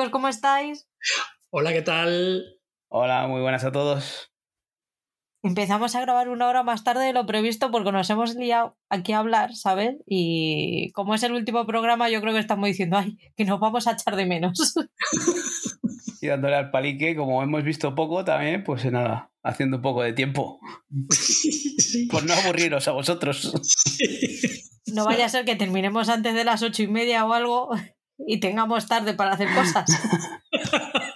Chicos, ¿cómo estáis? Hola, ¿qué tal? Hola, muy buenas a todos. Empezamos a grabar una hora más tarde de lo previsto porque nos hemos liado aquí a hablar, ¿sabes? Y como es el último programa, yo creo que estamos diciendo, ay, que nos vamos a echar de menos. Y dándole al palique, como hemos visto poco también, pues nada, haciendo un poco de tiempo. Por no aburriros a vosotros. No vaya a ser que terminemos antes de las ocho y media o algo y tengamos tarde para hacer cosas.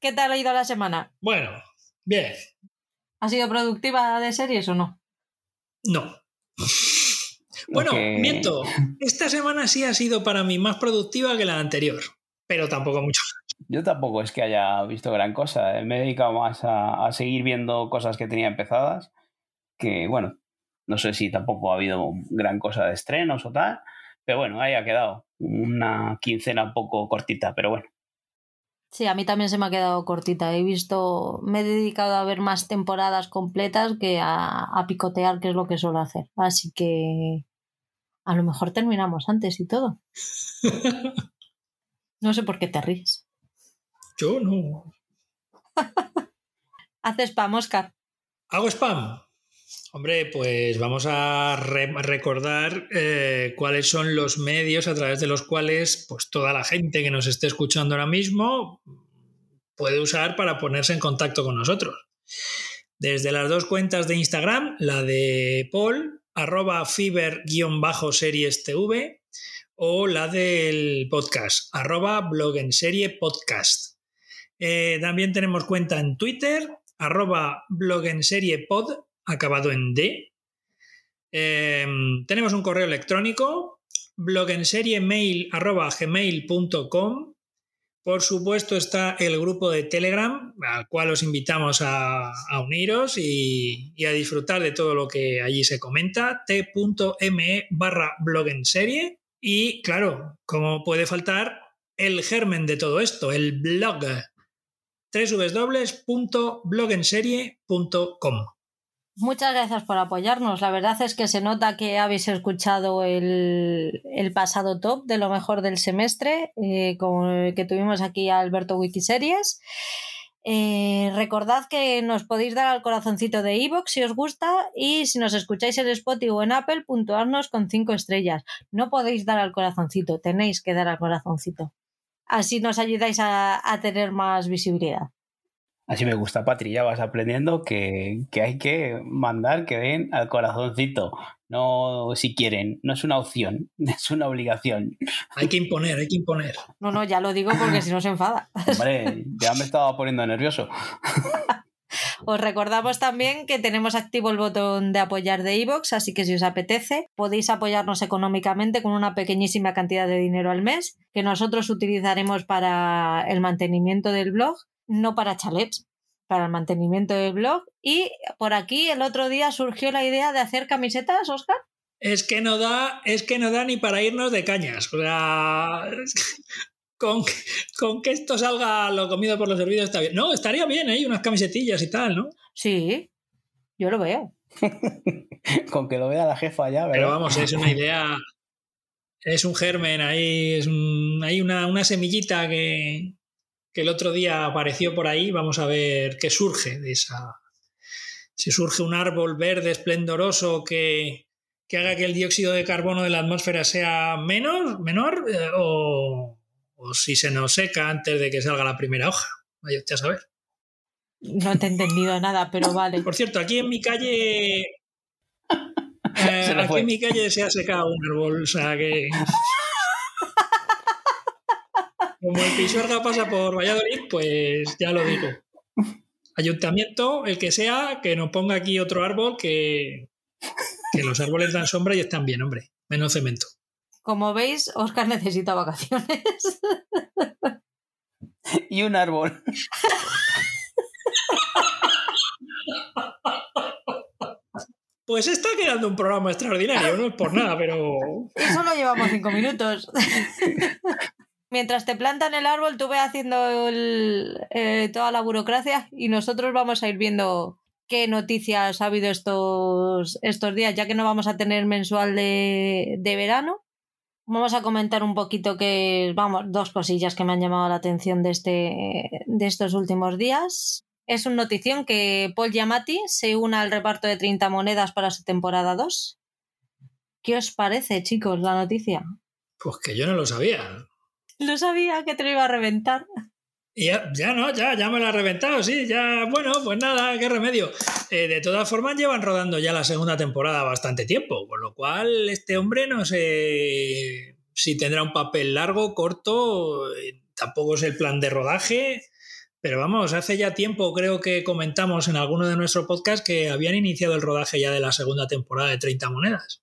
¿Qué tal ha ido la semana? Bueno, bien. ¿Ha sido productiva de series o no? No. Bueno, miento. Esta semana sí ha sido para mí más productiva que la anterior, pero tampoco mucho. Yo tampoco es que haya visto gran cosa. eh. Me he dedicado más a, a seguir viendo cosas que tenía empezadas. Que bueno, no sé si tampoco ha habido gran cosa de estrenos o tal. Pero bueno, ahí ha quedado. Una quincena un poco cortita, pero bueno. Sí, a mí también se me ha quedado cortita. He visto, me he dedicado a ver más temporadas completas que a, a picotear, que es lo que suelo hacer. Así que a lo mejor terminamos antes y todo. No sé por qué te ríes. Yo no. Haces spam, Oscar. ¿Hago spam? Hombre, pues vamos a re- recordar eh, cuáles son los medios a través de los cuales pues, toda la gente que nos esté escuchando ahora mismo puede usar para ponerse en contacto con nosotros. Desde las dos cuentas de Instagram, la de Paul, arroba fiber-series TV, o la del podcast, arroba blog en serie podcast. Eh, también tenemos cuenta en Twitter, arroba blog en serie pod, acabado en D. Eh, tenemos un correo electrónico, blog en serie mail arroba gmail.com. Por supuesto está el grupo de Telegram, al cual os invitamos a, uniros y, a disfrutar de todo lo que allí se comenta, t.me barra. Y claro, como puede faltar, el germen de todo esto, el blog, www.blogenserie.com. Muchas gracias por apoyarnos. La verdad es que se nota que habéis escuchado el, el pasado top de lo mejor del semestre, eh, que tuvimos aquí a Alberto Wikiseries. Eh, recordad que nos podéis dar al corazoncito de iVoox si os gusta y si nos escucháis en Spotify o en Apple, puntuarnos con cinco estrellas. No podéis dar al corazoncito, tenéis que dar al corazoncito. Así nos ayudáis a, a tener más visibilidad. Así me gusta, Patri. Ya vas aprendiendo que, que hay que mandar que den al corazoncito. No si quieren, no es una opción, es una obligación. Hay que imponer, hay que imponer. No, no, ya lo digo porque si no se enfada. Hombre, ya me estaba poniendo nervioso. Os recordamos también que tenemos activo el botón de apoyar de iVoox, así que si os apetece podéis apoyarnos económicamente con una pequeñísima cantidad de dinero al mes que nosotros utilizaremos para el mantenimiento del blog, no para chalets, para el mantenimiento del blog. Y por aquí el otro día surgió la idea de hacer camisetas, Oscar. Es que no da, es que no da ni para irnos de cañas. O sea, con, con que esto salga lo comido por lo servido está bien. No, estaría bien, ¿eh? Unas camisetillas y tal, ¿no? Sí, yo lo veo. Con que lo vea la jefa ya, Pero ¿verdad? vamos, es una idea, es un germen ahí, es un, hay una, una semillita que, que el otro día apareció por ahí. Vamos a ver qué surge de esa. Si surge un árbol verde esplendoroso que, que haga que el dióxido de carbono de la atmósfera sea menor, menor eh, o, o si se nos seca antes de que salga la primera hoja. Vaya usted a saber. No te he entendido nada, pero vale. Por cierto, aquí en mi calle. eh, aquí en mi calle se ha secado un árbol, o sea que. Como el Pisuerga pasa por Valladolid, pues ya lo digo. Ayuntamiento, el que sea, que nos ponga aquí otro árbol que, que los árboles dan sombra y están bien, hombre. Menos cemento. Como veis, Oscar necesita vacaciones. Y un árbol. Pues está quedando un programa extraordinario, no es por nada, pero. Y solo llevamos cinco minutos. Mientras te plantan el árbol, tú ve haciendo el- eh, toda la burocracia y nosotros vamos a ir viendo qué noticias ha habido estos, estos días, ya que no vamos a tener mensual de, de verano. vamos a comentar un poquito que, vamos, dos cosillas que me han llamado la atención de, este, de estos últimos días. Es una notición que Paul Giamatti se una al reparto de 30 monedas para su temporada 2. ¿Qué os parece, chicos, la noticia? Pues que yo no lo sabía. Lo sabía que te lo iba a reventar. Ya, ya no, ya, ya me lo ha reventado, sí, ya, bueno, pues nada, qué remedio. Eh, de todas formas, llevan rodando ya la segunda temporada bastante tiempo, con lo cual este hombre no sé si tendrá un papel largo, corto, eh, tampoco es el plan de rodaje, pero vamos, hace ya tiempo creo que comentamos en alguno de nuestros podcasts que habían iniciado el rodaje ya de la segunda temporada de 30 monedas.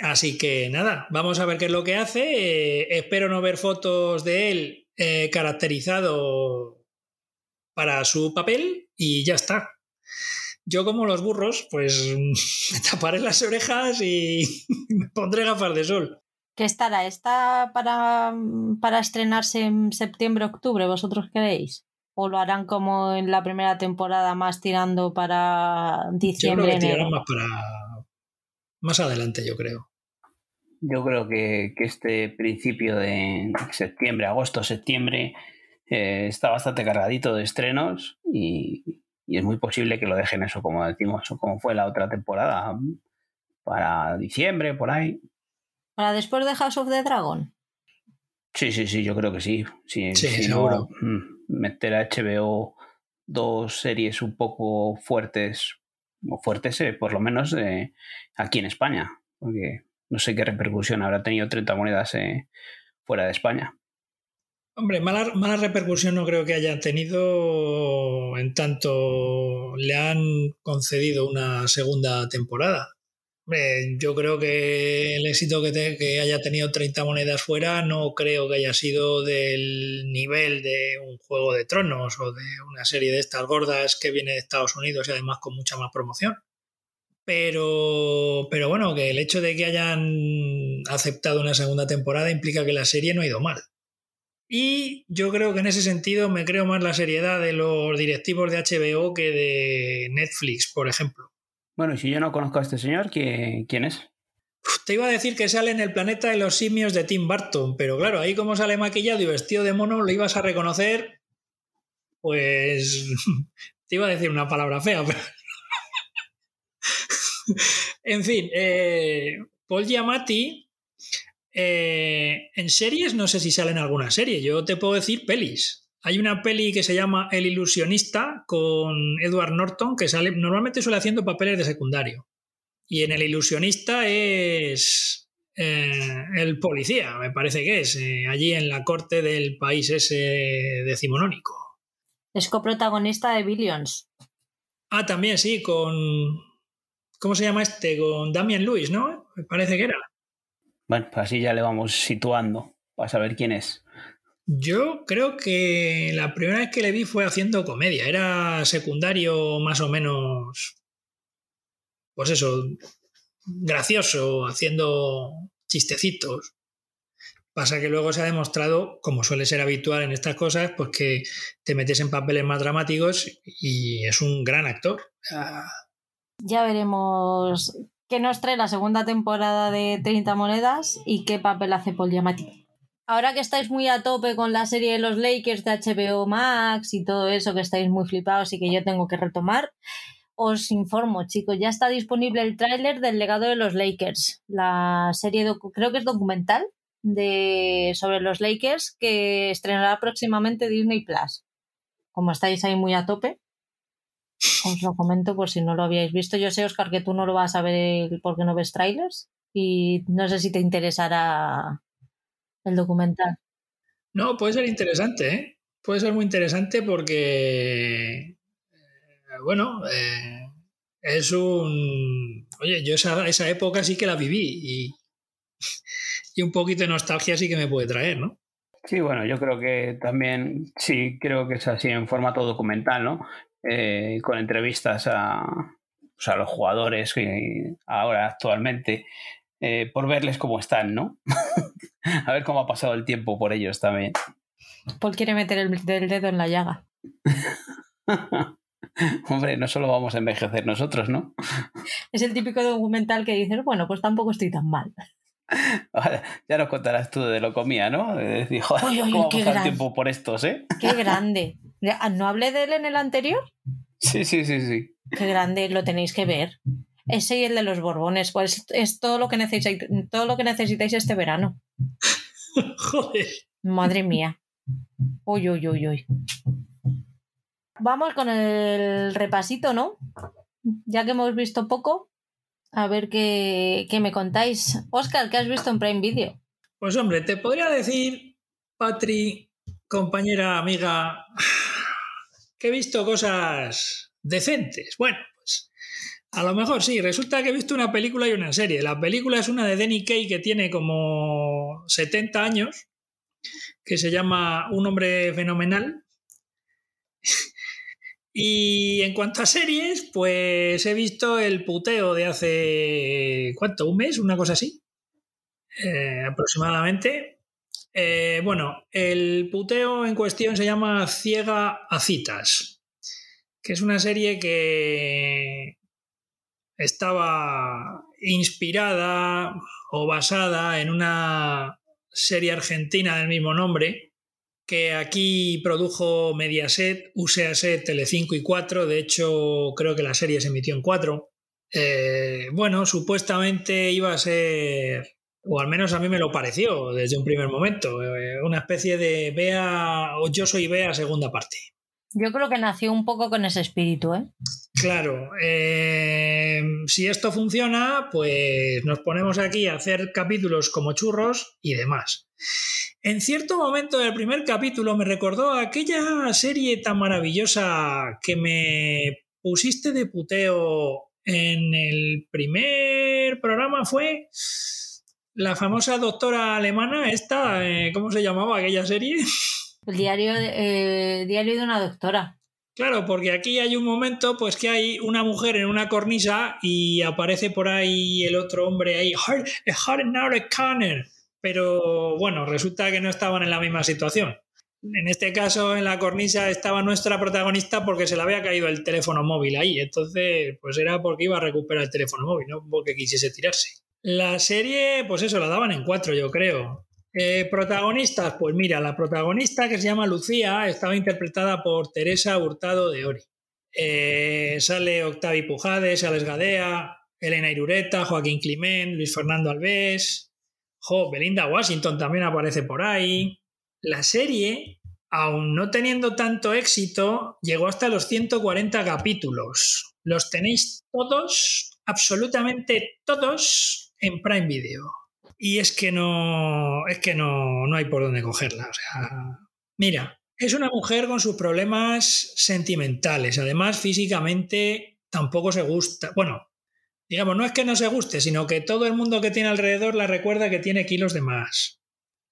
Así que nada, vamos a ver qué es lo que hace. Eh, espero no ver fotos de él eh, caracterizado para su papel y ya está. Yo como los burros, pues me taparé las orejas y me pondré gafas de sol. ¿Qué estará? ¿Está para, para estrenarse en septiembre-octubre, vosotros creéis? ¿O lo harán como en la primera temporada, más tirando para diciembre? Yo creo que más para más adelante, yo creo. Yo creo que, este principio de septiembre, agosto, septiembre, eh, está bastante cargadito de estrenos y, es muy posible que lo dejen eso, como decimos, o como fue la otra temporada, para diciembre, por ahí. ¿Para después de House of the Dragon? Sí, sí, sí, yo creo que sí. sí, seguro. Mm, meter a HBO dos series un poco fuertes, o fuertes eh, por lo menos eh, aquí en España, porque no sé qué repercusión habrá tenido 30 monedas eh, fuera de España. Hombre, mala, repercusión no creo que haya tenido en tanto le han concedido una segunda temporada. Yo creo que el éxito que, que haya tenido 30 monedas fuera no creo que haya sido del nivel de un Juego de Tronos o de una serie de estas gordas que viene de Estados Unidos y además con mucha más promoción. Pero, pero bueno, que el hecho de que hayan aceptado una segunda temporada implica que la serie no ha ido mal. Y yo creo que en ese sentido me creo más la seriedad de los directivos de HBO que de Netflix, por ejemplo. Bueno, y si yo no conozco a este señor, ¿quién es? Te iba a decir que sale en el planeta de los simios de Tim Burton, pero claro, ahí como sale maquillado y vestido de mono, lo ibas a reconocer. Pues te iba a decir una palabra fea, pero en fin, eh, Paul Giamatti eh, en series no sé si sale en alguna serie, yo te puedo decir pelis. Hay una peli que se llama El ilusionista con Edward Norton que sale normalmente suele haciendo papeles de secundario. Y en El ilusionista es eh, el policía, me parece que es, allí en la corte del país ese decimonónico. Es coprotagonista de Billions. Ah, también sí, con ¿Cómo se llama este? Con Damian Lewis, ¿no? Me parece que era. Bueno, pues así ya le vamos situando para saber quién es. Yo creo que la primera vez que le vi fue haciendo comedia. Era secundario más o menos, pues eso, gracioso, haciendo chistecitos. Pasa que luego se ha demostrado, como suele ser habitual en estas cosas, pues que te metes en papeles más dramáticos y es un gran actor. Ya veremos qué nos trae la segunda temporada de 30 monedas y qué papel hace Paul Giamatti. Ahora que estáis muy a tope con la serie de los Lakers de HBO Max y todo eso, que estáis muy flipados y que yo tengo que retomar, os informo, chicos, ya está disponible el tráiler del legado de los Lakers, la serie, creo que es documental, de, sobre los Lakers que estrenará próximamente Disney Plus. Como estáis ahí muy a tope, os lo comento por si no lo habíais visto. Yo sé, Oscar, que tú no lo vas a ver porque no ves trailers y no sé si te interesará el documental. No, puede ser interesante, ¿eh? Puede ser muy interesante porque, eh, bueno, eh, es un... Oye, yo esa, esa época sí que la viví y, y un poquito de nostalgia sí que me puede traer, ¿no? Sí, bueno, yo creo que también, sí, creo que es así en formato documental, ¿no? Eh, con entrevistas a, pues, a, los jugadores que ahora actualmente eh, por verles cómo están, ¿no? a ver cómo ha pasado el tiempo por ellos también. Paul quiere meter el, dedo en la llaga. Hombre, no solo vamos a envejecer nosotros, ¿no? Es el típico documental que dices, bueno, pues tampoco estoy tan mal. ya nos contarás tú de lo comía, ¿no? Dijo, ¿cómo qué el tiempo por estos, eh? Qué grande. ¿No hablé de él en el anterior? Sí, sí, sí, sí. Qué grande, lo tenéis que ver. Ese y el de los Borbones, pues es todo lo que necesitáis, todo lo que necesitáis este verano. Joder. Madre mía. Uy, uy, uy, uy. Vamos con el repasito, ¿no? Ya que hemos visto poco, a ver qué, me contáis. Oscar, ¿qué has visto en Prime Video? Pues hombre, te podría decir, Patri, compañera, amiga, que he visto cosas decentes. Bueno, pues a lo mejor sí, resulta que he visto una película y una serie. La película es una de Danny Kay que tiene como 70 años, que se llama Un hombre fenomenal. Y en cuanto a series, pues he visto el puteo de hace, ¿cuánto? ¿Un mes? Una cosa así, eh, aproximadamente. Eh, bueno, el puteo en cuestión se llama Ciega a citas, que es una serie que estaba inspirada o basada en una serie argentina del mismo nombre, que aquí produjo Mediaset, USEASET, Telecinco y 4, de hecho creo que la serie se emitió en 4. Eh, bueno, supuestamente iba a ser, o al menos a mí me lo pareció desde un primer momento, eh, una especie de Bea o Yo soy Bea segunda parte. Yo creo que nació un poco con ese espíritu, ¿eh? Claro, eh, si esto funciona, pues nos ponemos aquí a hacer capítulos como churros y demás. En cierto momento del primer capítulo me recordó aquella serie tan maravillosa que me pusiste de puteo en el primer programa fue la famosa doctora alemana esta, eh, ¿cómo se llamaba aquella serie? El diario, eh, diario de una doctora. Claro, porque aquí hay un momento pues que hay una mujer en una cornisa y aparece por ahí el otro hombre ahí, Hard Conner pero bueno, resulta que no estaban en la misma situación. En este caso, en la cornisa estaba nuestra protagonista porque se le había caído el teléfono móvil ahí. Entonces, pues era porque iba a recuperar el teléfono móvil, no porque quisiese tirarse. La serie, pues eso, la daban en cuatro, yo creo. Eh, protagonistas, pues mira, la protagonista que se llama Lucía estaba interpretada por Teresa Hurtado de Ori. Eh, sale Octavi Pujades, Alex Gadea, Elena Irureta, Joaquín Climent, Luis Fernando Alves, Jo, Belinda Washington también aparece por ahí. La serie, aun no teniendo tanto éxito, llegó hasta los 140 capítulos. Los tenéis todos, absolutamente todos, en Prime Video. Y es que no, es que no, no hay por dónde cogerla. O sea, mira, es una mujer con sus problemas sentimentales. Además, físicamente tampoco se gusta. Bueno, digamos, no es que no se guste, sino que todo el mundo que tiene alrededor la recuerda que tiene kilos de más.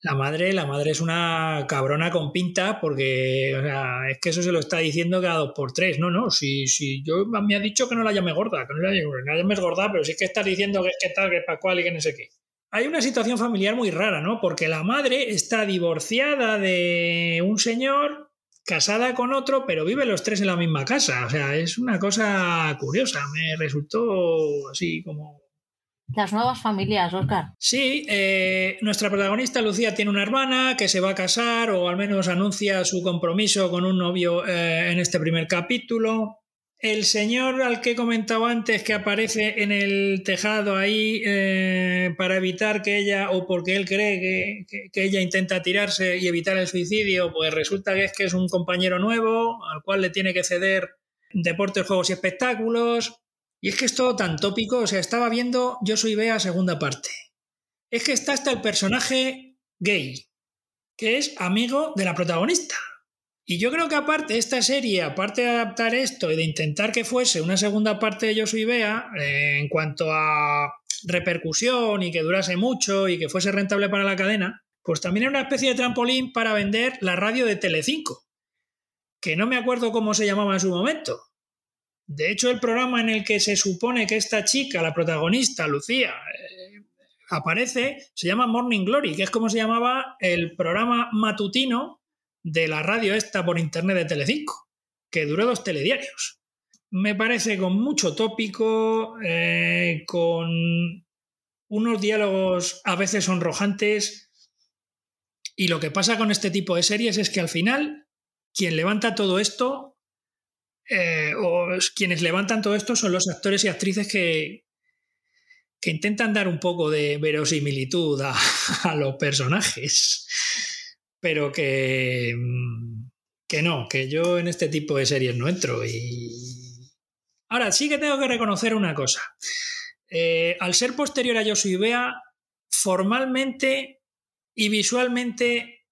La madre, la madre es una cabrona con pinta porque, o sea, es que eso se lo está diciendo cada dos por tres. No, no, si, si yo me ha dicho que no la llame gorda, que no la, llame gorda, pero sí que estás diciendo que es que tal, que es cual y que no sé qué. Hay una situación familiar muy rara, ¿no? Porque la madre está divorciada de un señor casada con otro, pero viven los tres en la misma casa. O sea, es una cosa curiosa. Me resultó así como... Las nuevas familias, Oscar. Sí, eh, nuestra protagonista Lucía tiene una hermana que se va a casar o al menos anuncia su compromiso con un novio eh, en este primer capítulo. El señor al que he comentado antes que aparece en el tejado ahí eh, para evitar que ella, o porque él cree que, ella intenta tirarse y evitar el suicidio, pues resulta que es que es un compañero nuevo al cual le tiene que ceder deportes, juegos y espectáculos. Y es que es todo tan tópico, o sea, estaba viendo Yo soy Bea segunda parte. Es que está hasta el personaje gay, que es amigo de la protagonista. Y yo creo que aparte esta serie, aparte de adaptar esto y de intentar que fuese una segunda parte de Yo soy Bea, eh, en cuanto a repercusión y que durase mucho y que fuese rentable para la cadena, pues también era una especie de trampolín para vender la radio de Telecinco, que no me acuerdo cómo se llamaba en su momento. De hecho, el programa en el que se supone que esta chica, la protagonista, Lucía, eh, aparece, se llama Morning Glory, que es como se llamaba el programa matutino de la radio esta por internet de Telecinco, que duró dos telediarios. Me parece con mucho tópico, eh, con unos diálogos a veces sonrojantes. Y lo que pasa con este tipo de series es que al final, quien levanta todo esto, eh, o quienes levantan todo esto son los actores y actrices que, que intentan dar un poco de verosimilitud a, a los personajes, pero que, mm, que no, que yo en este tipo de series no entro. Y ahora sí que tengo que reconocer una cosa. Eh, al ser posterior a Yo soy Bea, formalmente y visualmente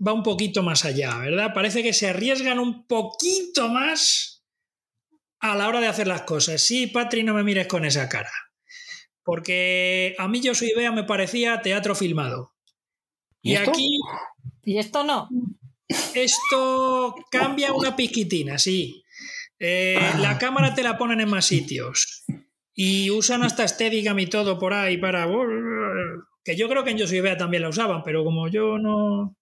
va un poquito más allá, ¿verdad? Parece que se arriesgan un poquito más a la hora de hacer las cosas. Sí, Patri, no me mires con esa cara. Porque a mí Yo soy Bea me parecía teatro filmado. ¿Y, aquí Y esto no. esto cambia una piquitina, sí. Eh, la cámara te la ponen en más sitios. Y usan hasta Steadicam y todo por ahí para... Que yo creo que en Yo Soy Bea también la usaban, pero como yo no...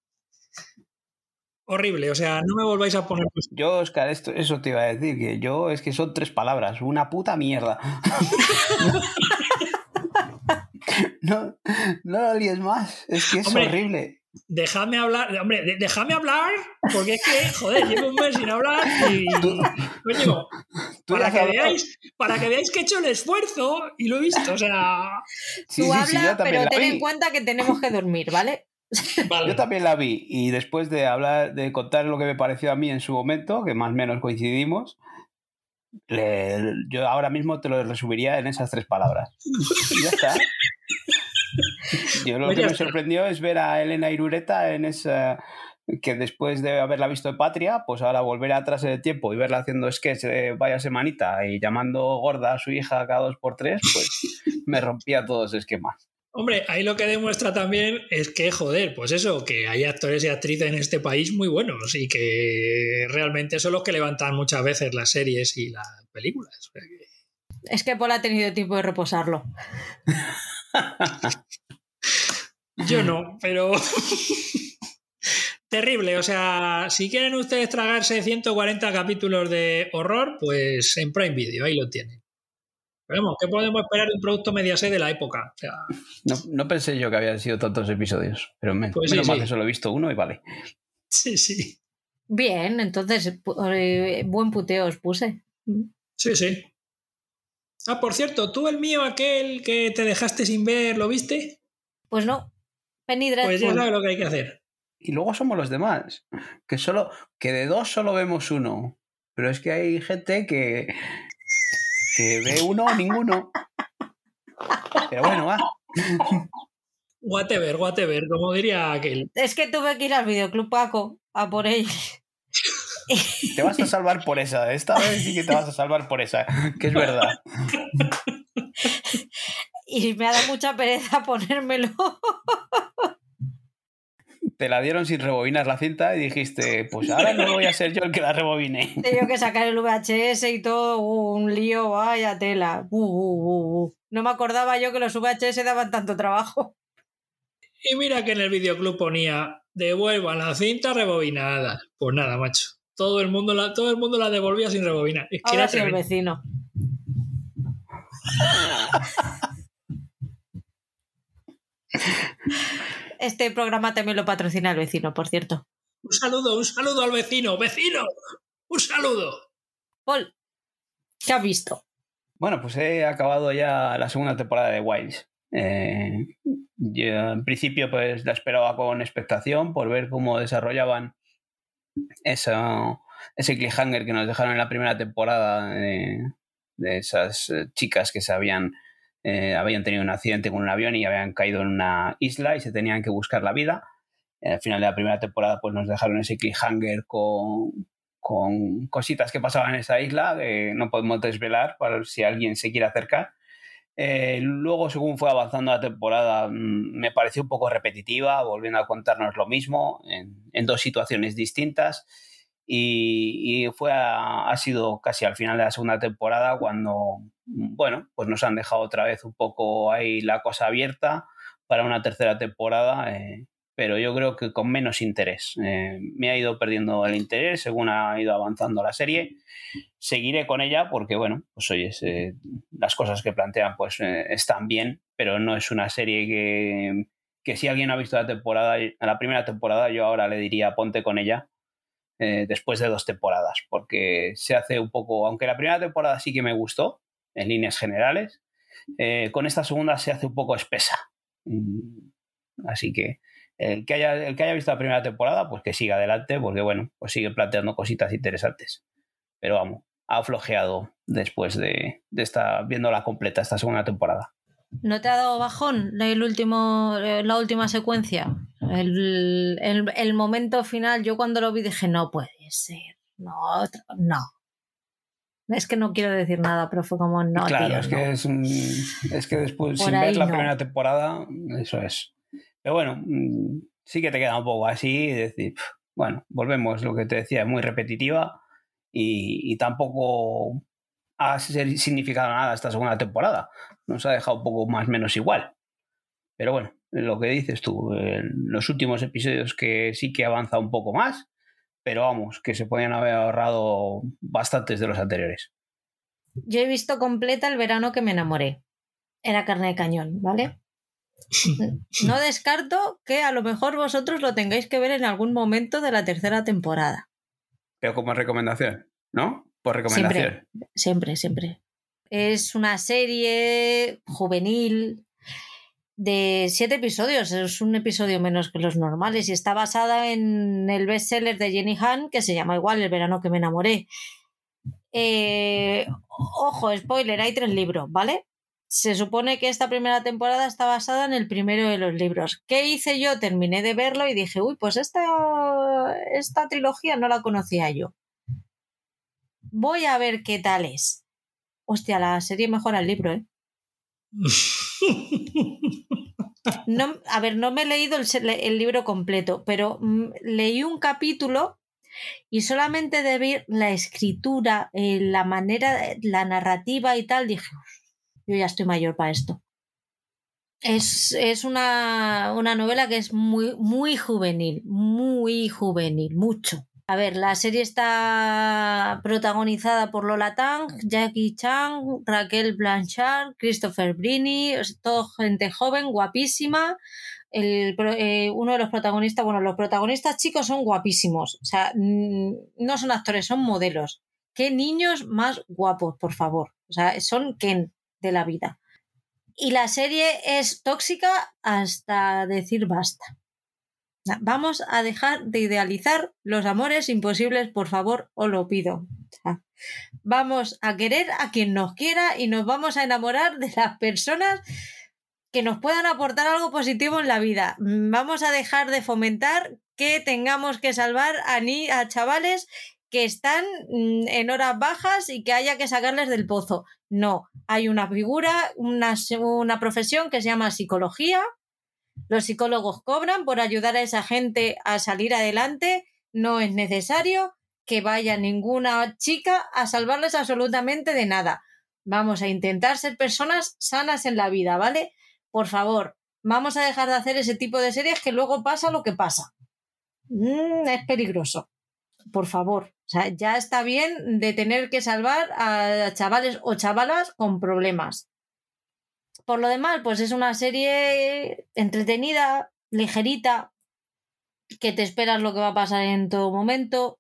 Horrible, o sea, no me volváis a poner... Yo, Oscar, esto, eso te iba a decir, que yo es que son tres palabras, una puta mierda. no, no lo líes más, es que es Hombre, horrible. Dejadme hablar, hombre, de- déjame hablar, porque es que, joder, llevo un mes sin hablar y... Tú- Coño, para que, veáis, para que veáis que he hecho el esfuerzo y lo he visto, o sea... Sí, Tú sí, sí, yo habla, también pero ten en cuenta que tenemos que dormir, ¿vale? Vale. Yo también la vi y después de hablar, de contar lo que me pareció a mí en su momento, que más o menos coincidimos, le- yo ahora mismo te lo resumiría en esas tres palabras. Y ya está. Yo lo Pues que me sorprendió es ver a Elena Irureta en esa que después de haberla visto en Patria, pues ahora volver atrás en el tiempo y verla haciendo sketch de vaya semanita y llamando gorda a su hija cada dos por tres, pues me rompía todo ese esquema. Hombre, ahí lo que demuestra también es que, joder, pues eso, que hay actores y actrices en este país muy buenos y que realmente son los que levantan muchas veces las series y las películas. Es que Paul ha tenido tiempo de reposarlo. Yo no, pero... Terrible, o sea, si quieren ustedes tragarse 140 capítulos de horror, pues en Prime Video, ahí lo tienen. Pero vamos, ¿qué podemos esperar de un producto Mediaset de la época? O sea, No, no pensé yo que habían sido tantos episodios, pero men- Pues sí, menos mal sí. que solo he visto uno y vale. sí, sí, Bien, entonces, eh, buen puteo os puse. sí, sí. Ah, por cierto, tú el mío, aquel que te dejaste sin ver, ¿lo viste? Pues no, Penny Pues ya Dreadful. sabes lo que hay que hacer. Y luego somos los demás, que solo que de dos solo vemos uno, pero es que hay gente que que ve uno o ninguno. Pero bueno, va. Whatever, whatever, como diría aquel. Es que tuve que ir al videoclub Paco a por él. Te vas a salvar por esa. Esta vez sí que te vas a salvar por esa, que es verdad. Y me ha dado mucha pereza ponérmelo. Te la dieron sin rebobinar la cinta y dijiste, pues ahora no voy a ser yo el que la rebobine. He tenido que sacar el VHS y todo, uh, un lío, vaya tela. Uh, uh, uh, uh. No me acordaba yo que los VHS daban tanto trabajo. Y mira que en el videoclub ponía devuelvan la cinta rebobinada. Pues nada, macho. Todo el mundo la, todo el mundo la devolvía sin rebobinar. Es que Ahora era sí el vecino. Este programa también lo patrocina el vecino, por cierto. Un saludo, un saludo al vecino. ¡Vecino! ¡Un saludo! Paul, ¿qué has visto? Bueno, pues he acabado ya la segunda temporada de Wilds. Eh, yo en principio pues la esperaba con expectación por ver cómo desarrollaban esa, ese cliffhanger que nos dejaron en la primera temporada de, esas eh, chicas que se habían, eh, habían tenido un accidente con un avión y habían caído en una isla y se tenían que buscar la vida. Eh, al final de la primera temporada pues nos dejaron ese cliffhanger con, con cositas que pasaban en esa isla que no podemos desvelar para si alguien se quiere acercar. Eh, luego, según fue avanzando la temporada, mm, me pareció un poco repetitiva, volviendo a contarnos lo mismo en, dos situaciones distintas. Y, y fue a- ha sido casi al final de la segunda temporada cuando, mm, bueno, pues nos han dejado otra vez un poco ahí la cosa abierta para una tercera temporada, eh, pero yo creo que con menos interés. Eh, me ha ido perdiendo el interés según ha ido avanzando la serie. Seguiré con ella porque, bueno, pues oye, eh, las cosas que plantean pues eh, están bien, pero no es una serie que, que si alguien ha visto la temporada, la primera temporada, yo ahora le diría ponte con ella después de dos temporadas, porque se hace un poco, aunque la primera temporada sí que me gustó, en líneas generales, con esta segunda se hace un poco espesa. Mm, así que el que, haya, el que haya visto la primera temporada, pues que siga adelante, porque bueno, pues sigue planteando cositas interesantes. Pero vamos, ha flojeado después de, de esta, viéndola completa esta segunda temporada. ¿No te ha dado bajón el último, eh, la última secuencia? El, el, el, momento final, yo cuando lo vi dije, no puede ser, no, no. Es que no quiero decir nada, pero fue como, no. Claro, tío, es, que no. es, es que después, Por sin ver la no. primera temporada, eso es. Pero bueno, mm, sí que te queda un poco así, decir, bueno, volvemos, lo que te decía, es muy repetitiva y, tampoco ha significado nada esta segunda temporada. Nos ha dejado un poco más menos igual. Pero bueno, lo que dices tú, los últimos episodios que sí que avanza un poco más, pero vamos, que se podían haber ahorrado bastantes de los anteriores. Yo he visto completa el verano que me enamoré. Era carne de cañón, ¿vale? No descarto que a lo mejor vosotros lo tengáis que ver en algún momento de la tercera temporada. Pero como recomendación, ¿no? Por recomendación. Siempre, siempre, siempre. Es una serie juvenil de siete episodios. Es un episodio menos que los normales y está basada en el bestseller de Jenny Han que se llama igual El verano que me enamoré. Eh, ojo, spoiler, hay tres libros, ¿vale? Se supone que esta primera temporada está basada en el primero de los libros. ¿Qué hice yo? Terminé de verlo y dije, uy, pues esta, esta trilogía no la conocía yo. Voy a ver qué tal es. Hostia, la serie mejora el libro, ¿eh? No, a ver, no me he leído el, el libro completo, pero mm, leí un capítulo y solamente de ver la escritura, eh, la manera, la narrativa y tal, dije, yo ya estoy mayor para esto. Es, es una, una, novela que es muy, muy juvenil, muy juvenil, mucho. A ver, la serie está protagonizada por Lola Tang, Jackie Chan, Raquel Blanchard, Christopher Brini, todo gente joven, guapísima. El, eh, uno de los protagonistas, bueno, los protagonistas chicos son guapísimos, o sea, no son actores, son modelos. Qué niños más guapos, por favor. O sea, son Ken de la vida. Y la serie es tóxica hasta decir basta. Vamos a dejar de idealizar los amores imposibles, por favor, os lo pido. Vamos a querer a quien nos quiera y nos vamos a enamorar de las personas que nos puedan aportar algo positivo en la vida. Vamos a dejar de fomentar que tengamos que salvar a, ni a chavales que están en horas bajas y que haya que sacarles del pozo. No, hay una figura, una, una profesión que se llama psicología. Los psicólogos cobran por ayudar a esa gente a salir adelante. No es necesario que vaya ninguna chica a salvarles absolutamente de nada. Vamos a intentar ser personas sanas en la vida, ¿vale? Por favor, vamos a dejar de hacer ese tipo de series que luego pasa lo que pasa. Mm, es peligroso. Por favor. O sea, ya está bien de tener que salvar a chavales o chavalas con problemas. Por lo demás, pues es una serie entretenida, ligerita, que te esperas lo que va a pasar en todo momento.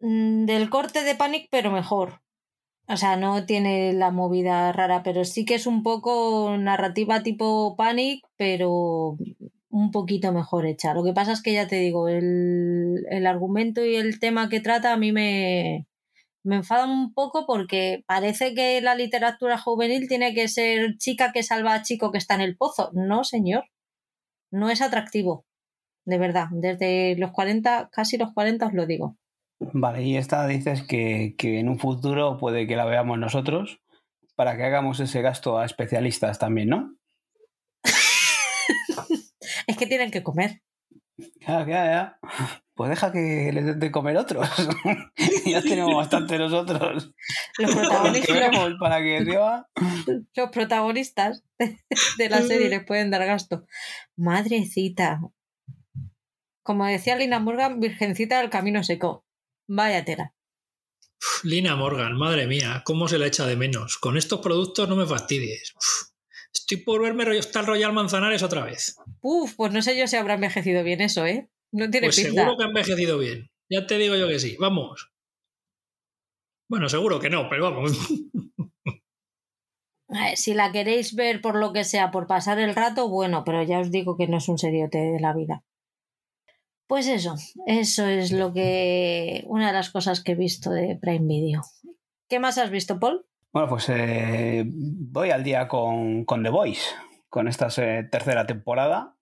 Mm, Del corte de Panic, pero mejor. O sea, no tiene la movida rara, pero sí que es un poco narrativa tipo Panic, pero un poquito mejor hecha. Lo que pasa es que ya te digo, el, el argumento y el tema que trata a mí me, me enfadan un poco porque parece que la literatura juvenil tiene que ser chica que salva a chico que está en el pozo. No, señor. No es atractivo. De verdad. Desde los 40, casi los 40 os lo digo. Vale, y esta dices que, que, en un futuro puede que la veamos nosotros para que hagamos ese gasto a especialistas también, ¿no? Es que tienen que comer. Ya, ya, ya. Pues deja que les den de comer otros. ya tenemos bastante nosotros. Los protagonistas, para que lleva. los protagonistas de la serie les pueden dar gasto. Madrecita. Como decía Lina Morgan, virgencita del camino seco. Vaya tela. Lina Morgan, madre mía, cómo se la echa de menos. Con estos productos no me fastidies. Uf, Estoy por verme tal Royal Manzanares otra vez. Uf, pues no sé yo si habrá envejecido bien eso, ¿eh? No tiene pues seguro que ha envejecido bien. Ya te digo yo que sí. Vamos. Bueno, seguro que no, pero vamos. Si la queréis ver por lo que sea, por pasar el rato, bueno, pero ya os digo que no es un seriote de la vida. Pues eso, eso es lo que. una de las cosas que he visto de Prime Video. ¿Qué más has visto, Paul? Bueno, pues eh, voy al día con, The Voice, con esta tercera temporada,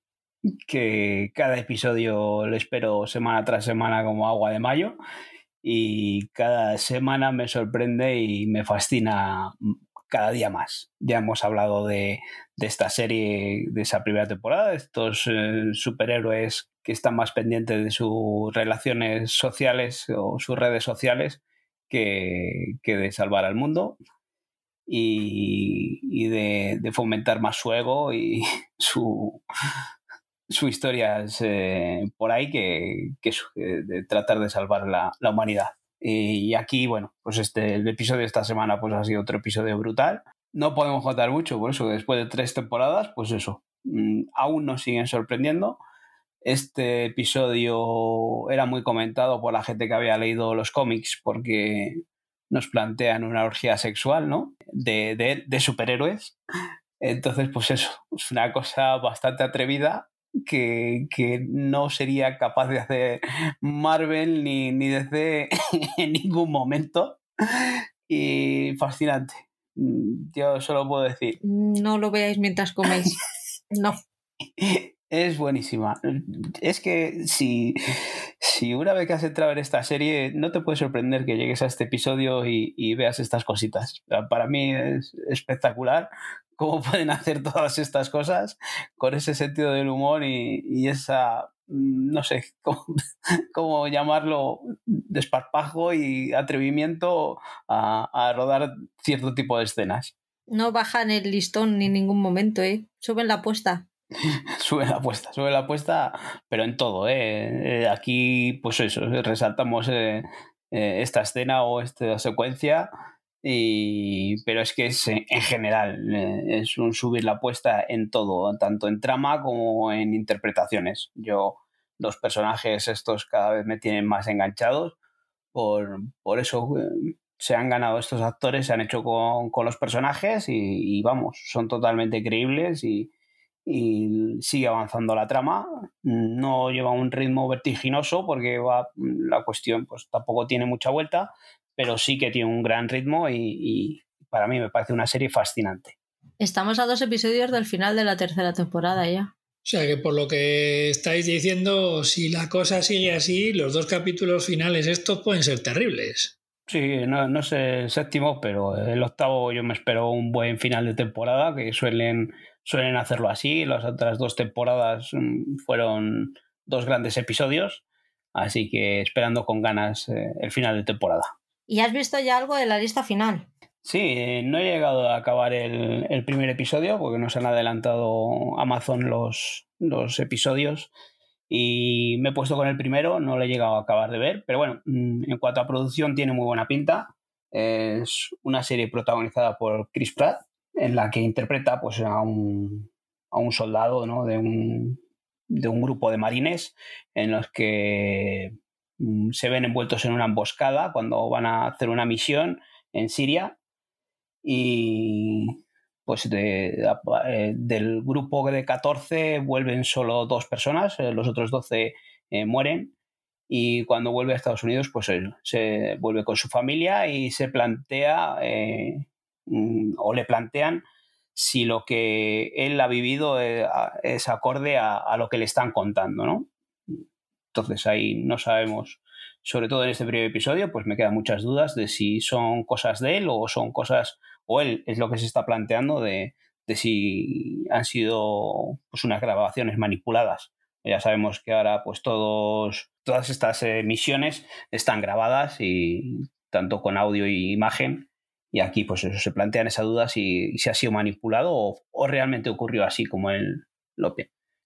que cada episodio le espero semana tras semana como agua de mayo y cada semana me sorprende y me fascina cada día más. Ya hemos hablado de, esta serie, de esa primera temporada, de estos eh, superhéroes que están más pendientes de sus relaciones sociales o sus redes sociales que, de salvar al mundo y, de, fomentar más su ego y su, su historia eh, por ahí que, de tratar de salvar la, la humanidad. Y aquí, bueno, pues este, el episodio de esta semana pues ha sido otro episodio brutal. No podemos contar mucho, por eso después de tres temporadas, pues eso, mm, aún nos siguen sorprendiendo. Este episodio era muy comentado por la gente que había leído los cómics porque nos plantean una orgía sexual, ¿no? De, de, de superhéroes. Entonces, pues eso, es una cosa bastante atrevida que, no sería capaz de hacer Marvel ni, ni DC en ningún momento. Y fascinante. Yo solo puedo decir. No lo veáis mientras coméis. No. Es buenísima. Es que si, si una vez que has entrado en esta serie, no te puede sorprender que llegues a este episodio y, y veas estas cositas. Para mí es espectacular cómo pueden hacer todas estas cosas con ese sentido del humor y, esa, mm, no sé, cómo, llamarlo, desparpajo y atrevimiento a, rodar cierto tipo de escenas. No bajan el listón ni en ningún momento, ¿eh? Suben la apuesta. sube la apuesta, sube la apuesta, pero en todo, ¿eh? eh aquí, pues eso, resaltamos eh, eh, esta escena o esta secuencia pero es que es en general, es un subir la apuesta en todo, tanto en trama como en interpretaciones. Yo, los personajes estos cada vez me tienen más enganchados, por, eso eh, se han ganado estos actores, se han hecho con, los personajes y, vamos, son totalmente creíbles y, y sigue avanzando la trama. No lleva un ritmo vertiginoso porque va, la cuestión pues tampoco tiene mucha vuelta, pero sí que tiene un gran ritmo y, para mí me parece una serie fascinante. Estamos a dos episodios del final de la tercera temporada ya. O sea que por lo que estáis diciendo, si la cosa sigue así, los dos capítulos finales estos pueden ser terribles. Sí, no, no sé el séptimo, pero el octavo yo me espero un buen final de temporada, que suelen, suelen hacerlo así. Las otras dos temporadas mm, fueron dos grandes episodios, así que esperando con ganas eh, el final de temporada. ¿Y has visto ya algo de la lista final? Sí, eh, no he llegado a acabar el, primer episodio porque nos han adelantado Amazon los, los episodios y me he puesto con el primero, no lo he llegado a acabar de ver, pero bueno, mm, en cuanto a producción tiene muy buena pinta. Es una serie protagonizada por Chris Pratt, en la que interpreta pues, a, un, a un soldado ¿no? de, un, de un grupo de marines en los que Mm, se ven envueltos en una emboscada cuando van a hacer una misión en Siria y pues eh, del grupo de 14 vuelven solo dos personas, eh, los otros 12 eh, mueren y cuando vuelve a Estados Unidos pues se vuelve con su familia y se plantea mm, o le plantean si lo que él ha vivido es acorde a, lo que le están contando, ¿no? Entonces ahí no sabemos, sobre todo en este primer episodio, pues me quedan muchas dudas de si son cosas de él o son cosas, o él es lo que se está planteando de, si han sido pues unas grabaciones manipuladas. Ya sabemos que ahora pues todos, todas estas misiones están grabadas y tanto con audio y imagen y aquí pues eso se plantean esas dudas si, si ha sido manipulado o, realmente ocurrió así como él lo,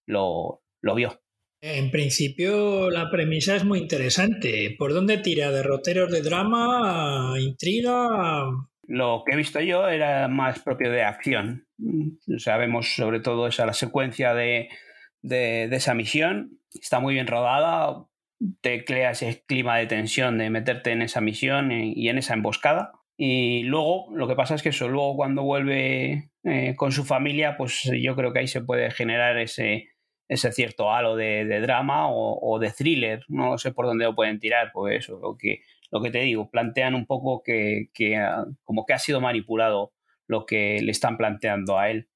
lo vio. En principio la premisa es muy interesante. ¿Por dónde tira? ¿Derroteros de drama? ¿Intriga? Lo que he visto yo era más propio de acción. Sabemos sobre todo esa la secuencia de, de, esa misión. Está muy bien rodada, te crea ese clima de tensión de meterte en esa misión y en esa emboscada. Y luego, lo que pasa es que eso, luego cuando vuelve eh, con su familia, pues yo creo que ahí se puede generar ese, ese cierto halo de, drama o, de thriller. No sé por dónde lo pueden tirar, pues eso, lo que, lo que te digo, plantean un poco que, ah, como que ha sido manipulado lo que le están planteando a él.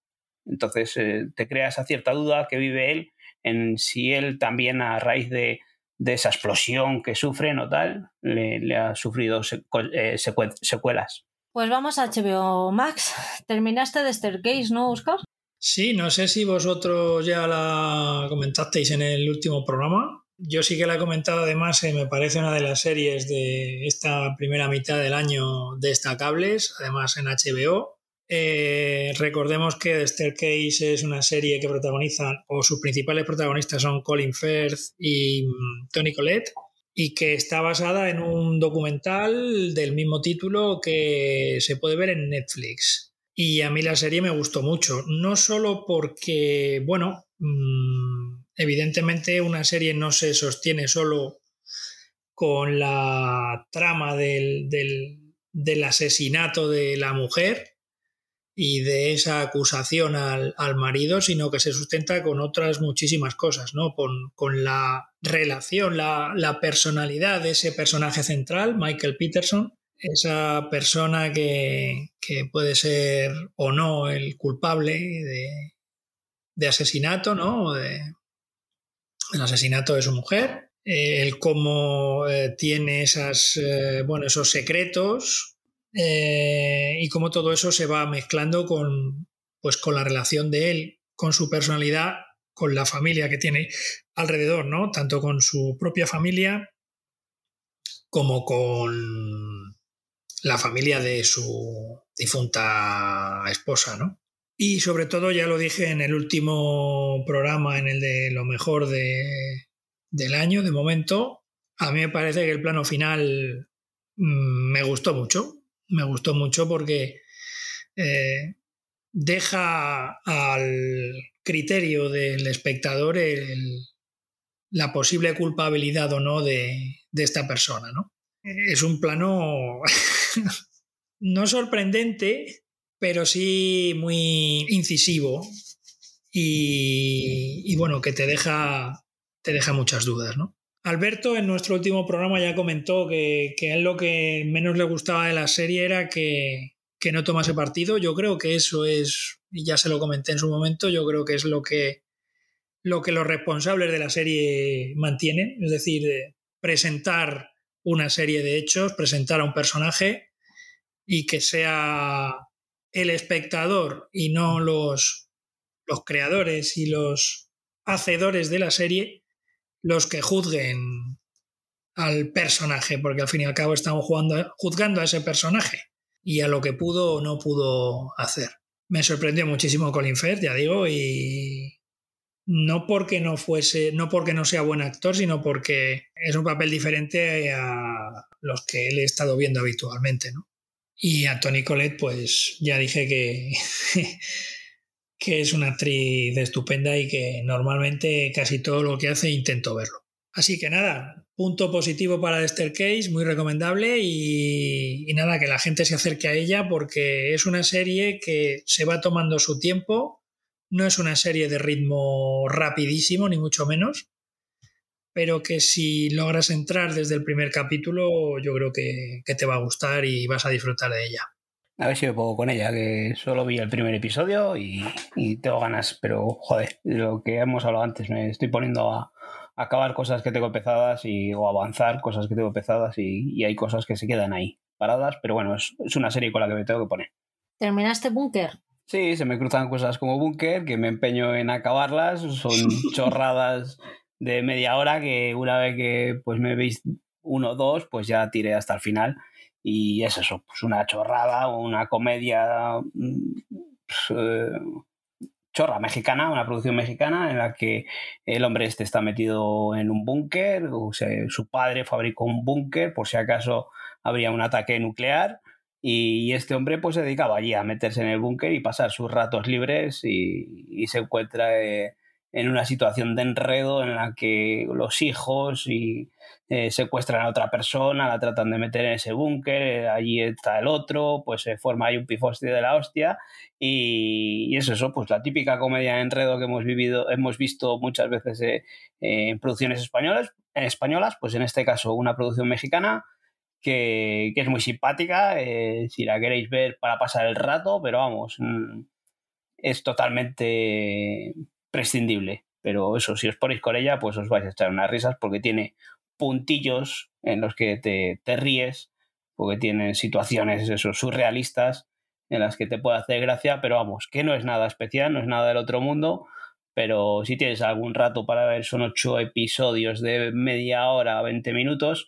Entonces eh, te crea esa cierta duda que vive él en si él también a raíz de, de esa explosión que sufren o tal, le, ha sufrido eh, secuelas. Pues vamos a HBO Max. Terminaste de Staircase, ¿no, Oscar? Sí, no sé si vosotros ya la comentasteis en el último programa. Yo sí que la he comentado, además, eh, me parece una de las series de esta primera mitad del año destacables, además en HBO. Eh, recordemos que The Staircase es una serie que protagonizan, o sus principales protagonistas son Colin Firth y mm, Tony Collette, y que está basada en un documental del mismo título que se puede ver en Netflix. Y a mí la serie me gustó mucho, no solo porque, bueno, mm, evidentemente una serie no se sostiene solo con la trama del, del asesinato de la mujer, y de esa acusación al, marido, sino que se sustenta con otras muchísimas cosas, ¿no? Con, la relación, la, personalidad de ese personaje central, Michael Peterson, esa persona que, puede ser o no el culpable de, asesinato, ¿no? el asesinato de su mujer, el cómo eh, tiene esas, eh, bueno, esos secretos eh, y cómo todo eso se va mezclando con, pues, con la relación de él, con su personalidad, con la familia que tiene alrededor, ¿no? Tanto con su propia familia como con la familia de su difunta esposa, ¿no? Y sobre todo, ya lo dije en el último programa, en el de lo mejor de, del año, de momento, a mí me parece que el plano final mm, me gustó mucho me gustó mucho porque eh, deja al criterio del espectador la posible culpabilidad o no de, esta persona. ¿no? Es un plano no sorprendente, pero sí muy incisivo y, y, bueno, que te deja, te deja muchas dudas. ¿no? Alberto en nuestro último programa ya comentó que, que a él lo que menos le gustaba de la serie era que, no tomase partido. Yo creo que eso es, y ya se lo comenté en su momento, yo creo que es lo que, lo que los responsables de la serie mantienen, es decir, presentar una serie de hechos, presentar a un personaje y que sea el espectador y no los, los creadores y los hacedores de la serie los que juzguen al personaje, porque al fin y al cabo estamos jugando, juzgando a ese personaje y a lo que pudo o no pudo hacer. Me sorprendió muchísimo Colin Firth, ya digo, y no porque no fuese, no porque no sea buen actor, sino porque es un papel diferente a los que él he estado viendo habitualmente, ¿no? Y a Tony Collette, pues ya dije que que es una actriz estupenda y que normalmente casi todo lo que hace intento verlo. Así que nada, punto positivo para The Staircase, muy recomendable y, y, nada, que la gente se acerque a ella porque es una serie que se va tomando su tiempo, no es una serie de ritmo rapidísimo, ni mucho menos, pero que si logras entrar desde el primer capítulo, yo creo que te va a gustar y vas a disfrutar de ella. A ver si me pongo con ella, que solo vi el primer episodio y, tengo ganas, pero joder, lo que hemos hablado antes, me estoy poniendo a, acabar cosas que tengo empezadas y, o avanzar cosas que tengo empezadas y, hay cosas que se quedan ahí paradas, pero bueno, es, una serie con la que me tengo que poner. ¿Terminaste Bunker? Sí, se me cruzan cosas como Bunker, que me empeño en acabarlas, son chorradas de media hora que una vez que pues me veis uno o dos, pues ya tiré hasta el final y es eso, pues una chorrada una comedia pues, eh, chorra mexicana, una producción mexicana en la que el hombre este está metido en un búnker, su padre fabricó un búnker por si acaso habría un ataque nuclear Y este hombre pues se dedicaba allí a meterse en el búnker y pasar sus ratos libres y, se encuentra eh, en una situación de enredo en la que los hijos y, eh, secuestran a otra persona, la tratan de meter en ese búnker, eh, allí está el otro, pues se forma ahí un pifosti de la hostia y, y, es eso, pues la típica comedia de enredo que hemos vivido, hemos visto muchas veces en producciones españolas, españolas, pues en este caso una producción mexicana que, es muy simpática, eh, si la queréis ver para pasar el rato, pero vamos, mm, es totalmente prescindible. Pero eso, si os ponéis con ella, pues os vais a echar unas risas porque tiene puntillos en los que te, te ríes, porque tiene situaciones eso, surrealistas en las que te puede hacer gracia, pero vamos, que no es nada especial, no es nada del otro mundo, pero si tienes algún rato para ver, son ocho episodios de media hora, 20 minutos,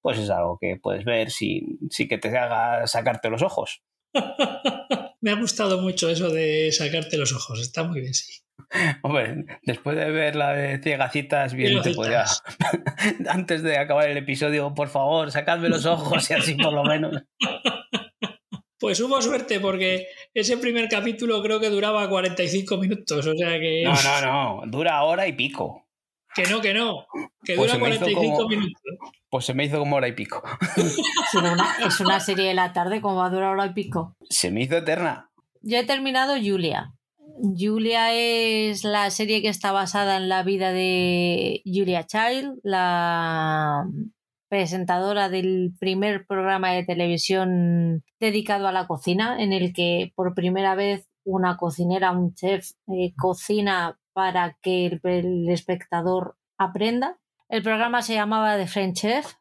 pues es algo que puedes ver sin, que te haga sacarte los ojos. Me ha gustado mucho eso de sacarte los ojos, está muy bien, sí. Hombre, después de ver la de Ciegacitas, bien te podía. Antes de acabar el episodio, por favor, sacadme los ojos y así por lo menos. Pues hubo suerte porque ese primer capítulo creo que duraba 45 minutos, o sea que... No, no, no, dura hora y pico. Que no, que no, que pues dura 45 minutos. Pues se me hizo como hora y pico. es una serie de la tarde, como va a durar hora y pico? Se me hizo eterna. Yo he terminado Julia. Julia es la serie que está basada en la vida de Julia Child, la presentadora del primer programa de televisión dedicado a la cocina, en el que por primera vez una cocinera, un chef, eh, cocina para que el, espectador aprenda. El programa se llamaba The French Chef.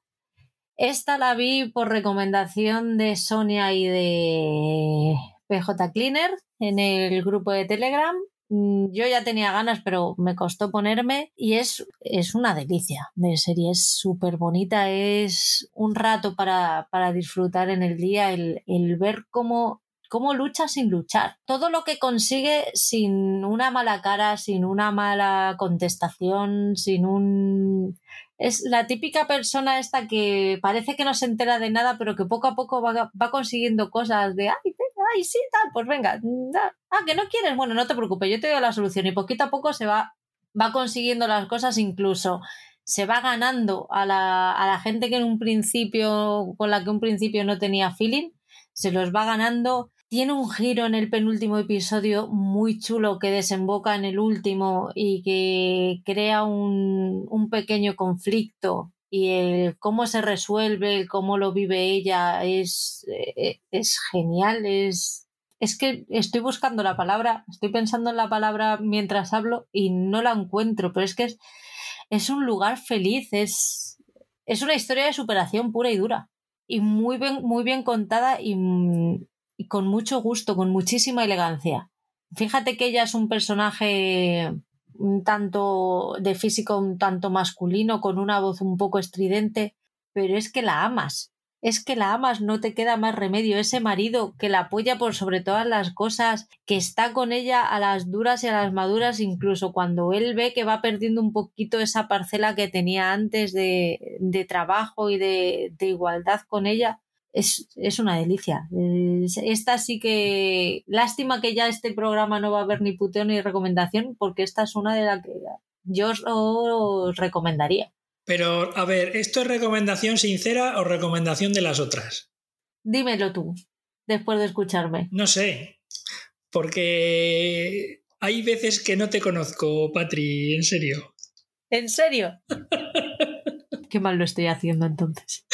Esta la vi por recomendación de Sonia y de PJ Cleaner en el grupo de Telegram. Mm, yo ya tenía ganas, pero me costó ponerme y es, es una delicia de serie. Es súper bonita, es un rato para, disfrutar en el día, el, el ver cómo cómo lucha sin luchar. Todo lo que consigue sin una mala cara, sin una mala contestación, sin un... Es la típica persona esta que parece que no se entera de nada, pero que poco a poco va, consiguiendo cosas de, ay, ay, sí, tal, pues venga, ah, que no quieres, bueno, no te preocupes, yo te doy la solución y poquito a poco se va, va consiguiendo las cosas, incluso se va ganando a la, a la gente que en un principio, con la que un principio no tenía feeling, se los va ganando. Tiene un giro en el penúltimo episodio muy chulo que desemboca en el último y que crea un, pequeño conflicto y el cómo se resuelve, el cómo lo vive ella es, eh, es genial, es, es que estoy buscando la palabra, estoy pensando en la palabra mientras hablo y no la encuentro, pero es que es, es un lugar feliz, es, es una historia de superación pura y dura y muy bien, muy bien contada y, y con mucho gusto, con muchísima elegancia. Fíjate que ella es un personaje un tanto de físico un tanto masculino, con una voz un poco estridente, pero es que la amas. Es que la amas, no te queda más remedio. Ese marido que la apoya por sobre todas las cosas, que está con ella a las duras y a las maduras, incluso cuando él ve que va perdiendo un poquito esa parcela que tenía antes de, de trabajo y de, de igualdad con ella, es, una delicia. Esta sí que. Lástima que ya este programa no va a haber ni puteo ni recomendación, porque esta es una de las que yo os recomendaría. Pero, a ver, ¿esto es recomendación sincera o recomendación de las otras? Dímelo tú, después de escucharme. No sé, porque hay veces que no te conozco, Patri, en serio. ¿En serio? Qué mal lo estoy haciendo entonces.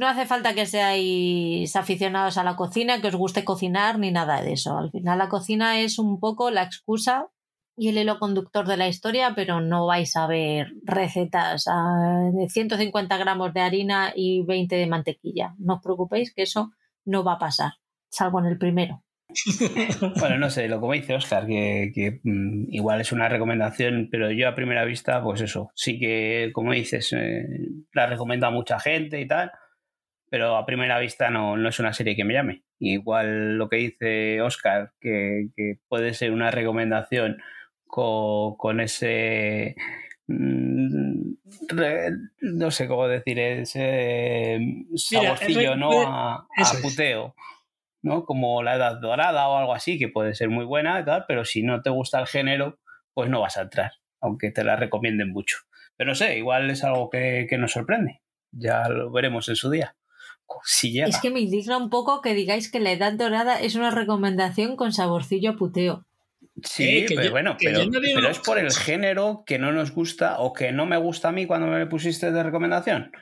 No hace falta que seáis aficionados a la cocina, que os guste cocinar ni nada de eso. Al final la cocina es un poco la excusa y el hilo conductor de la historia, pero no vais a ver recetas ah, de 150 gramos de harina y 20 de mantequilla. No os preocupéis que eso no va a pasar, salvo en el primero. bueno, no sé, lo como dice Oscar, que, mm, igual es una recomendación, pero yo a primera vista, pues eso, sí que, como dices, eh, la recomienda a mucha gente y tal, pero a primera vista no, no, es una serie que me llame. Igual lo que dice Oscar, que, puede ser una recomendación con, ese mm, no sé cómo decir, ese saborcillo, ¿no? A, puteo. ¿no? Como la edad dorada o algo así, que puede ser muy buena tal, pero si no te gusta el género, pues no vas a entrar, aunque te la recomienden mucho. Pero no sé, igual es algo que, nos sorprende. Ya lo veremos en su día. Si llega. Es que me indigna un poco que digáis que la edad dorada es una recomendación con saborcillo a puteo. Sí, pero bueno, pero, es por el género que no nos gusta o que no me gusta a mí cuando me le pusiste de recomendación.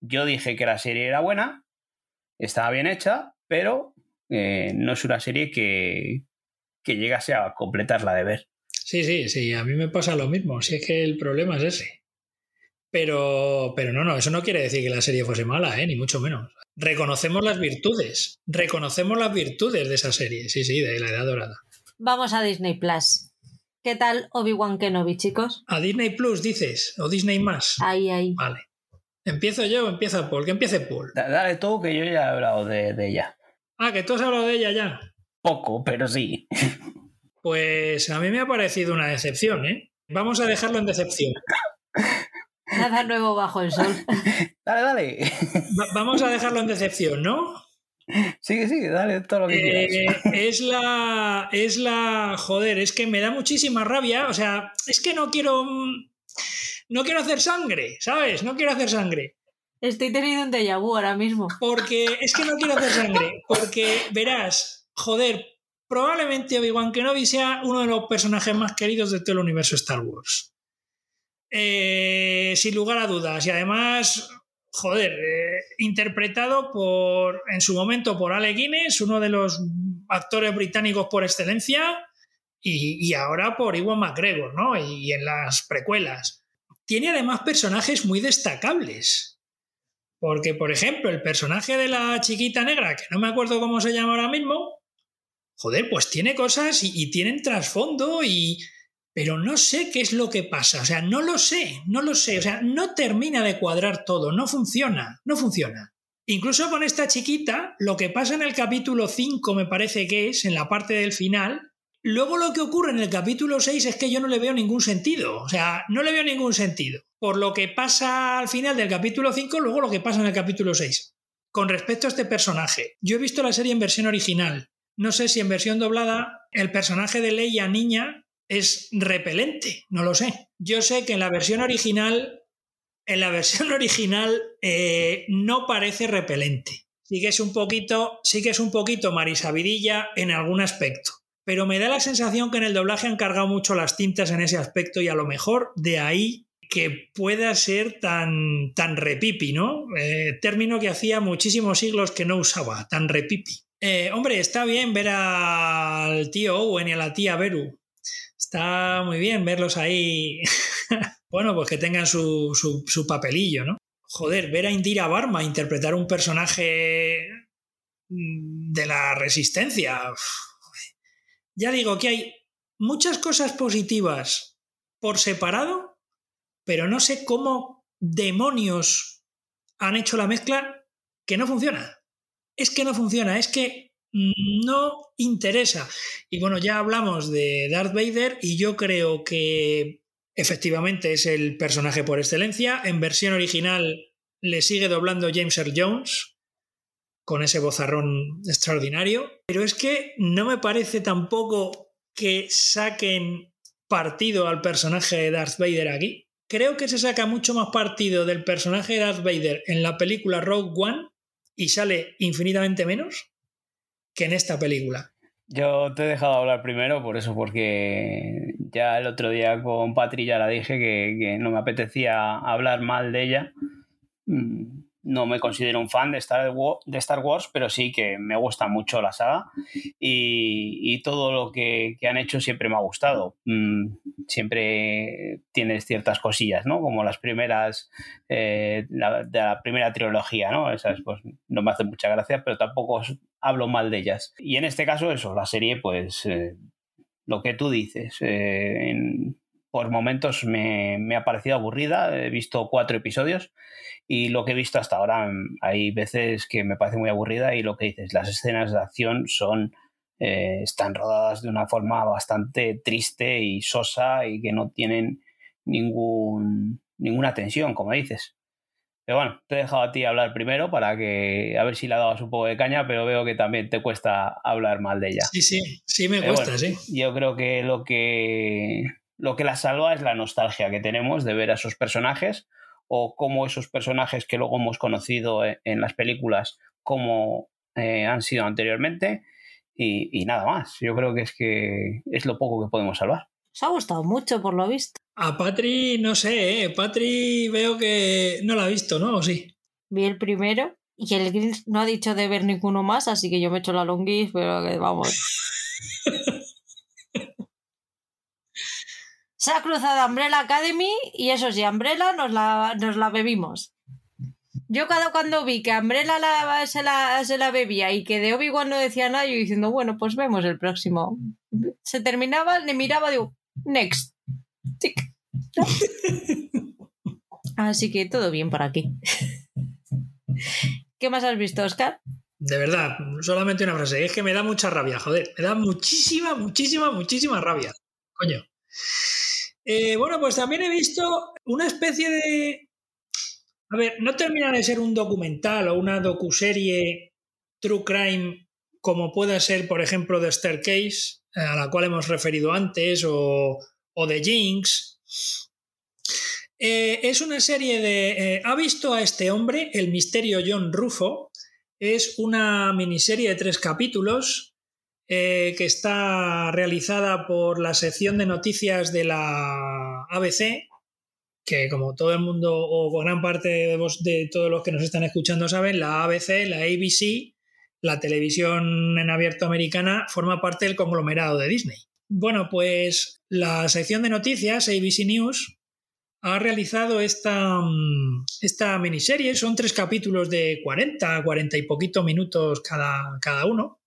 Yo dije que la serie era buena, estaba bien hecha, pero eh, no es una serie que, que llegase a completarla de ver. Sí, sí, sí, a mí me pasa lo mismo, si es que el problema es ese. Pero, pero no, no, eso no quiere decir que la serie fuese mala, ¿eh? ni mucho menos. Reconocemos las virtudes, reconocemos las virtudes de esa serie, sí, sí, de la Edad Dorada. Vamos a Disney Plus. ¿Qué tal Obi-Wan Kenobi, chicos? A Disney Plus, dices, o Disney más. Ahí, ahí. Vale. ¿Empiezo yo o empieza Paul? Que empiece Paul. Dale tú, que yo ya he hablado de, de ella. Ah, que tú has hablado de ella ya. Poco, pero sí. Pues a mí me ha parecido una decepción, ¿eh? Vamos a dejarlo en decepción. Nada nuevo bajo el sol. dale, dale. vamos a dejarlo en decepción, ¿no? Sí, sí, dale todo lo que eh, quieras. Es la. Es la. Joder, es que me da muchísima rabia. O sea, es que no quiero. No quiero hacer sangre, ¿sabes? No quiero hacer sangre. Estoy teniendo un déjà vu ahora mismo. Porque es que no quiero hacer sangre. Porque verás, joder, probablemente Obi-Wan Kenobi sea uno de los personajes más queridos de todo el universo Star Wars. Eh, sin lugar a dudas. Y además, joder, eh, interpretado por, en su momento por Ale Guinness, uno de los actores británicos por excelencia, y, ahora por Iwan McGregor, ¿no? Y, en las precuelas. Tiene además personajes muy destacables. Porque, por ejemplo, el personaje de la chiquita negra, que no me acuerdo cómo se llama ahora mismo, joder, pues tiene cosas y, y tienen trasfondo y... Pero no sé qué es lo que pasa, o sea, no lo sé, no lo sé, o sea, no termina de cuadrar todo, no funciona, no funciona. Incluso con esta chiquita, lo que pasa en el capítulo 5 me parece que es, en la parte del final, luego lo que ocurre en el capítulo 6 es que yo no le veo ningún sentido, o sea, no le veo ningún sentido. Por lo que pasa al final del capítulo 5, luego lo que pasa en el capítulo 6. Con respecto a este personaje, yo he visto la serie en versión original no sé si en versión doblada el personaje de Leia niña es repelente, no lo sé. Yo sé que en la versión original, en la versión original eh, no parece repelente. Sí que es un poquito, sí que es un poquito marisabidilla en algún aspecto. Pero me da la sensación que en el doblaje han cargado mucho las tintas en ese aspecto y a lo mejor de ahí que pueda ser tan, tan repipi, ¿no? Eh, término que hacía muchísimos siglos que no usaba, tan repipi. Eh, hombre, está bien ver al tío Owen y a la tía Beru. Está muy bien verlos ahí. bueno, pues que tengan su, su, papelillo, ¿no? Joder, ver a Indira Barma interpretar un personaje mm, de la resistencia. Ya digo que hay muchas cosas positivas por separado, pero no sé cómo demonios han hecho la mezcla que no funciona es que no funciona, es que no interesa. Y bueno, ya hablamos de Darth Vader y yo creo que efectivamente es el personaje por excelencia. En versión original le sigue doblando James Earl Jones con ese bozarrón extraordinario. Pero es que no me parece tampoco que saquen partido al personaje de Darth Vader aquí. Creo que se saca mucho más partido del personaje de Darth Vader en la película Rogue One y sale infinitamente menos que en esta película. Yo te he dejado hablar primero por eso, porque ya el otro día con Patri ya la dije que, que no me apetecía hablar mal de ella. No me considero un fan de Star, Wars, de Star Wars, pero sí que me gusta mucho la saga y, todo lo que, han hecho siempre me ha gustado. Mm, siempre tienes ciertas cosillas, ¿no? Como las primeras, eh, de la primera trilogía, ¿no? Esas pues no me hacen mucha gracia, pero tampoco hablo mal de ellas. Y en este caso eso, la serie pues... Eh, lo que tú dices, eh, por momentos me, me, ha parecido aburrida. He visto cuatro episodios y lo que he visto hasta ahora, mm, hay veces que me parece muy aburrida y lo que dices, las escenas de acción son, eh, están rodadas de una forma bastante triste y sosa y que no tienen ningún, ninguna tensión, como dices. Pero bueno, te he dejado a ti hablar primero para que a ver si le dabas un poco de caña, pero veo que también te cuesta hablar mal de ella. Sí, sí, sí me cuesta, sí. Yo creo que lo que lo que la salva es la nostalgia que tenemos de ver a esos personajes o cómo esos personajes que luego hemos conocido e, en las películas, como eh, han sido anteriormente y, nada más. Yo creo que es que es lo poco que podemos salvar. Os ha gustado mucho, por lo visto. A Patri, no sé, ¿eh? Patri veo que no la ha visto, ¿no? ¿O sí? Vi el primero y el Grinch no ha dicho de ver ninguno más, así que yo me he hecho la longis, pero que vamos. Se ha cruzado Umbrella Academy y eso sí, Umbrella nos la, nos la bebimos. Yo cada cuando vi que Umbrella la, se, la, se la bebía y que de Obi-Wan no decía nada, yo diciendo, bueno, pues vemos el próximo. Se terminaba, le miraba, digo, next. Así que todo bien por aquí. ¿Qué más has visto, Oscar? De verdad, solamente una frase. Es que me da mucha rabia, joder. Me da muchísima, muchísima, muchísima rabia. Coño. Eh, bueno, pues también he visto una especie de. A ver, no termina de ser un documental o una docuserie true crime como pueda ser, por ejemplo, The Staircase, eh, a la cual hemos referido antes, o, o The Jinx. Eh, es una serie de... ¿Ha visto a este hombre, el misterio John Rufo? Es una miniserie de tres capítulos eh, que está realizada por la sección de noticias de la ABC, que como todo el mundo o gran parte de, de todos los que nos están escuchando saben, la ABC, la ABC, la televisión en abierto americana, forma parte del conglomerado de Disney. Bueno, pues la sección de noticias, ABC News, ha realizado esta, esta miniserie. Son tres capítulos de 40, 40 y poquito minutos cada, cada uno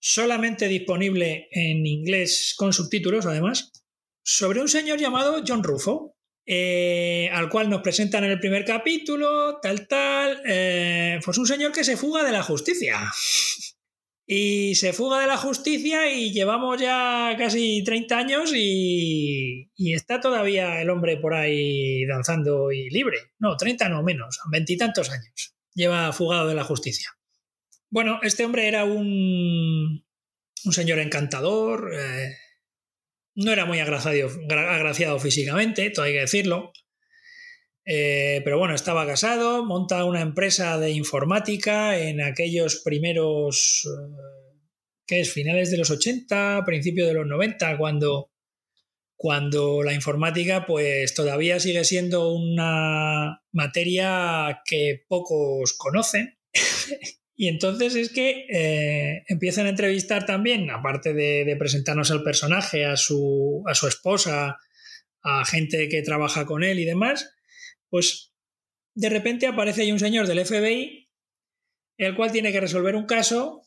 solamente disponible en inglés con subtítulos, además, sobre un señor llamado John Rufo, eh, al cual nos presentan en el primer capítulo, tal, tal, eh, pues un señor que se fuga de la justicia. y se fuga de la justicia y llevamos ya casi 30 años y, y está todavía el hombre por ahí danzando y libre. No, 30 no menos, veintitantos años. Lleva fugado de la justicia. Bueno, este hombre era un, un señor encantador, eh, no era muy agraciado, físicamente, todo hay que decirlo, eh, pero bueno, estaba casado, monta una empresa de informática en aquellos primeros, eh, ¿qué es? Finales de los 80, principios de los 90, cuando, cuando la informática pues todavía sigue siendo una materia que pocos conocen. Y entonces es que eh, empiezan a entrevistar también, aparte de, presentarnos al personaje, a su, a su esposa, a gente que trabaja con él y demás, pues de repente aparece ahí un señor del FBI, el cual tiene que resolver un caso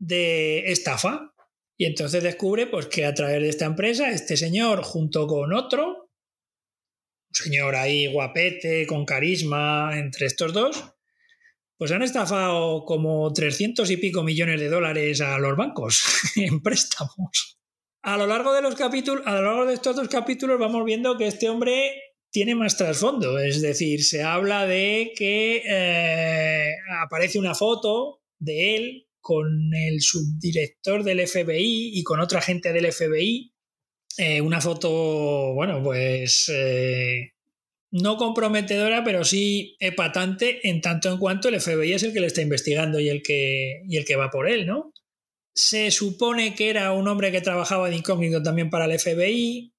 de estafa. Y entonces descubre pues, que a través de esta empresa, este señor, junto con otro, un señor ahí guapete, con carisma, entre estos dos, pues han estafado como 300 y pico millones de dólares a los bancos en préstamos. A lo largo de los capítulos, a lo largo de estos dos capítulos vamos viendo que este hombre tiene más trasfondo, es decir, se habla de que eh, aparece una foto de él con el subdirector del FBI y con otra gente del FBI. Eh, una foto, bueno, pues eh, no comprometedora, pero sí epatante en tanto en cuanto el FBI es el que le está investigando y el que, y el que va por él, ¿no? Se supone que era un hombre que trabajaba de incógnito también para el FBI.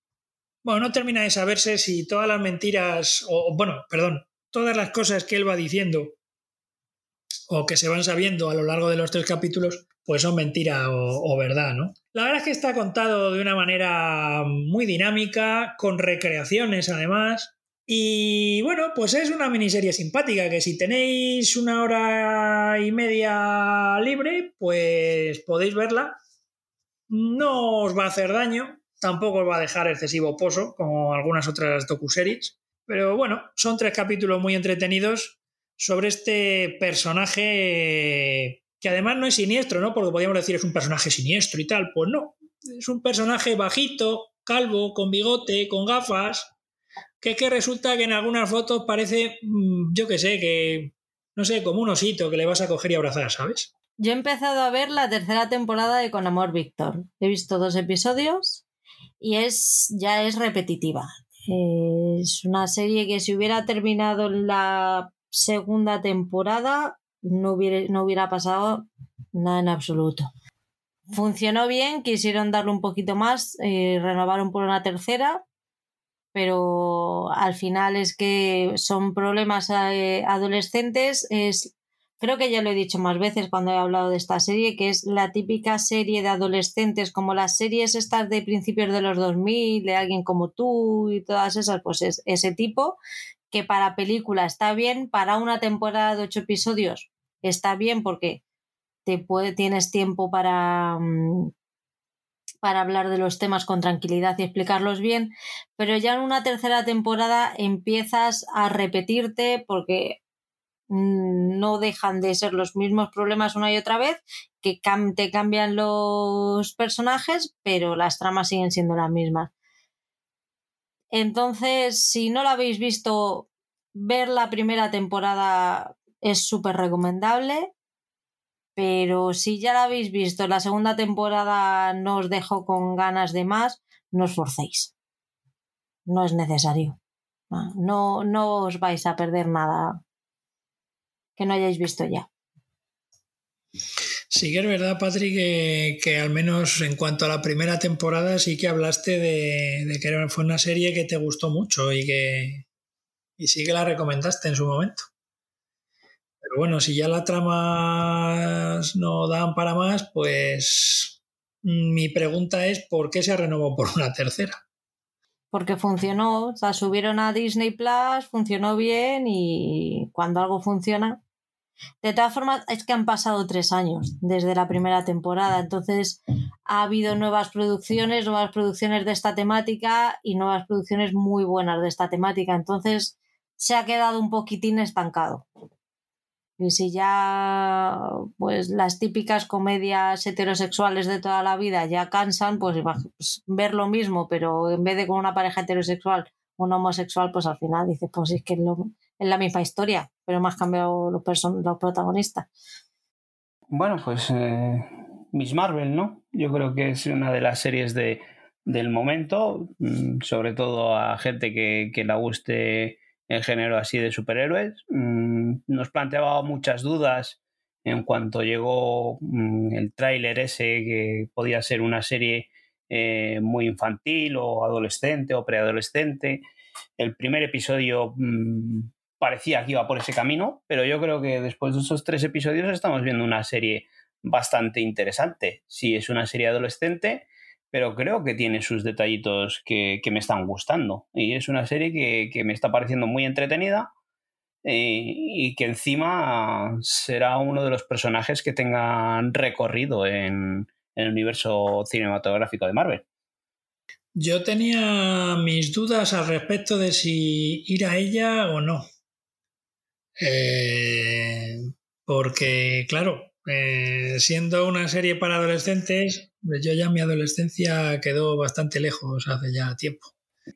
Bueno, no termina de saberse si todas las mentiras, o bueno, perdón, todas las cosas que él va diciendo o que se van sabiendo a lo largo de los tres capítulos, pues son mentira o, o, verdad, ¿no? La verdad es que está contado de una manera muy dinámica, con recreaciones además, y bueno, pues es una miniserie simpática que si tenéis una hora y media libre, pues podéis verla. No os va a hacer daño, tampoco os va a dejar excesivo pozo, como algunas otras docuseries. Pero bueno, son tres capítulos muy entretenidos sobre este personaje que además no es siniestro, ¿no? Porque podríamos decir es un personaje siniestro y tal. Pues no, es un personaje bajito, calvo, con bigote, con gafas, que es que resulta que en algunas fotos parece, mm, yo qué sé, que, no sé, como un osito que le vas a coger y abrazar, ¿sabes? Yo he empezado a ver la tercera temporada de Con Amor Víctor. He visto dos episodios y es ya es repetitiva. Es una serie que si hubiera terminado la segunda temporada no hubiera, no hubiera pasado nada en absoluto. Funcionó bien, quisieron darle un poquito más, eh, renovaron por una tercera, pero al final es que son problemas eh, adolescentes. Es, creo que ya lo he dicho más veces cuando he hablado de esta serie, que es la típica serie de adolescentes, como las series estas de principios de los 2000, de alguien como tú y todas esas, pues es ese tipo, que para película está bien, para una temporada de ocho episodios está bien porque te puede, tienes tiempo para, mm, para hablar de los temas con tranquilidad y explicarlos bien, pero ya en una tercera temporada empiezas a repetirte porque mm, no dejan de ser los mismos problemas una y otra vez, que te cambian los personajes, pero las tramas siguen siendo las mismas. Entonces, si no la habéis visto, ver la primera temporada es súper recomendable. Pero si ya la habéis visto, la segunda temporada no os dejo con ganas de más, no os forcéis. No es necesario. No, no os vais a perder nada que no hayáis visto ya. Sí que es verdad, Patrick, que, al menos en cuanto a la primera temporada sí que hablaste de, de, que fue una serie que te gustó mucho y que y sí que la recomendaste en su momento. Pero bueno, si ya las tramas no dan para más, pues mi pregunta es ¿por qué se renovó por una tercera? Porque funcionó, la subieron a Disney Plus, funcionó bien y cuando algo funciona. De todas formas, es que han pasado tres años desde la primera temporada, entonces ha habido nuevas producciones, nuevas producciones de esta temática y nuevas producciones muy buenas de esta temática, entonces se ha quedado un poquitín estancado. Y si ya pues las típicas comedias heterosexuales de toda la vida ya cansan, pues, pues, ver lo mismo, pero en vez de con una pareja heterosexual, un homosexual, pues al final dices, pues es que es, la misma historia, pero más cambiado los, los protagonistas. Bueno, pues eh, Miss Marvel, ¿no? Yo creo que es una de las series de, del momento, mm, sobre todo a gente que, que la guste el género así de superhéroes. Mm, nos planteaba muchas dudas en cuanto llegó mm, el tráiler ese que podía ser una serie eh, muy infantil o adolescente o preadolescente. El primer episodio mm, parecía que iba por ese camino, pero yo creo que después de esos tres episodios estamos viendo una serie bastante interesante. Si es una serie adolescente, pero creo que tiene sus detallitos que, me están gustando. Y es una serie que, me está pareciendo muy entretenida eh, y que encima será uno de los personajes que tengan recorrido en, el universo cinematográfico de Marvel. Yo tenía mis dudas al respecto de si ir a ella o no. Eh, porque, claro, eh, siendo una serie para adolescentes, yo ya mi adolescencia quedó bastante lejos hace ya tiempo.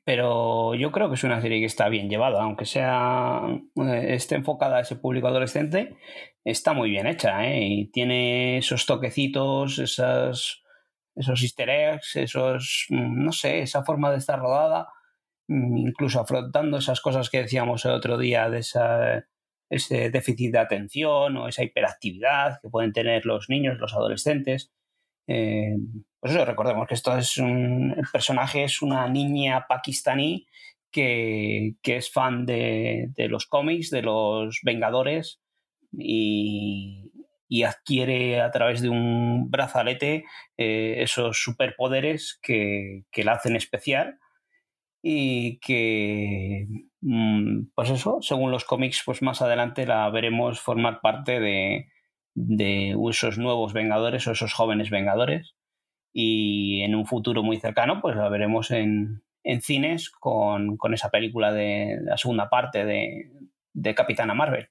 Pero yo creo que es una serie que está bien llevada, aunque sea eh, esté enfocada a ese público adolescente, está muy bien hecha, ¿eh? Y tiene esos toquecitos, esas, esos easter eggs, esos, mm, no sé, esa forma de estar rodada, mm, incluso afrontando esas cosas que decíamos el otro día de esa ese déficit de atención o esa hiperactividad que pueden tener los niños, los adolescentes. Eh, pues eso, recordemos que esto es un, el personaje es una niña pakistaní que, es fan de, los cómics, de los Vengadores y, adquiere a través de un brazalete eh, esos superpoderes que, que la hacen especial y que Mm, pues eso, según los cómics, pues más adelante la veremos formar parte de, esos nuevos Vengadores o esos jóvenes Vengadores. Y en un futuro muy cercano, pues la veremos en, cines con, esa película de la segunda parte de, de Capitana Marvel.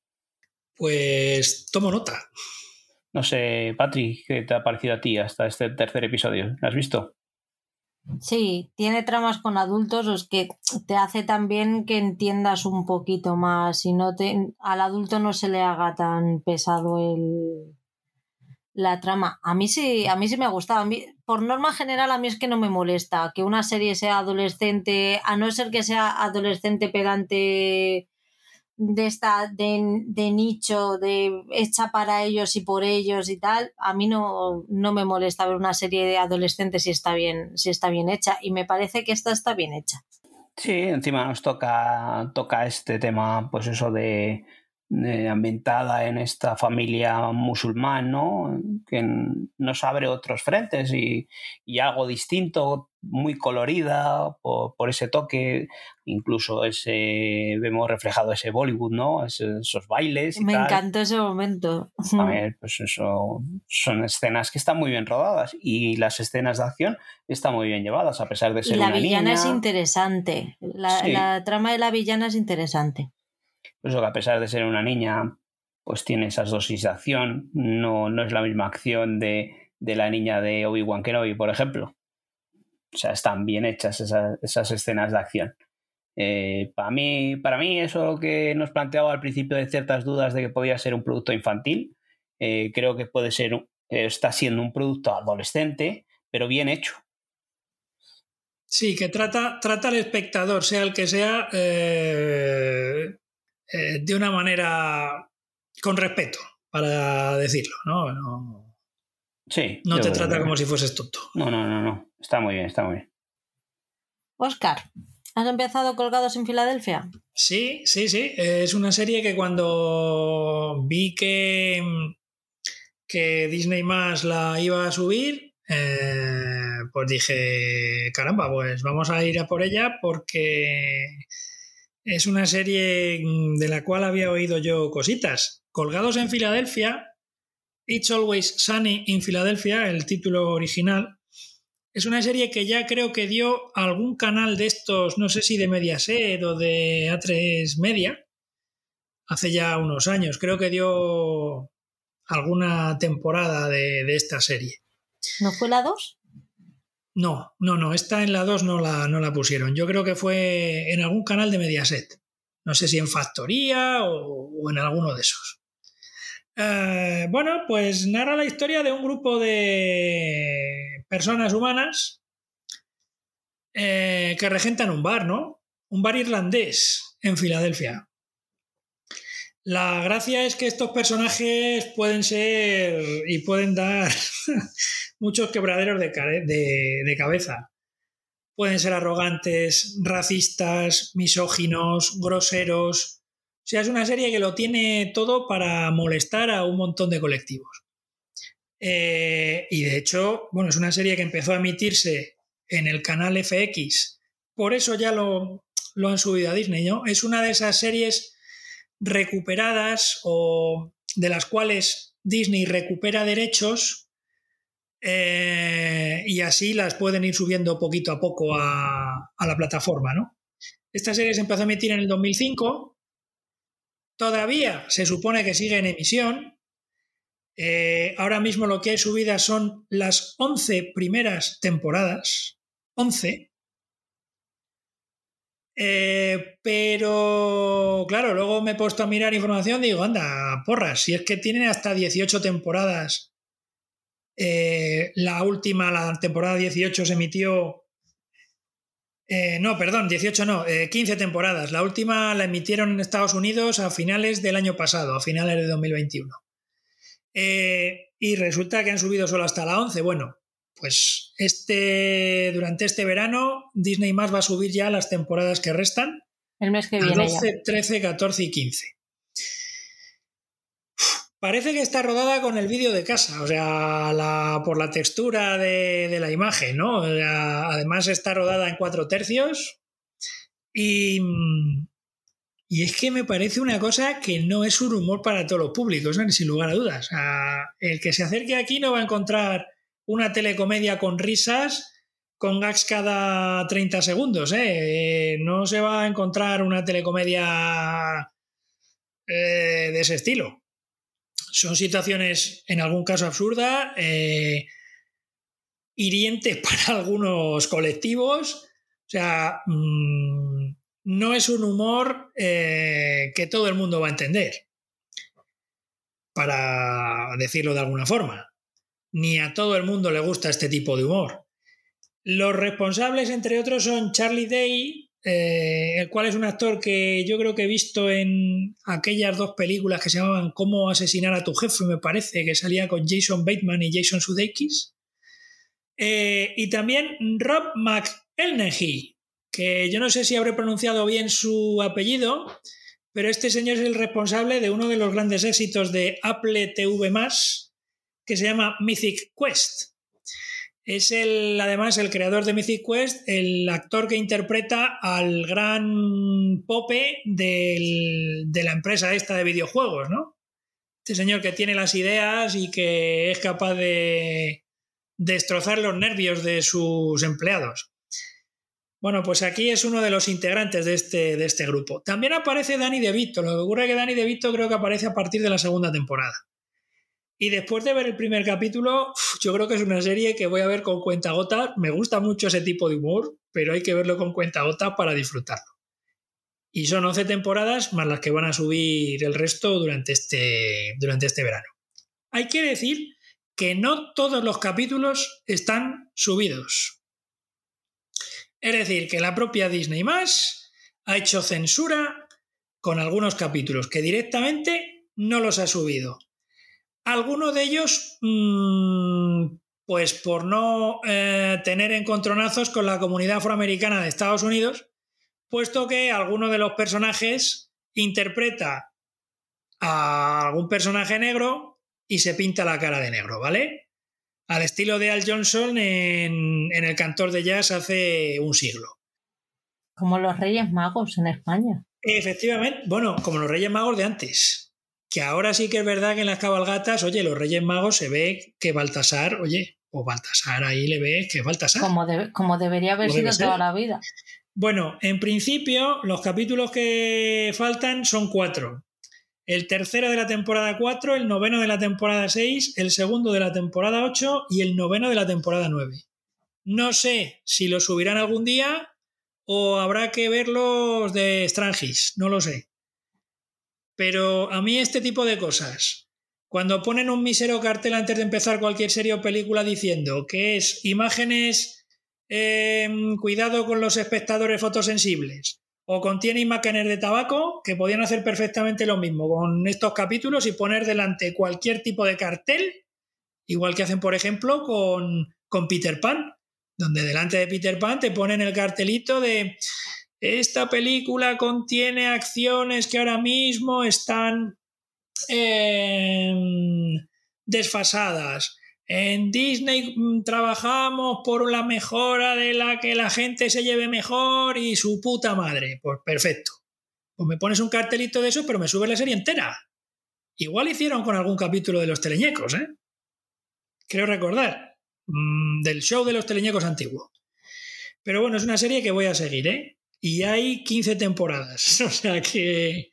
Pues tomo nota. No sé, Patrick, ¿qué te ha parecido a ti hasta este tercer episodio? ¿Lo has visto? Sí, tiene tramas con adultos, los que te hace también que entiendas un poquito más y no te, al adulto no se le haga tan pesado el, la trama. A mí sí, a mí sí me ha gustado. por norma general, a mí es que no me molesta que una serie sea adolescente, a no ser que sea adolescente pedante de esta de, de, nicho de hecha para ellos y por ellos y tal a mí no, no me molesta ver una serie de adolescentes si está bien si está bien hecha y me parece que esta está bien hecha. Sí encima nos toca toca este tema pues eso de eh, ambientada en esta familia musulmán, ¿no? que nos abre otros frentes y, algo distinto, muy colorida por, ese toque, incluso ese vemos reflejado ese Bollywood, ¿no? esos bailes. Me encantó ese momento. pues eso, son escenas que están muy bien rodadas y las escenas de acción están muy bien llevadas, a pesar de ser... La villana es interesante, la trama de la villana es interesante. Eso que a pesar de ser una niña, pues tiene esas dosis de acción. No, no es la misma acción de, la niña de Obi-Wan Kenobi, por ejemplo. O sea, están bien hechas esas, escenas de acción. Eh, para, mí, para mí, eso que nos planteaba al principio de ciertas dudas de que podía ser un producto infantil, eh, creo que puede ser, eh, está siendo un producto adolescente, pero bien hecho. Sí, que trata, trata al espectador, sea el que sea, de una manera con respeto, para decirlo, ¿no? no sí. No te trata como si fueses tonto. No, no, no, no. Está muy bien, está muy bien. Oscar, ¿has empezado Colgados en Filadelfia? Sí, sí, sí. Es una serie que cuando vi que, que Disney más la iba a subir, eh, pues dije, caramba, pues vamos a ir a por ella porque es una serie mm, de la cual había oído yo cositas. Colgados en Filadelfia, It's Always Sunny in Philadelphia, el título original, es una serie que ya creo que dio algún canal de estos, no sé si de Mediaset o de A3 Media, hace ya unos años. Creo que dio alguna temporada de, de esta serie. ¿No fue la 2? No, no, no, esta en la 2 no la, no la pusieron. Yo creo que fue en algún canal de Mediaset. No sé si en Factoría o, en alguno de esos. Eh, bueno, pues narra la historia de un grupo de personas humanas eh, que regentan un bar, ¿no? Un bar irlandés en Filadelfia. La gracia es que estos personajes pueden ser y pueden dar muchos quebraderos de, cabeza. Pueden ser arrogantes, racistas, misóginos, groseros. O sea, es una serie que lo tiene todo para molestar a un montón de colectivos. Eh, y de hecho, bueno, es una serie que empezó a emitirse en el canal FX. Por eso ya lo, lo han subido a Disney, ¿no? Es una de esas series recuperadas o de las cuales Disney recupera derechos eh, y así las pueden ir subiendo poquito a poco a, la plataforma. ¿no? Esta serie se empezó a emitir en el 2005, todavía se supone que sigue en emisión. Eh, ahora mismo lo que hay subidas son las 11 primeras temporadas, 11, eh, pero, claro, luego me he puesto a mirar información y digo, anda, porras, si es que tienen hasta 18 temporadas. Eh, la última, la temporada 18, se emitió. Eh, no, perdón, 18 no, 15 temporadas. La última la emitieron en Estados Unidos a finales del año pasado, a finales de 2021. y resulta que han subido solo hasta la 11. Bueno, pues este, durante este verano Disney más va a subir ya las temporadas que restan. El mes que viene. 12, 13, 14 y 15. Parece que está rodada con el vídeo de casa, o sea, por la textura de, la imagen, ¿no? además está rodada en cuatro tercios y, y es que me parece una cosa que no es un humor para todos los públicos, sin lugar a dudas. el que se acerque aquí no va a encontrar una telecomedia con risas, con gags cada 30 segundos. ¿eh? No se va a encontrar una telecomedia eh, de ese estilo. Son situaciones, en algún caso, absurdas. Eh, hiriente para algunos colectivos. O sea, mm, no es un humor eh, que todo el mundo va a entender, para decirlo de alguna forma. Ni a todo el mundo le gusta este tipo de humor. Los responsables, entre otros, son Charlie Day, eh, el cual es un actor que yo creo que he visto en aquellas dos películas que se llamaban Cómo asesinar a tu jefe, me parece, que salía con Jason Bateman y Jason Sudeikis. Eh, y también Rob McElney, que yo no sé si habré pronunciado bien su apellido, pero este señor es el responsable de uno de los grandes éxitos de Apple TV, que se llama Mythic Quest. Es el, además el creador de Mythic Quest, el actor que interpreta al gran Pope de la empresa esta de videojuegos, ¿no? Este señor que tiene las ideas y que es capaz de destrozar los nervios de sus empleados. Bueno, pues aquí es uno de los integrantes de este, de este grupo. También aparece Danny DeVito. Lo que ocurre es que Danny DeVito creo que aparece a partir de la segunda temporada. Y después de ver el primer capítulo, yo creo que es una serie que voy a ver con cuenta gota. Me gusta mucho ese tipo de humor, pero hay que verlo con cuenta gota para disfrutarlo. Y son 11 temporadas más las que van a subir el resto durante este, durante este verano. Hay que decir que no todos los capítulos están subidos. Es decir, que la propia Disney más ha hecho censura con algunos capítulos que directamente no los ha subido. Algunos de ellos, mm, pues por no eh, tener encontronazos con la comunidad afroamericana de Estados Unidos, puesto que alguno de los personajes interpreta a algún personaje negro y se pinta la cara de negro, ¿vale? al estilo de Al Johnson en, El cantor de jazz hace un siglo. Como los Reyes Magos en España. Efectivamente, bueno, como los Reyes Magos de antes. Que ahora sí que es verdad que en las cabalgatas, oye, los Reyes Magos se ve que Baltasar, oye, o Baltasar ahí le ve que es Baltasar. Como, como debería haber sido toda la vida. Bueno, en principio, los capítulos que faltan son cuatro el tercero de la temporada 4, el noveno de la temporada 6, el segundo de la temporada 8 y el noveno de la temporada 9. No sé si los subirán algún día o habrá que verlos de Strangis, no lo sé. Pero a mí este tipo de cosas, cuando ponen un mísero cartel antes de empezar cualquier serie o película diciendo que es imágenes, eh, cuidado con los espectadores fotosensibles, o contiene imágenes de tabaco que podían hacer perfectamente lo mismo con estos capítulos y poner delante cualquier tipo de cartel, igual que hacen, por ejemplo, con, con Peter Pan, donde delante de Peter Pan te ponen el cartelito de esta película contiene acciones que ahora mismo están em, desfasadas en Disney mm, trabajamos por la mejora de la que la gente se lleve mejor y su puta madre. Pues perfecto. Pues me pones un cartelito de eso, pero me subes la serie entera. Igual hicieron con algún capítulo de los teleñecos, ¿eh? Creo recordar. Mm, del show de los teleñecos antiguo. Pero bueno, es una serie que voy a seguir, ¿eh? Y hay 15 temporadas. O sea que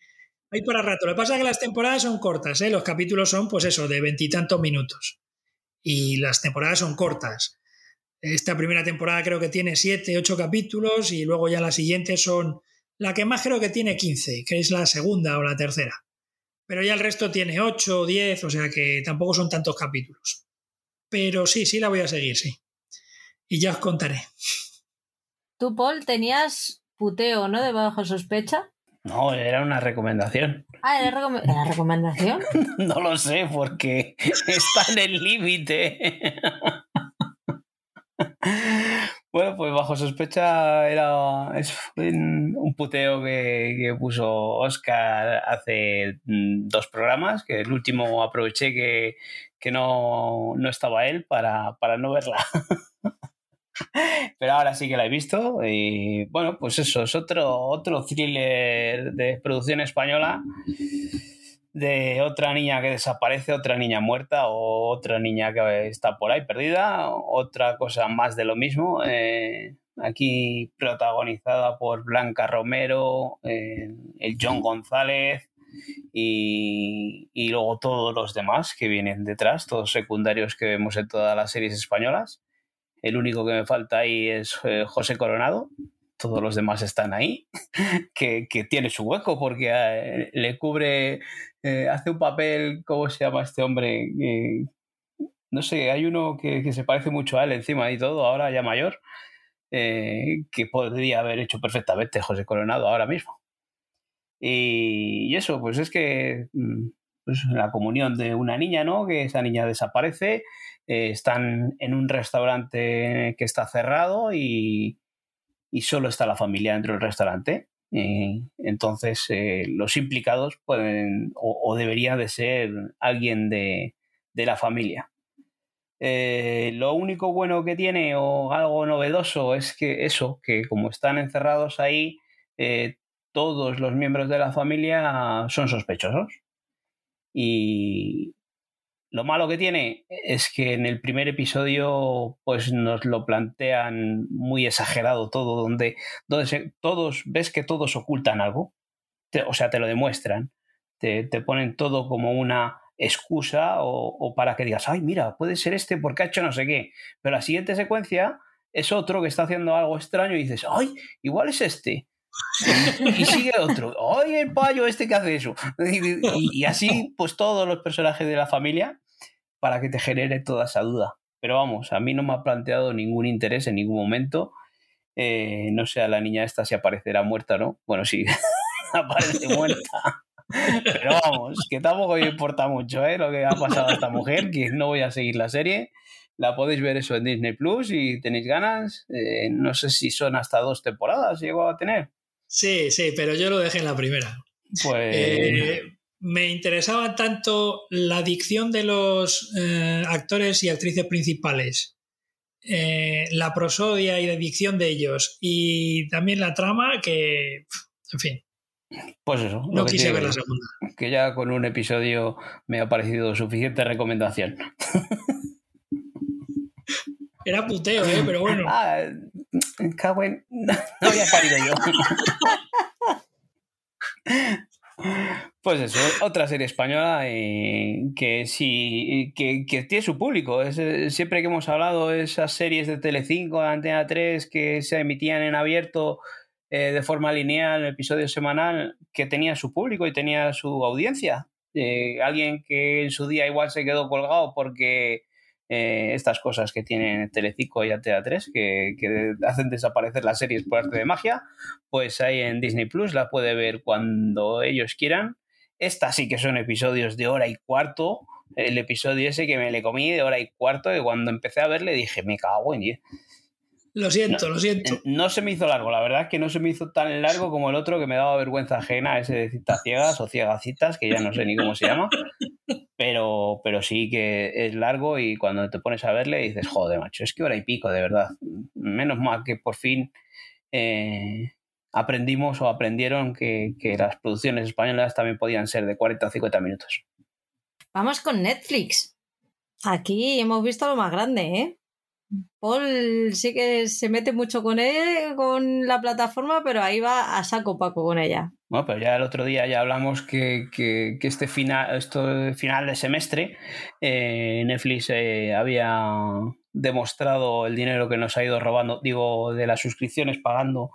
hay para rato. Lo que pasa es que las temporadas son cortas, ¿eh? Los capítulos son, pues eso, de veintitantos minutos y las temporadas son cortas. Esta primera temporada creo que tiene 7, 8 capítulos y luego ya las siguientes son la que más creo que tiene 15, que es la segunda o la tercera. Pero ya el resto tiene 8 o 10, o sea que tampoco son tantos capítulos. Pero sí, sí la voy a seguir, sí. Y ya os contaré. Tú, Paul, tenías puteo, ¿no? De bajo sospecha. No, era una recomendación. Ah, ¿era, recomendación? no lo sé, porque está en el límite. bueno, pues bajo sospecha era es un puteo que, puso Oscar hace mm, dos programas, que el último aproveché que, no, no, estaba él para, para no verla. Pero ahora sí que la he visto y bueno, pues eso, es otro, otro thriller de producción española de otra niña que desaparece, otra niña muerta o otra niña que está por ahí perdida, otra cosa más de lo mismo. Eh, aquí protagonizada por Blanca Romero, eh, el John González y, y, luego todos los demás que vienen detrás, todos secundarios que vemos en todas las series españolas. El único que me falta ahí es eh, José Coronado. Todos los demás están ahí, que, tiene su hueco porque eh, le cubre, eh, hace un papel, ¿cómo se llama este hombre? no sé, hay uno que, se parece mucho a él encima y todo, ahora ya mayor, que podría haber hecho perfectamente José Coronado ahora mismo. Y, eso, pues es que mm, pues, la comunión de una niña, ¿no? Que esa niña desaparece, eh, están en un restaurante que está cerrado y, solo está la familia dentro del restaurante. entonces, eh, los implicados pueden o, debería de ser alguien de, la familia. Eh, lo único bueno que tiene o algo novedoso es que eso, que como están encerrados ahí, todos los miembros de la familia son sospechosos. Y lo malo que tiene es que en el primer episodio pues nos lo plantean muy exagerado todo, donde, donde todos ves que todos ocultan algo, o sea, te lo demuestran, te, ponen todo como una excusa o, o, para que digas, ay, mira, puede ser este porque ha hecho no sé qué, pero la siguiente secuencia es otro que está haciendo algo extraño y dices, ay, igual es este. Y, sigue otro. ¡Ay, el payo este que hace eso! Y, así, pues todos los personajes de la familia para que te genere toda esa duda. Pero vamos, a mí no me ha planteado ningún interés en ningún momento. Eh, no sé a la niña esta si aparecerá muerta no. Bueno, sí, aparece muerta. Pero vamos, que tampoco me importa mucho ¿eh? lo que ha pasado a esta mujer, que no voy a seguir la serie. La podéis ver eso en Disney Plus y tenéis ganas. Eh, no sé si son hasta dos temporadas, llegó a tener. Sí, sí, pero yo lo dejé en la primera. Pues. Eh, me interesaba tanto la dicción de los eh, actores y actrices principales, eh, la prosodia y la dicción de ellos, y también la trama que, en fin. Pues eso. No quise ver la segunda. Que ya con un episodio me ha parecido suficiente recomendación. Era puteo, ¿eh? pero bueno. Ah, cago No, había parido yo. Pues eso, otra serie española eh, que sí, que, tiene su público. Es, eh, siempre que hemos hablado de esas series de Telecinco, de Antena 3, que se emitían en abierto eh, de forma lineal, episodio semanal, que tenía su público y tenía su audiencia. alguien que en su día igual se quedó colgado porque eh, estas cosas que tienen Telecico y Antena 3 que, que, hacen desaparecer las series por arte de magia, pues ahí en Disney Plus la puede ver cuando ellos quieran. Estas sí que son episodios de hora y cuarto. El episodio ese que me le comí de hora y cuarto, que cuando empecé a verle dije, me cago en 10. Lo siento, lo siento. No se me hizo largo, la verdad es que no se me hizo tan largo como el otro que me daba vergüenza ajena, ese de citas ciegas o ciegacitas, que ya no sé ni cómo se llama. Pero, pero sí que es largo y cuando te pones a verle dices, joder, macho, es que hora y pico, de verdad. Menos mal que por fin eh, aprendimos o aprendieron que, que las producciones españolas también podían ser de 40 o 50 minutos. Vamos con Netflix. Aquí hemos visto lo más grande, ¿eh? Paul sí que se mete mucho con él, con la plataforma, pero ahí va a saco paco con ella. Bueno, pero ya el otro día ya hablamos que, este final, de semestre, eh, Netflix eh, había demostrado el dinero que nos ha ido robando, digo, de las suscripciones pagando,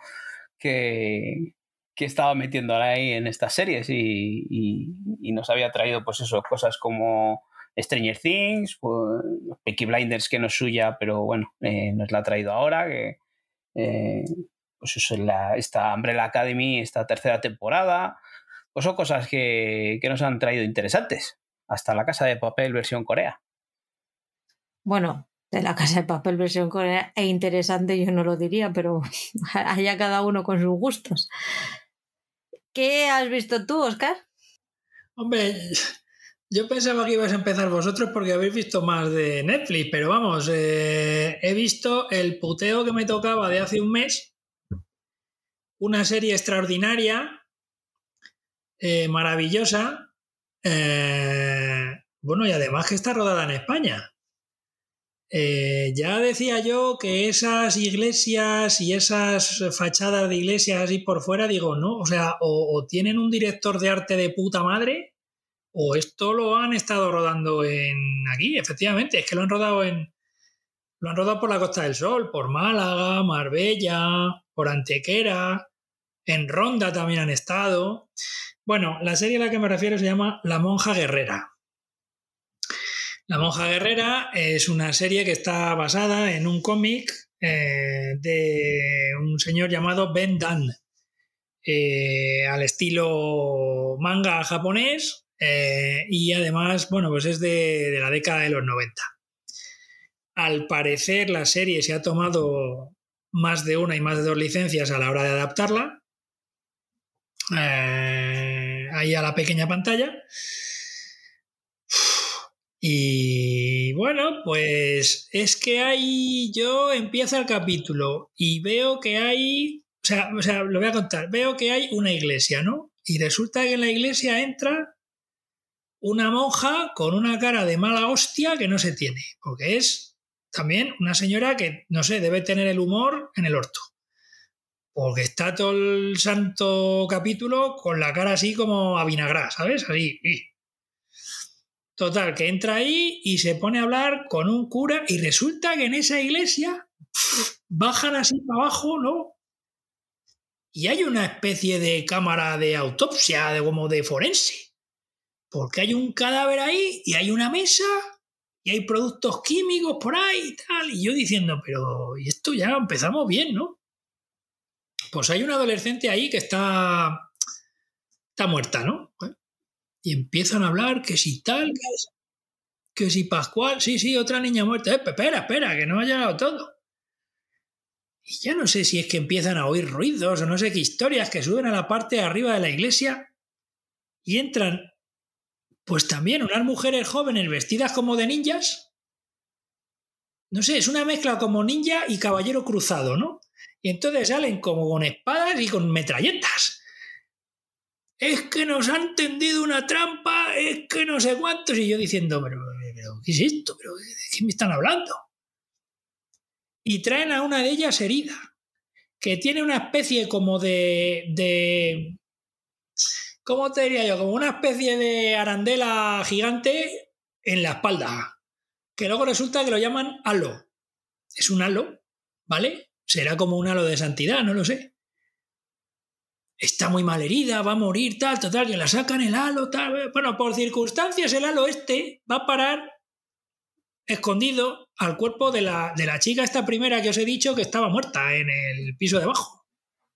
que, estaba metiendo ahí en estas series y, y, nos había traído, pues eso, cosas como Stranger Things, pues, Peaky Blinders, que no es suya, pero bueno, eh, nos la ha traído ahora, que eh, pues eso es la, esta Umbrella Academy, esta tercera temporada, pues son cosas que, que nos han traído interesantes. Hasta la Casa de Papel versión Corea. Bueno, de la Casa de Papel versión Corea e interesante yo no lo diría, pero haya cada uno con sus gustos. ¿Qué has visto tú, Oscar? Hombre, yo pensaba que ibas a empezar vosotros porque habéis visto más de Netflix, pero vamos, eh, he visto el puteo que me tocaba de hace un mes, una serie extraordinaria, eh, maravillosa, eh, bueno, y además que está rodada en España. ya decía yo que esas iglesias y esas fachadas de iglesias así por fuera, digo, no, o sea, o tienen un director de arte de puta madre, o esto lo han estado rodando en aquí, efectivamente, es que lo han rodado en, Lo han rodado por la Costa del Sol, por Málaga, Marbella, por Antequera, en Ronda también han estado. Bueno, la serie a la que me refiero se llama La monja guerrera. La monja guerrera es una serie que está basada en un cómic eh, de un señor llamado Ben Dan, eh, al estilo manga japonés eh, y además, bueno, pues es de, de la década de los 90. Al parecer la serie se ha tomado más de una y más de dos licencias a la hora de adaptarla eh, ahí a la pequeña pantalla. Y bueno, pues es que hay, yo empiezo el capítulo y veo que hay, o sea, o sea, lo voy a contar, veo que hay una iglesia, ¿no? Y resulta que en la iglesia entra una monja con una cara de mala hostia que no se tiene, porque es también una señora que, no sé, debe tener el humor en el orto. Porque está todo el santo capítulo con la cara así como a vinagrá, ¿sabes? Así. Total, que entra ahí y se pone a hablar con un cura y resulta que en esa iglesia bajan así para abajo, ¿no? Y hay una especie de cámara de autopsia, de como de forense. Porque hay un cadáver ahí y hay una mesa y hay productos químicos por ahí y tal. Y yo diciendo, pero y esto ya empezamos bien, ¿no? Pues hay una adolescente ahí que está, está muerta, ¿no? Y empiezan a hablar que si tal, que si Pascual, sí, sí, otra niña muerta. Eh, espera, espera, que no ha llegado todo. Y ya no sé si es que empiezan a oír ruidos o no sé qué historias que suben a la parte de arriba de la iglesia y entran, pues también unas mujeres jóvenes vestidas como de ninjas. No sé, es una mezcla como ninja y caballero cruzado, ¿no? Y entonces salen como con espadas y con metralletas. Es que nos han tendido una trampa, es que no sé cuántos. Y yo diciendo, pero, ¿qué es esto? ¿Pero, ¿De qué me están hablando? Y traen a una de ellas herida, que tiene una especie como de, de ¿cómo te diría yo? Como una especie de arandela gigante en la espalda, que luego resulta que lo llaman halo. Es un halo, ¿vale? Será como un halo de santidad, no lo sé. Está muy mal herida, va a morir, tal, total, que la sacan el halo, tal. Bueno, por circunstancias, el halo este va a parar escondido al cuerpo de la, de la chica, esta primera que os he dicho que estaba muerta en el piso de abajo.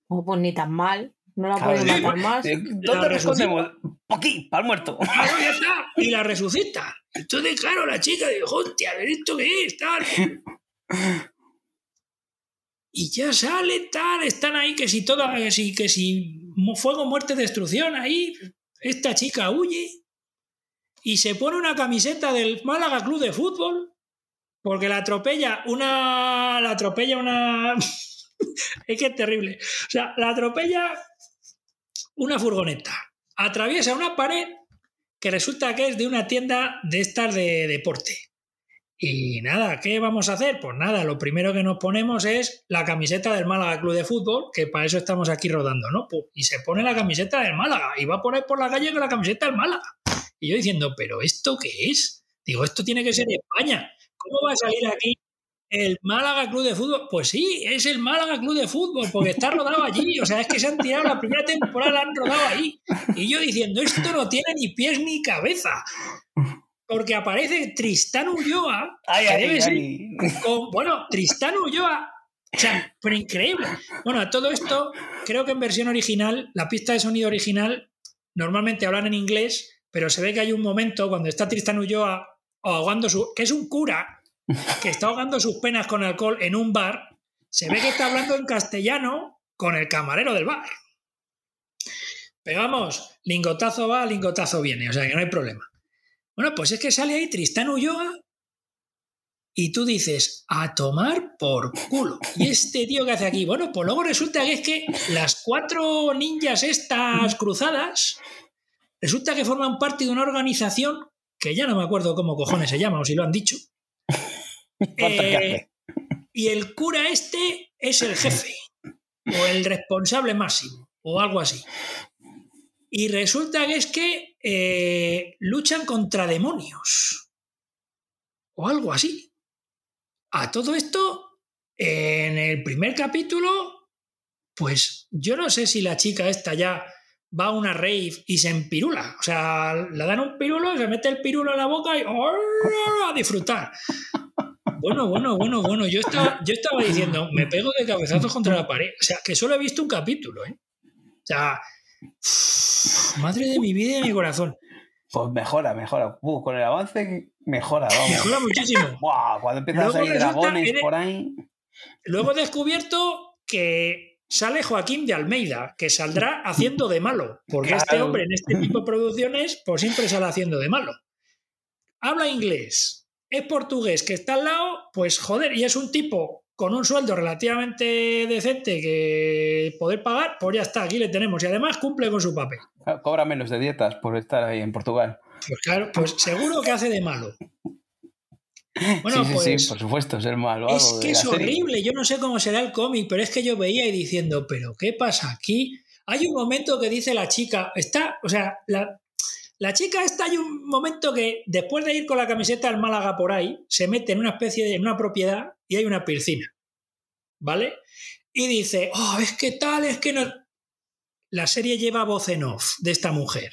Oh, pues ni tan mal. No la pueden matar más. ¿Dónde respondemos? Aquí, para el muerto. Claro, ya está. Y la resucita. Entonces, claro, la chica dijo, hostia, ¿esto qué es? Tal. y ya sale tal, están ahí que si toda, que si, que si fuego, muerte, destrucción, ahí esta chica huye y se pone una camiseta del Málaga Club de Fútbol porque la atropella una, la atropella una, es que es terrible, o sea, la atropella una furgoneta, atraviesa una pared que resulta que es de una tienda de estas de deporte. Y nada, ¿qué vamos a hacer? Pues nada, lo primero que nos ponemos es la camiseta del Málaga Club de Fútbol, que para eso estamos aquí rodando, ¿no? Pues, y se pone la camiseta del Málaga y va por ahí por la calle con la camiseta del Málaga. Y yo diciendo, ¿pero esto qué es? Digo, esto tiene que ser España. ¿Cómo va a salir aquí el Málaga Club de Fútbol? Pues sí, es el Málaga Club de Fútbol, porque está rodado allí. O sea, es que se han tirado la primera temporada, la han rodado ahí. Y yo diciendo, esto no tiene ni pies ni cabeza porque aparece Tristán Ulloa. bueno, Tristán Ulloa. O sea, pero increíble. Bueno, a todo esto, creo que en versión original, la pista de sonido original, normalmente hablan en inglés, pero se ve que hay un momento cuando está Tristán Ulloa ahogando su. que es un cura, que está ahogando sus penas con alcohol en un bar, se ve que está hablando en castellano con el camarero del bar. Pero vamos, lingotazo va, lingotazo viene, o sea que no hay problema. Bueno, pues es que sale ahí Tristán Ulloa y tú dices, a tomar por culo. ¿Y este tío que hace aquí? Bueno, pues luego resulta que es que las cuatro ninjas estas cruzadas, resulta que forman parte de una organización que ya no me acuerdo cómo cojones se llama o si lo han dicho. Eh, y el cura este es el jefe o el responsable máximo o algo así. Y resulta que es que eh, luchan contra demonios. O algo así. A todo esto, en el primer capítulo, pues yo no sé si la chica esta ya va a una rave y se empirula. O sea, le dan un pirulo, se mete el pirulo en la boca y a disfrutar. Bueno, bueno, bueno, bueno. Yo estaba, yo estaba diciendo, me pego de cabezazos contra la pared. O sea, que solo he visto un capítulo, ¿eh? O sea, madre de mi vida y de mi corazón. Pues mejora, mejora. con el avance mejora, vamos. Mejora muchísimo. cuando empiezan a salir dragones por ahí. Luego he descubierto que sale Joaquín de Almeida, que saldrá haciendo de malo, porque este hombre en este tipo de producciones pues siempre sale haciendo de malo. Habla inglés, es portugués, que está al lado, pues joder, y es un tipo con un sueldo relativamente decente que poder pagar, pues ya está, aquí le tenemos. Y además cumple con su papel. Cobra menos de dietas por estar ahí en Portugal. Pues claro, pues seguro que hace de malo. Bueno, sí, sí, sí, pues por supuesto, es el malvado. Es que es horrible, yo no sé cómo será el cómic, pero es que yo veía y diciendo, pero ¿qué pasa aquí? Hay un momento que dice la chica, está, o sea, la, la chica esta hay un momento que después de ir con la camiseta al Málaga por ahí, se mete en una especie de en una propiedad y hay una piscina. ¿Vale? Y dice, oh, es que tal, es que no. La serie lleva voz en off de esta mujer.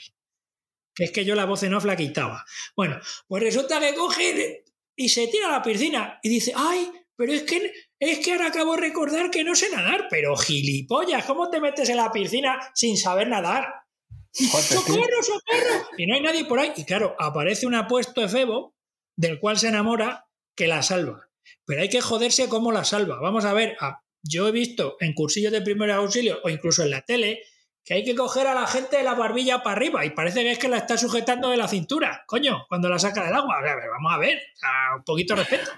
Que es que yo la voz en off la quitaba. Bueno, pues resulta que coge y se tira a la piscina y dice, ay, pero es que, es que ahora acabo de recordar que no sé nadar. Pero gilipollas, ¿cómo te metes en la piscina sin saber nadar? ¡Socorro, socorro! Y no hay nadie por ahí. Y claro, aparece un apuesto efebo del cual se enamora que la salva. Pero hay que joderse cómo la salva. Vamos a ver, ah, yo he visto en cursillos de primer auxilio o incluso en la tele que hay que coger a la gente de la barbilla para arriba y parece que es que la está sujetando de la cintura, coño, cuando la saca del agua. A ver, vamos a ver, un poquito de respeto.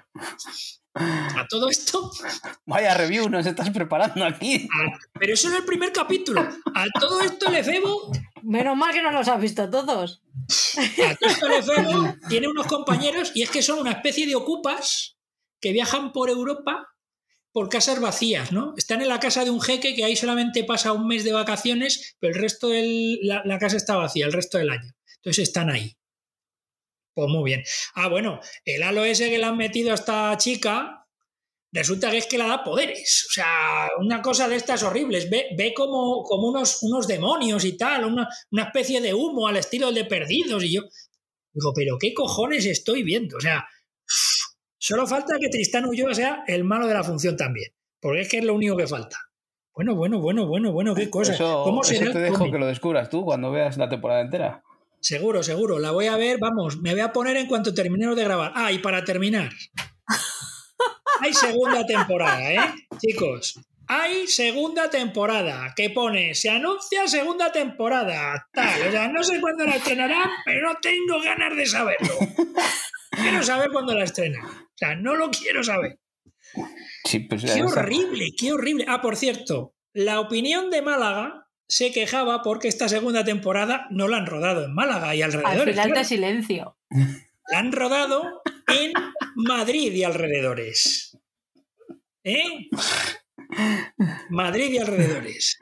A todo esto. Vaya review, nos estás preparando aquí. pero eso es el primer capítulo. A todo esto le febo Menos mal que no los has visto todos. tiene unos compañeros y es que son una especie de ocupas que viajan por Europa por casas vacías, ¿no? Están en la casa de un jeque que ahí solamente pasa un mes de vacaciones, pero el resto de la, la, casa está vacía el resto del año. Entonces están ahí. Pues muy bien. Ah, bueno, el halo ese que le han metido a esta chica, resulta que es que la da poderes. O sea, una cosa de estas horribles. Ve, ve como, como unos, unos demonios y tal, una, especie de humo al estilo de perdidos. Y yo digo, pero ¿qué cojones estoy viendo? O sea, solo falta que Tristán Ulloa sea el malo de la función también. Porque es que es lo único que falta. Bueno, bueno, bueno, bueno, bueno, qué cosa. ¿Cómo eso te dejo que lo descubras tú cuando veas la temporada entera. Seguro, seguro. La voy a ver, vamos, me voy a poner en cuanto terminemos de grabar. Ah, y para terminar, hay segunda temporada, ¿eh? Chicos, hay segunda temporada que pone, se anuncia segunda temporada, tal. O sea, no sé cuándo la estrenarán, pero no tengo ganas de saberlo. Quiero saber cuándo la estrenan. O sea, no lo quiero saber. Pues qué horrible, qué horrible. Ah, por cierto, la opinión de Málaga se quejaba porque esta segunda temporada no la han rodado en Málaga y alrededor. Al final de silencio. La han rodado en Madrid y alrededores. ¿Eh? Madrid y alrededores.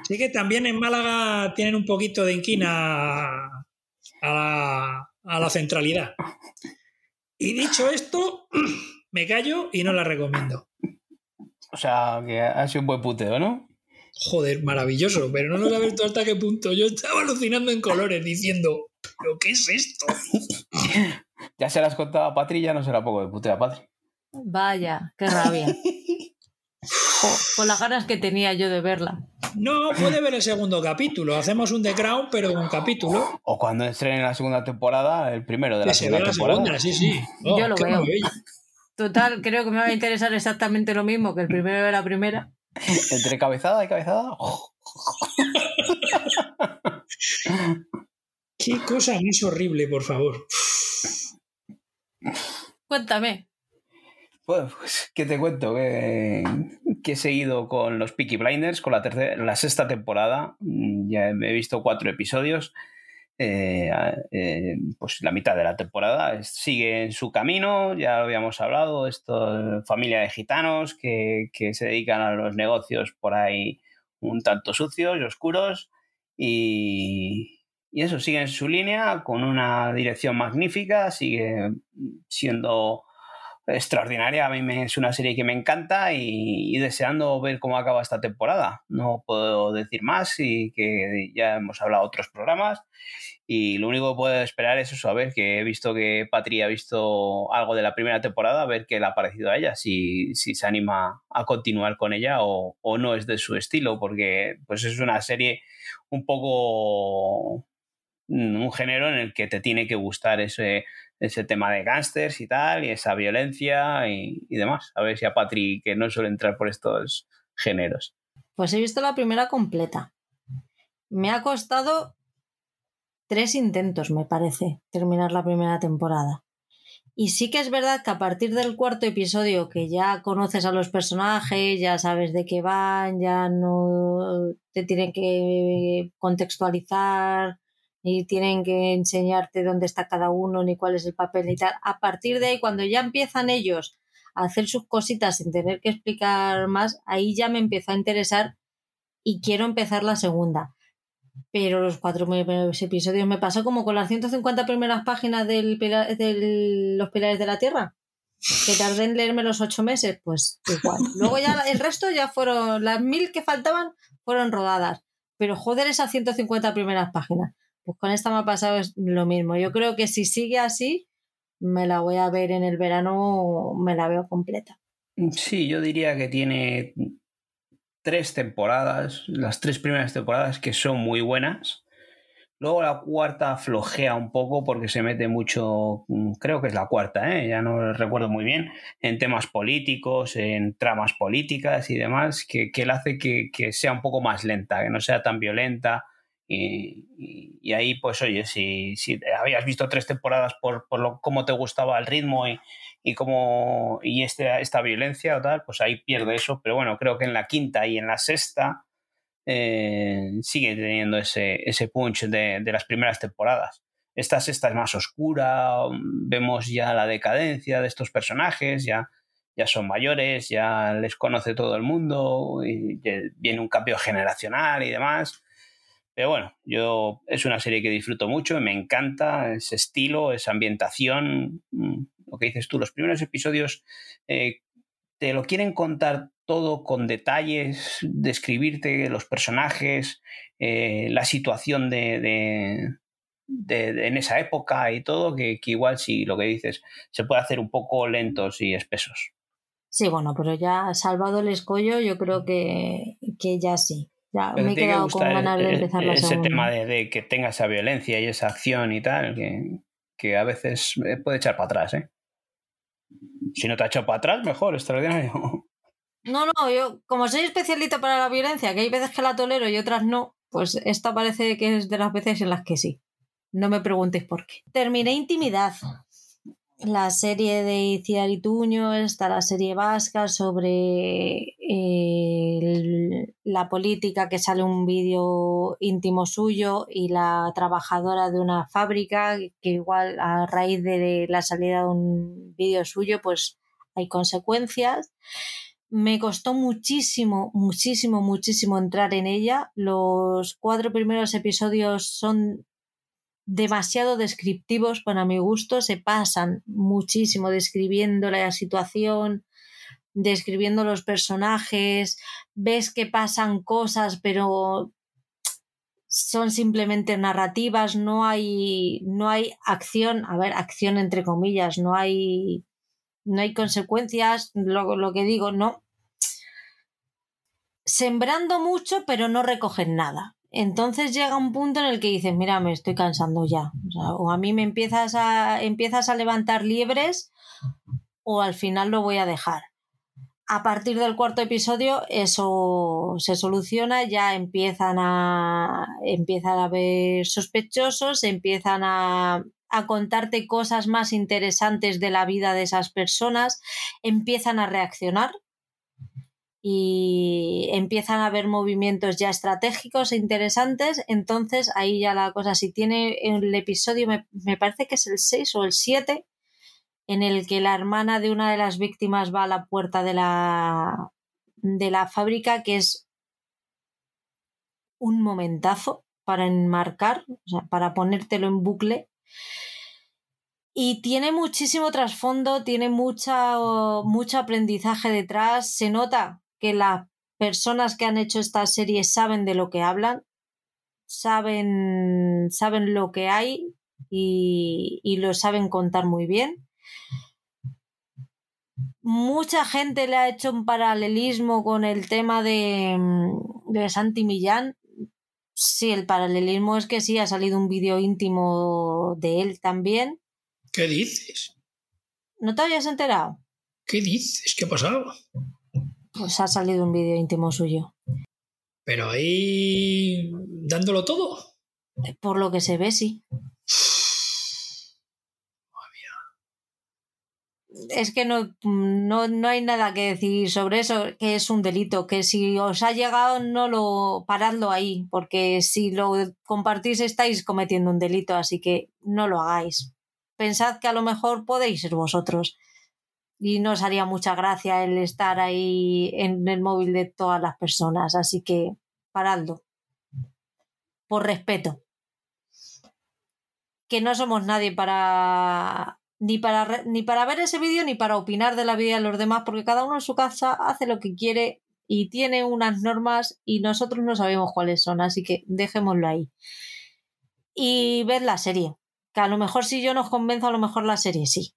Así que también en Málaga tienen un poquito de inquina a la, centralidad. Y dicho esto, me callo y no la recomiendo. O sea, que ha sido un buen puteo, ¿no? Joder, maravilloso, pero no lo he visto hasta qué punto. Yo estaba alucinando en colores diciendo, ¿pero qué es esto? ya se las contaba a Patri, ya no será poco de puteo a Patri. Vaya, qué rabia. Con las ganas que tenía yo de verla. No, puede ver el segundo capítulo. Hacemos un The Crown, pero un capítulo. O cuando estrenen la segunda temporada, el primero de la segunda temporada. sí, sí. yo oh, lo veo. Total, creo que me va a interesar exactamente lo mismo que el primero de la primera. Entre cabezada y cabezada. Qué cosa más horrible, por favor. Cuéntame. Pues, ¿qué te cuento? Que, he seguido con los Peaky Blinders, con la, tercera, la sexta temporada. Mm, ya he visto cuatro episodios. Eh, eh, pues la mitad de la temporada sigue en su camino, ya lo habíamos hablado, esto familia de gitanos que, que, se dedican a los negocios por ahí un tanto sucios y oscuros y, y eso sigue en su línea con una dirección magnífica, sigue siendo extraordinaria. A mí me, es una serie que me encanta y, deseando ver cómo acaba esta temporada. No puedo decir más y que ya hemos hablado otros programas y lo único que puedo esperar es eso, a ver, que he visto que Patri ha visto algo de la primera temporada, a ver qué le ha parecido a ella, si, si se anima a continuar con ella o, o no es de su estilo, porque pues es una serie un poco un género en el que te tiene que gustar ese, ese tema de gángsters y tal, y esa violencia y, demás. A ver si a Patri, que no suele entrar por estos géneros. Pues he visto la primera completa. Me ha costado tres intentos, me parece, terminar la primera temporada. Y sí que es verdad que a partir del cuarto episodio, que ya conoces a los personajes, ya sabes de qué van, ya no te tienen que contextualizar, y tienen que enseñarte dónde está cada uno, ni cuál es el papel y tal. A partir de ahí, cuando ya empiezan ellos a hacer sus cositas sin tener que explicar más, ahí ya me empezó a interesar y quiero empezar la segunda. Pero los cuatro primeros episodios me pasó como con las 150 primeras páginas del, de los pilares de la Tierra, que tardé en leerme los ocho meses, pues igual. Luego ya el resto ya fueron, las mil que faltaban fueron rodadas. Pero joder esas 150 primeras páginas. Pues con esta me ha pasado lo mismo. Yo creo que si sigue así, me la voy a ver en el verano, me la veo completa. Sí, yo diría que tiene tres temporadas, las tres primeras temporadas que son muy buenas. Luego la cuarta flojea un poco porque se mete mucho, mm, creo que es la cuarta, ¿eh? ya no recuerdo muy bien, en temas políticos, en tramas políticas y demás, que, que hace que, que, sea un poco más lenta, que no sea tan violenta, y, ahí, pues oye, si, si, habías visto tres temporadas por, por lo, cómo te gustaba el ritmo y, y, cómo, y este, esta violencia o tal, pues ahí pierde eso. Pero bueno, creo que en la quinta y en la sexta eh, sigue teniendo ese, ese punch de, de, las primeras temporadas. Esta sexta es más oscura, vemos ya la decadencia de estos personajes, ya, ya son mayores, ya les conoce todo el mundo, y viene un cambio generacional y demás. Pero bueno, yo es una serie que disfruto mucho, me encanta ese estilo, esa ambientación, mm, lo que dices tú, los primeros episodios eh, te lo quieren contar todo con detalles, describirte los personajes, eh, la situación de, en esa época y todo, que, igual sí, lo que dices, se puede hacer un poco lentos y espesos. Sí, bueno, pero ya salvado el escollo, yo creo que, que ya sí. Ya, me he quedado con ganas de empezar la Ese tema de, que tenga esa violencia y esa acción y tal, que, a veces eh, puede echar para atrás, ¿eh? Si no te ha echado para atrás, mejor, extraordinario. No, no, yo, como soy especialista para la violencia, que hay veces que la tolero y otras no, pues esta parece que es de las veces en las que sí. No me preguntéis por qué. Terminé intimidad la serie de Iciar Tuño, está la serie vasca sobre eh, la política que sale un vídeo íntimo suyo y la trabajadora de una fábrica que igual a raíz de la salida de un vídeo suyo pues hay consecuencias. Me costó muchísimo, muchísimo, muchísimo entrar en ella. Los cuatro primeros episodios son demasiado descriptivos para mi gusto, se pasan muchísimo describiendo la situación, describiendo los personajes, ves que pasan cosas, pero son simplemente narrativas, no hay, no hay acción, a ver, acción entre comillas, no hay, no hay consecuencias, lo, lo que digo, no. Sembrando mucho, pero no recogen nada. Entonces llega un punto en el que dices, mira, me estoy cansando ya. O, a mí me empiezas a, empiezas a levantar liebres o al final lo voy a dejar. A partir del cuarto episodio eso se soluciona, ya empiezan a, empiezan a ver sospechosos, empiezan a, a contarte cosas más interesantes de la vida de esas personas, empiezan a reaccionar y empiezan a haber movimientos ya estratégicos e interesantes, entonces ahí ya la cosa, si tiene el episodio, me, parece que es el 6 o el 7, en el que la hermana de una de las víctimas va a la puerta de la, de la fábrica, que es un momentazo para enmarcar, o sea, para ponértelo en bucle Y tiene muchísimo trasfondo, tiene mucha, mucho aprendizaje detrás. Se nota que las personas que han hecho esta serie saben de lo que hablan, saben, saben lo que hay y, y lo saben contar muy bien. Mucha gente le ha hecho un paralelismo con el tema de, de Santi Millán. Sí, el paralelismo es que sí, ha salido un vídeo íntimo de él también. ¿Qué dices? ¿No te habías enterado? ¿Qué dices? ¿Qué ha pasado? Pues ha salido un vídeo íntimo suyo. Pero ahí dándolo todo. Por lo que se ve, sí. es que no, no, no, hay nada que decir sobre eso, que es un delito, que si os ha llegado no lo paradlo ahí, porque si lo compartís estáis cometiendo un delito, así que no lo hagáis. Pensad que a lo mejor podéis ser vosotros y no os haría mucha gracia el estar ahí en el móvil de todas las personas, así que paradlo. Por respeto. Que no somos nadie para ni para, ni para ver ese vídeo ni para opinar de la vida de los demás, porque cada uno en su casa hace lo que quiere y tiene unas normas y nosotros no sabemos cuáles son, así que dejémoslo ahí. Y ver la serie, que a lo mejor si yo nos convenzo, a lo mejor la serie sí.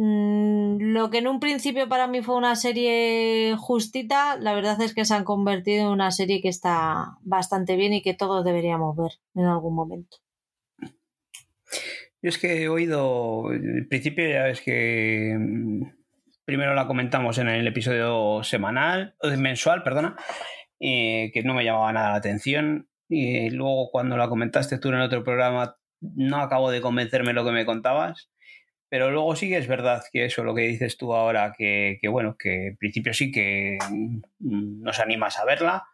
Mm, lo que en un principio para mí fue una serie justita, la verdad es que se han convertido en una serie que está bastante bien y que todos deberíamos ver en algún momento. Yo es que he oído, el principio ya ves que mm, primero la comentamos en el episodio semanal, mensual, perdona, que no me llamaba nada la atención. Y luego cuando la comentaste tú en el otro programa, no acabo de convencerme lo que me contabas. Pero luego sí que es verdad que eso, lo que dices tú ahora, que, que bueno, que en principio sí que mm, nos animas a verla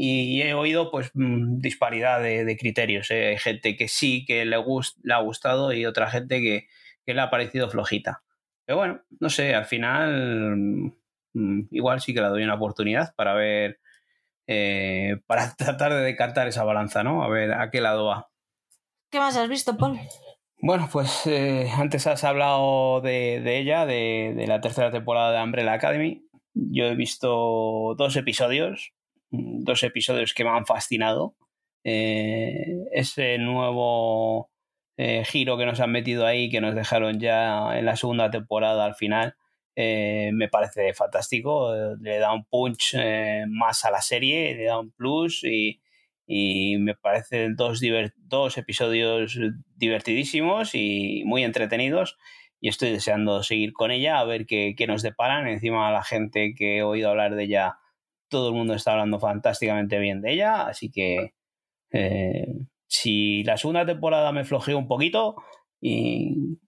y he oído pues mm, disparidad de, criterios. ¿eh? Hay gente que sí que le, le ha gustado y otra gente que, le ha parecido flojita. Pero bueno, no sé, al final mm, igual sí que le doy una oportunidad para ver, eh, para tratar de decantar esa balanza, ¿no? A ver a qué lado va. ¿Qué más has visto, Paul? Bueno, pues eh, antes has hablado de, ella, de, la tercera temporada de Umbrella Academy. Yo he visto dos episodios. Mm, dos episodios que me han fascinado. Eh, ese nuevo eh, giro que nos han metido ahí, que nos dejaron ya en la segunda temporada al final, me parece fantástico. Le da un punch más a la serie, le da un plus y, me parecen dos, dos episodios divertidísimos y muy entretenidos y estoy deseando seguir con ella a ver qué, qué, nos deparan. Encima la gente que he oído hablar de ella todo el mundo está hablando fantásticamente bien de ella, así que eh, si la segunda temporada me flojeó un poquito, y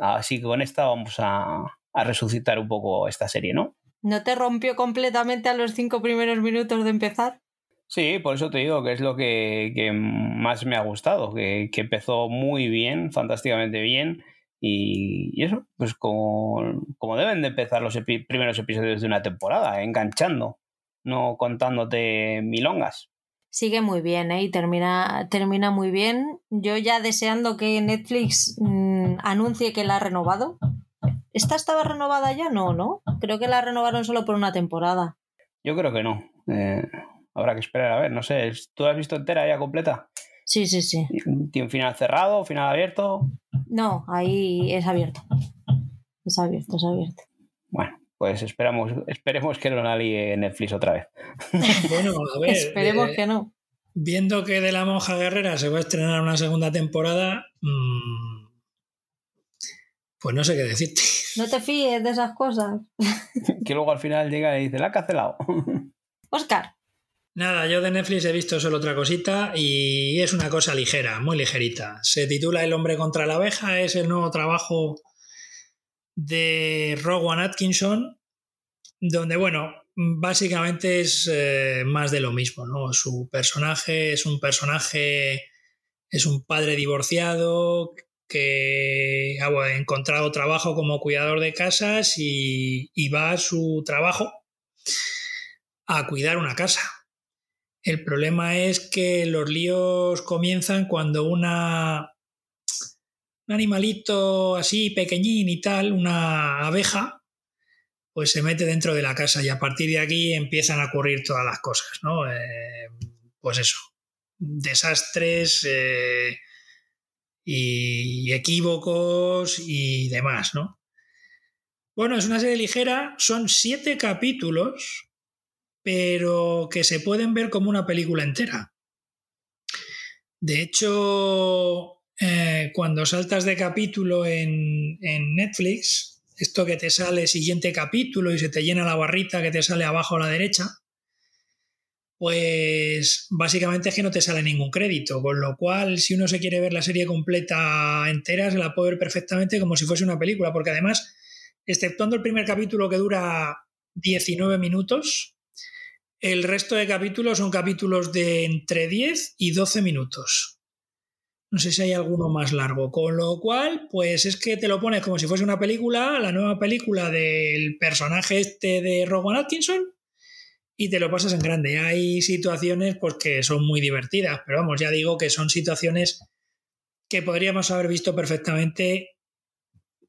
así que con esta vamos a, resucitar un poco esta serie, ¿no? ¿No te rompió completamente a los cinco primeros minutos de empezar? Sí, por eso te digo que es lo que, más me ha gustado, que, empezó muy bien, fantásticamente bien. Y, eso, pues como, como, deben de empezar los primeros episodios de una temporada, enganchando no contándote milongas. Sigue muy bien, ¿eh? Y termina, termina muy bien. Yo ya deseando que Netflix mm, anuncie que la ha renovado. ¿Esta estaba renovada ya? No, ¿no? Creo que la renovaron solo por una temporada. Yo creo que no. Eh, habrá que esperar a ver, no sé. ¿Tú la has visto entera ya completa? Sí, sí, sí. ¿Tiene un final cerrado, final abierto? No, ahí es abierto. Es abierto, es abierto. Bueno, pues esperamos, esperemos que no la líe Netflix otra vez. Bueno, a ver. esperemos que no. Viendo que de la monja guerrera se va a estrenar una segunda temporada, mmm, pues no sé qué decirte. No te fíes de esas cosas. que luego al final llega y dice, la ha cancelado. Oscar. Nada, yo de Netflix he visto solo otra cosita y es una cosa ligera, muy ligerita. Se titula El hombre contra la abeja, es el nuevo trabajo de Rowan Atkinson, donde, bueno, básicamente es eh, más de lo mismo, ¿no? Su personaje es un personaje, es un padre divorciado que ha encontrado trabajo como cuidador de casas y, y va a su trabajo a cuidar una casa. El problema es que los líos comienzan cuando una un animalito así pequeñín y tal, una abeja, pues se mete dentro de la casa y a partir de aquí empiezan a ocurrir todas las cosas, ¿no? Eh, pues eso, desastres eh, y equívocos y demás, ¿no? Bueno, es una serie ligera, son siete capítulos, pero que se pueden ver como una película entera. De hecho, eh, cuando saltas de capítulo en, Netflix, esto que te sale siguiente capítulo y se te llena la barrita que te sale abajo a la derecha, pues básicamente es que no te sale ningún crédito, con lo cual si uno se quiere ver la serie completa entera, se la puede ver perfectamente como si fuese una película, porque además, exceptuando el primer capítulo que dura 19 minutos, el resto de capítulos son capítulos de entre 10 y 12 minutos. No sé si hay alguno más largo. Con lo cual, pues es que te lo pones como si fuese una película, la nueva película del personaje este de Rowan Atkinson, y te lo pasas en grande. Hay situaciones pues, que son muy divertidas, pero vamos, ya digo que son situaciones que podríamos haber visto perfectamente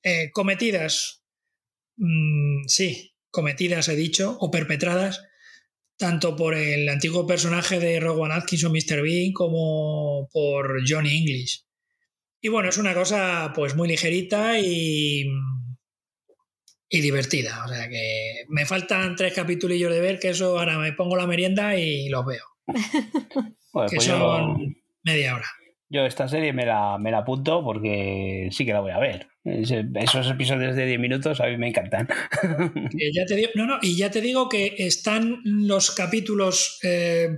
eh, cometidas, mm, sí, cometidas he dicho, o perpetradas tanto por el antiguo personaje de Rowan Atkinson, Mr. Bean, como por Johnny English. Y bueno, es una cosa pues muy ligerita y, y divertida. O sea que me faltan tres capítulos de ver, que eso ahora me pongo la merienda y los veo. que pues son media hora. Yo esta serie me la, me la apunto porque sí que la voy a ver. Esos episodios de 10 minutos a mí me encantan. ya te digo, no, no, y ya te digo que están los capítulos eh,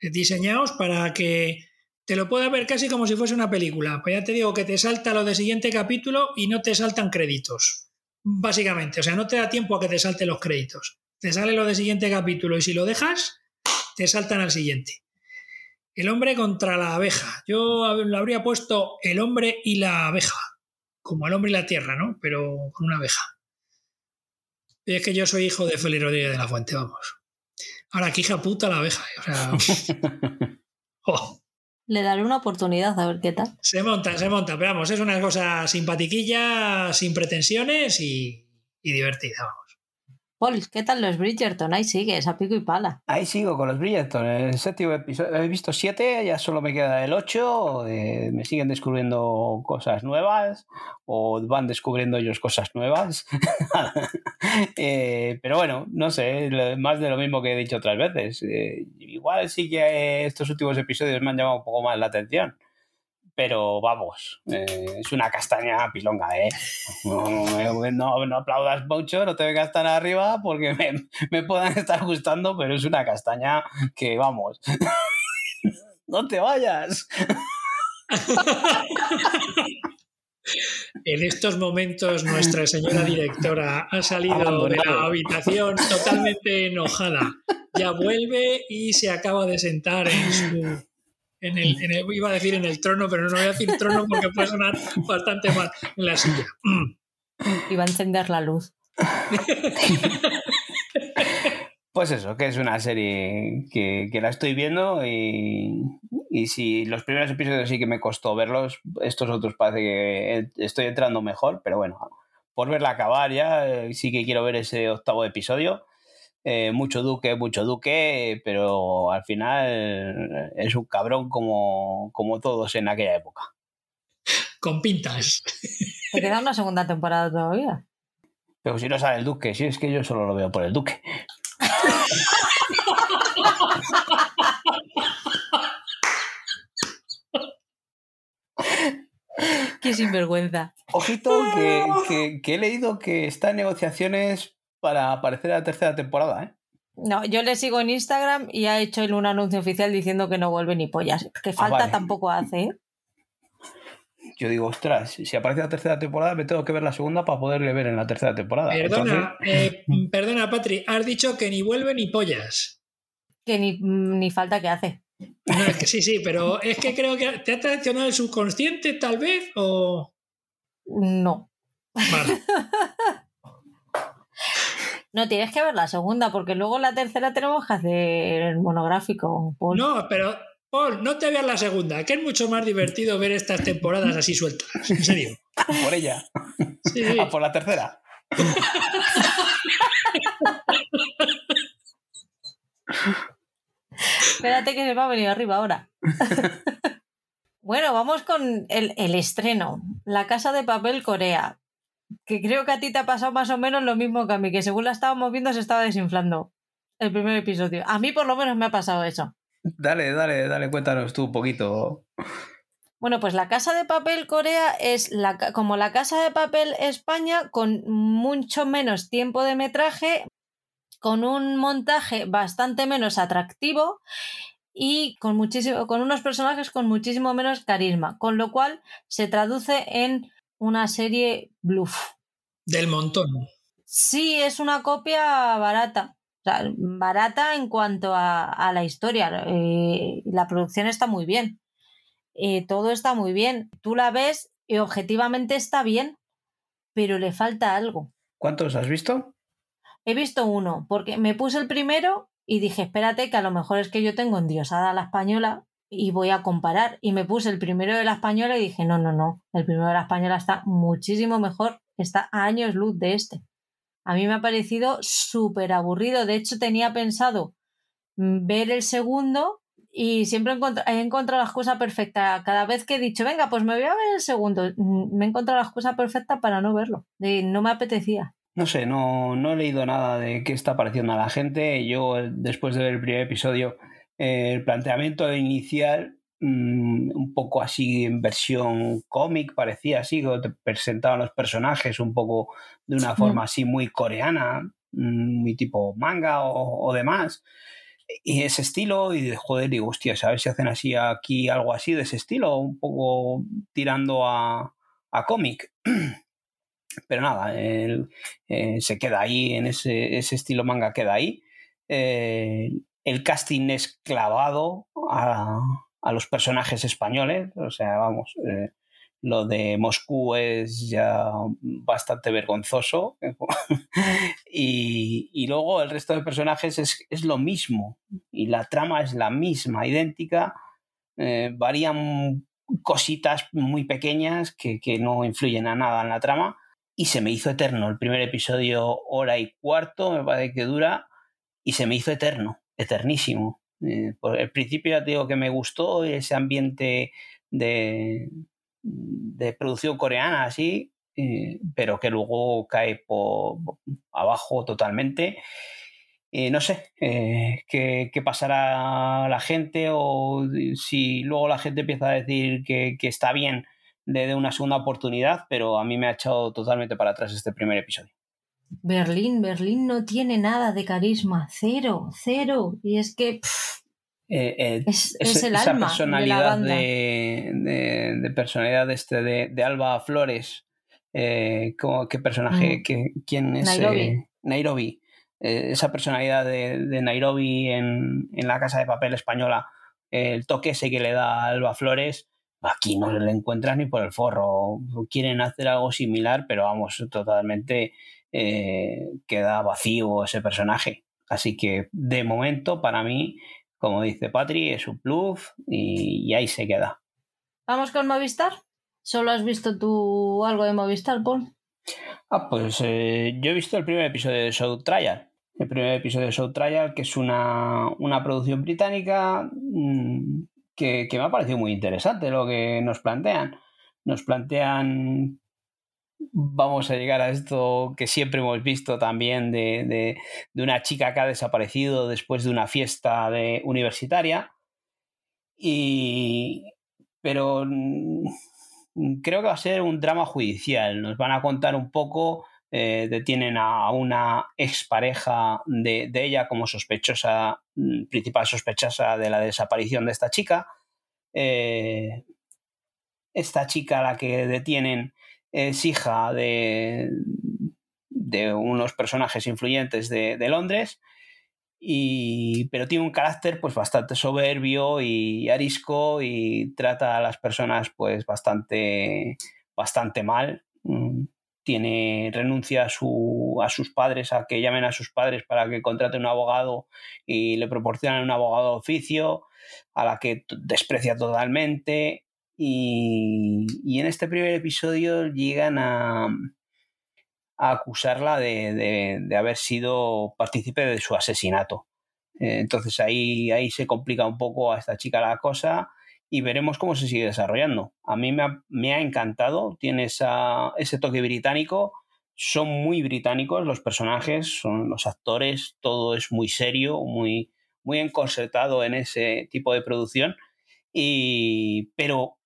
diseñados para que te lo puedas ver casi como si fuese una película. Pues ya te digo que te salta lo de siguiente capítulo y no te saltan créditos. Básicamente, o sea, no te da tiempo a que te salten los créditos. Te sale lo de siguiente capítulo y si lo dejas, te saltan al siguiente. El hombre contra la abeja. Yo lo habría puesto el hombre y la abeja, como el hombre y la tierra, ¿no? Pero con una abeja. Y es que yo soy hijo de Félix Rodríguez de la Fuente, vamos. Ahora, que hija puta la abeja. O sea, oh. Le daré una oportunidad a ver qué tal. Se monta, se monta, pero vamos, es una cosa simpatiquilla, sin pretensiones y, y divertida, vamos. ¿Qué tal los Bridgerton? Ahí sigues, a pico y pala. Ahí sigo con los Bridgerton. El séptimo episodio, he visto siete, ya solo me queda el ocho. Eh, me siguen descubriendo cosas nuevas o van descubriendo ellos cosas nuevas. Eh, pero bueno, no sé, más de lo mismo que he dicho otras veces. Eh, igual sí que estos últimos episodios me han llamado un poco más la atención pero vamos, eh, es una castaña pilonga, ¿eh? No, no, aplaudas mucho, no te vengas tan arriba porque me, me puedan estar gustando, pero es una castaña que, vamos, no te vayas. En estos momentos nuestra señora directora ha salido de la habitación totalmente enojada. Ya vuelve y se acaba de sentar en su en el, iba a decir en el trono, pero no voy a decir trono porque puede sonar bastante mal en la silla. Iba a encender la luz. Pues eso, que es una serie que, la estoy viendo y, y, si los primeros episodios sí que me costó verlos, estos otros parece que estoy entrando mejor, pero bueno, por verla acabar ya, eh, sí que quiero ver ese octavo episodio eh, mucho duque, mucho duque, pero al final es un cabrón como, como todos en aquella época. Con pintas. ¿Te queda una segunda temporada todavía? Pero si no sale el duque, si es que yo solo lo veo por el duque. Qué sinvergüenza. Ojito que, que, he leído que está en negociaciones para aparecer en la tercera temporada, ¿eh? No, yo le sigo en Instagram y ha hecho un anuncio oficial diciendo que no vuelve ni pollas. Que ah, falta tampoco hace, ¿eh? Yo digo, ostras, si aparece la tercera temporada, me tengo que ver la segunda para poderle ver en la tercera temporada. Perdona, eh, perdona, Patri, has dicho que ni vuelve ni pollas. Que ni, ni falta que hace. No, es que sí, sí, pero es que creo que te ha traicionado el subconsciente, tal vez, o. No. Vale. No, tienes que ver la segunda, porque luego la tercera tenemos que hacer el monográfico. No, pero Paul, no te veas la segunda, que es mucho más divertido ver estas temporadas así sueltas. En serio. por ella. Sí, sí. Ah, por la tercera. Espérate que se me ha venido arriba ahora. bueno, vamos con el, el estreno. La Casa de Papel Corea. Que creo que a ti te ha pasado más o menos lo mismo que a mí, que según la estábamos viendo se estaba desinflando el primer episodio. A mí por lo menos me ha pasado eso. Dale, dale, dale, cuéntanos tú un poquito. Bueno, pues la Casa de Papel Corea es la, como la Casa de Papel España con mucho menos tiempo de metraje, con un montaje bastante menos atractivo y con, muchísimo, con unos personajes con muchísimo menos carisma, con lo cual se traduce en una serie bluff. Del montón. Sí, es una copia barata. O sea, barata en cuanto a, a la historia. Eh, la producción está muy bien. Eh, todo está muy bien. Tú la ves y objetivamente está bien, pero le falta algo. ¿Cuántos has visto? He visto uno, porque me puse el primero y dije, espérate, que a lo mejor es que yo tengo endiosada a la española y voy a comparar. Y me puse el primero de la española y dije, no, no, no, el primero de la española está muchísimo mejor, está a años luz de este. A mí me ha parecido súper aburrido. De hecho, tenía pensado mm, ver el segundo y siempre he encontrado la excusa perfecta. Cada vez que he dicho, venga, pues me voy a ver el segundo, mm, me he encontrado la excusa perfecta para no verlo. De, no me apetecía. No sé, no, no he leído nada de qué está pareciendo a la gente. Yo, después de ver el primer episodio, el planteamiento inicial, mm, un poco así en versión cómic, parecía así, que te presentaban los personajes un poco de una forma así muy coreana, mm, muy tipo manga o, o demás. Y ese estilo, y de joder, digo, hostia, ver si hacen así aquí algo así de ese estilo, un poco tirando a, a cómic. Pero nada, eh, se queda ahí, en ese, ese estilo manga queda ahí. Eh, el casting es clavado a, los personajes españoles, o sea, vamos, eh, lo de Moscú es ya bastante vergonzoso. y, y luego el resto de personajes es, es lo mismo, y la trama es la misma, idéntica. Eh, varían cositas muy pequeñas que, que no influyen a nada en la trama y se me hizo eterno. El primer episodio, hora y cuarto, me parece que dura, y se me hizo eterno, eternísimo. Eh, por el principio ya te digo que me gustó ese ambiente de, de producción coreana así, eh, pero que luego cae por abajo totalmente. Eh, no sé qué, qué pasará a la gente o si luego la gente empieza a decir que, que está bien le dé una segunda oportunidad, pero a mí me ha echado totalmente para atrás este primer episodio. Berlín, Berlín no tiene nada de carisma, cero, cero. Y es que pff, Eh, eh, es, es- es el esa alma de la personalidad banda. de, de- de personalidad de este de, de Alba Flores eh, ¿cómo- qué personaje Mm. qué- quién es Nairobi. Nairobi esa personalidad de, Nairobi en, en la casa de papel española el toque ese que le da a Alba Flores aquí no le encuentran ni por el forro quieren hacer algo similar pero vamos totalmente eh, queda vacío ese personaje así que de momento para mí como dice Patri, es un bluff y, y ahí se queda. Vamos con Movistar. ¿Solo has visto tú algo de Movistar, Paul? Ah, pues eh, yo he visto el primer episodio de Show Trial. El primer episodio de Show Trial, que es una, una producción británica mm, que, que me ha parecido muy interesante lo que nos plantean. Nos plantean, vamos a llegar a esto que siempre hemos visto también de, de- de una chica que ha desaparecido después de una fiesta universitaria. Y, pero mm, creo que va a ser un drama judicial. Nos van a contar un poco, eh, detienen a una expareja de, de ella como sospechosa, mm, principal sospechosa de la desaparición de esta chica. Eh, esta chica a la que detienen es hija de, de unos personajes influyentes de, de Londres. Y, pero tiene un carácter pues bastante soberbio y arisco y trata a las personas pues bastante bastante mal Mm, tiene renuncia a, su, a sus padres, a que llamen a sus padres para que contrate un abogado y le proporcionen un abogado de oficio, a la que desprecia totalmente. Y, en este primer episodio llegan a, a acusarla de, de, haber sido partícipe de su asesinato. Eh, entonces ahí, ahí se complica un poco a esta chica la cosa y veremos cómo se sigue desarrollando. A mí me ha, encantado, tiene ese toque británico, son muy británicos los personajes, son los actores, todo es muy serio, muy, muy encorsetado en ese tipo de producción, y, pero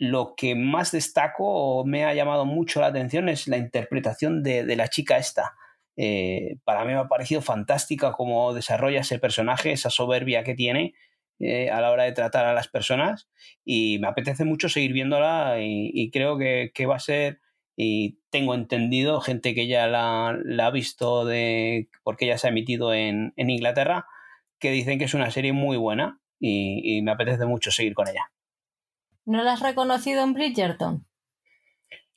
lo que más destaco o me ha llamado mucho la atención es la interpretación de, la chica esta. Eh, para mí me ha parecido fantástica cómo desarrolla ese personaje, esa soberbia que tiene eh, a la hora de tratar a las personas y me apetece mucho seguir viéndola y, creo que, va a ser, y tengo entendido, gente que ya la, ha visto de, porque ya se ha emitido en, Inglaterra, que dicen que es una serie muy buena y, me apetece mucho seguir con ella. ¿No la has reconocido en Bridgerton?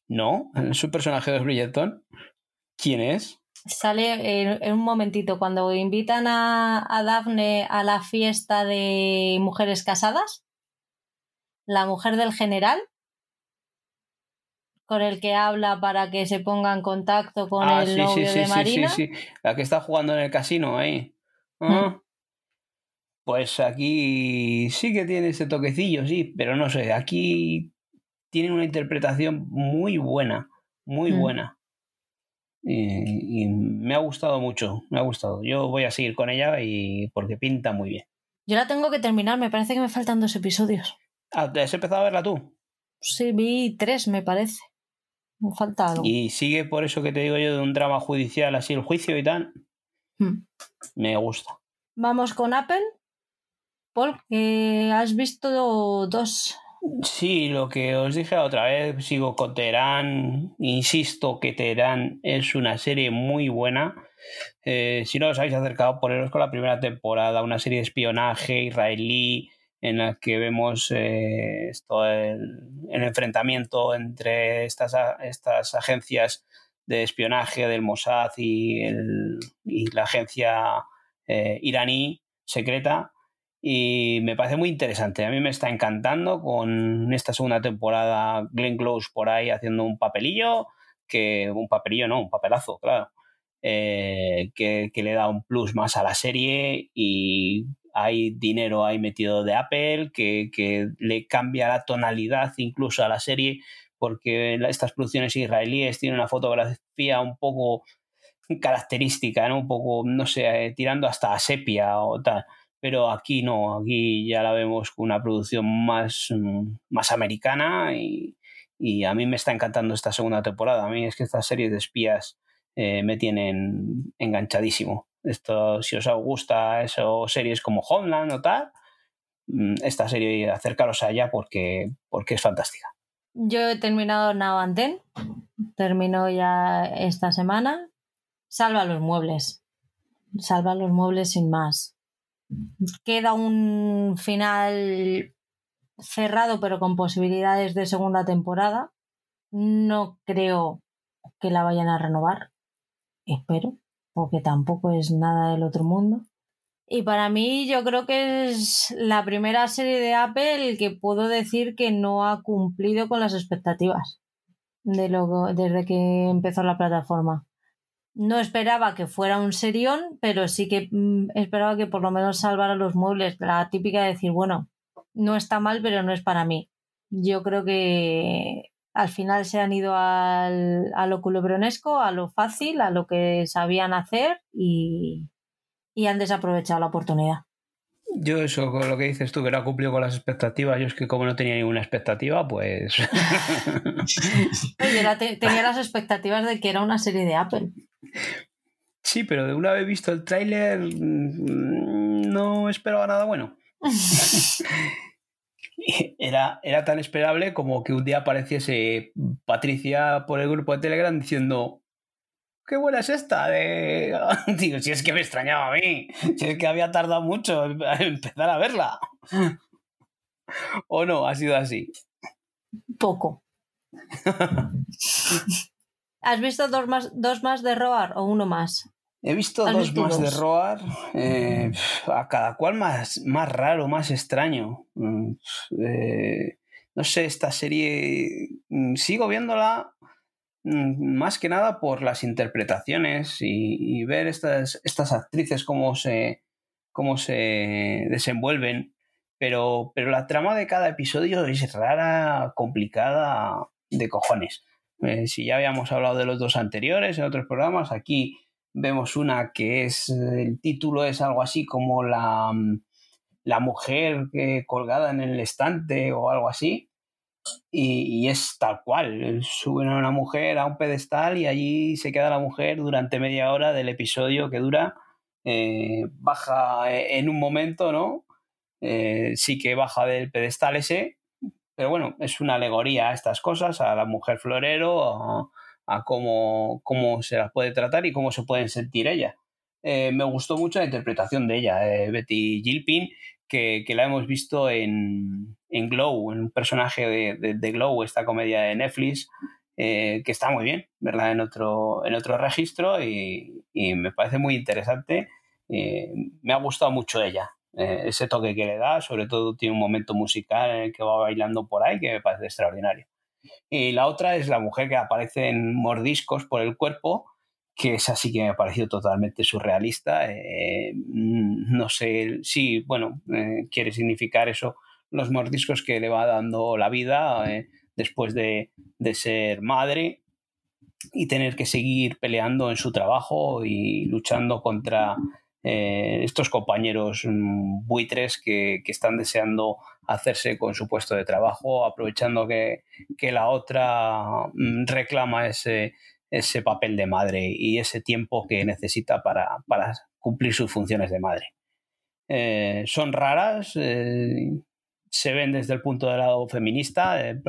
No, es un personaje de Bridgerton. ¿Quién es? Sale en, un momentito cuando invitan a, a, Daphne a la fiesta de mujeres casadas. La mujer del general, con el que habla para que se ponga en contacto con ah, el novio de Marina. Sí, sí, la que está jugando en el casino ahí. Mm. Ah. Pues aquí sí que tiene ese toquecillo, sí, pero no sé, aquí tiene una interpretación muy buena, muy mm. buena. Y, me ha gustado mucho, me ha gustado. Yo voy a seguir con ella y porque pinta muy bien. Yo la tengo que terminar, me parece que me faltan dos episodios. Ah, ¿has empezado a verla tú? Sí, vi tres, me parece. Me falta algo. Y sigue por eso que te digo yo de un drama judicial, así el juicio y tal. Hmm. Me gusta. Vamos con Apple. Paul, que has visto dos Sí, lo que os dije otra vez, sigo con Teherán, insisto que Teherán es una serie muy buena. Eh, si no os habéis acercado, poneros con la primera temporada, una serie de espionaje israelí en la que vemos eh, el, enfrentamiento entre estas, estas agencias de espionaje del Mossad y, la agencia eh, iraní secreta y me parece muy interesante. A mí me está encantando con esta segunda temporada Glenn Close por ahí haciendo un papelillo, que un papelillo no, un papelazo, claro, eh, que, le da un plus más a la serie y hay dinero ahí metido de Apple que, que le cambia la tonalidad incluso a la serie porque estas producciones israelíes tienen una fotografía un poco característica, ¿no? un poco, no sé, eh, tirando hasta a sepia o tal pero aquí no, aquí ya la vemos con una producción más, mm, más americana y, a mí me está encantando esta segunda temporada. A mí es que estas series de espías eh, me tienen enganchadísimo. Esto, si os gusta eso, series como Homeland o tal, mm, esta serie acercaros a ella porque, porque es fantástica. Yo he terminado Now and Then, termino ya esta semana. Salva los muebles. Salva los muebles sin más queda un final cerrado pero con posibilidades de segunda temporada. No creo que la vayan a renovar. Espero, porque tampoco es nada del otro mundo. Y para mí yo creo que es la primera serie de Apple que puedo decir que no ha cumplido con las expectativas de desde que empezó la plataforma no esperaba que fuera un serión, pero sí que mm, esperaba que por lo menos salvara los muebles. La típica de decir, bueno, no está mal, pero no es para mí. Yo creo que al final se han ido al, a lo culebronesco, a lo fácil, a lo que sabían hacer y, y han desaprovechado la oportunidad. Yo eso, con lo que dices tú, que no ha cumplido con las expectativas, yo es que como no tenía ninguna expectativa, pues... Oye, tenía las expectativas de que era una serie de Apple. Sí, pero de una vez visto el tráiler mm, no esperaba nada bueno. era, era tan esperable como que un día apareciese Patricia por el grupo de Telegram diciendo qué buena es esta. De... Digo, si es que me extrañaba a mí, si es que había tardado mucho en empezar a verla. ¿O no? Ha sido así. Poco. ¿Has visto dos más, dos más de Roar o uno más? He visto dos más de Roar, eh, a cada cual más, más raro, más extraño. Mm, eh, no sé, esta serie mm, sigo viéndola mm, más que nada por las interpretaciones y, ver estas, estas actrices cómo se, cómo se desenvuelven. Pero, pero la trama de cada episodio es rara, complicada, de cojones. Eh, si ya habíamos hablado de los dos anteriores en otros programas, aquí vemos una que es, el título es algo así como la, mm, la mujer colgada en el estante o algo así. Y, es tal cual, suben a una mujer a un pedestal y allí se queda la mujer durante media hora del episodio que dura. Eh, baja en un momento, ¿no? Eh, sí que baja del pedestal ese, pero bueno, es una alegoría a estas cosas, a la mujer florero, a cómo, cómo se las puede tratar y cómo se pueden sentir ella. Eh, me gustó mucho la interpretación de ella, eh, Betty Gilpin, que, la hemos visto en, en, Glow, en un personaje de, de, Glow, esta comedia de Netflix, eh, que está muy bien, ¿verdad? En otro, en otro registro y me parece muy interesante. me ha gustado mucho ella, ese toque que le da, sobre todo tiene un momento musical en el que va bailando por ahí que me parece extraordinario. Y la otra es la mujer que aparece en mordiscos por el cuerpo, que es así que me ha parecido totalmente surrealista. Eh, mm, no sé si, bueno, eh, quiere significar eso, los mordiscos que le va dando la vida eh, después de, de, ser madre y tener que seguir peleando en su trabajo y luchando contra estos compañeros mm, buitres que, que están deseando hacerse con su puesto de trabajo, aprovechando que, la otra mm, reclama ese, ese, papel de madre y ese tiempo que necesita para, cumplir sus funciones de madre. Eh, son raras, eh, se ven desde el punto de lado feminista, eh,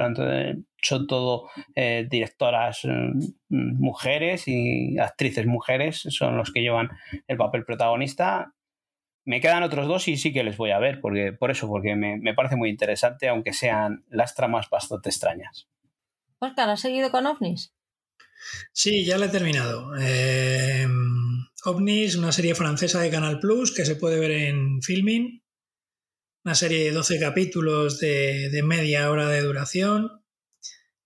son todo directoras mm, mujeres y actrices mujeres, son los que llevan el papel protagonista me quedan otros dos y sí que les voy a ver, porque, por eso, porque me, parece muy interesante, aunque sean las tramas bastante extrañas. Oscar, ¿has seguido con OVNIS? Sí, ya la he terminado. Eh, OVNIS, una serie francesa de Canal Plus que se puede ver en Filming. Una serie de 12 capítulos de, media hora de duración,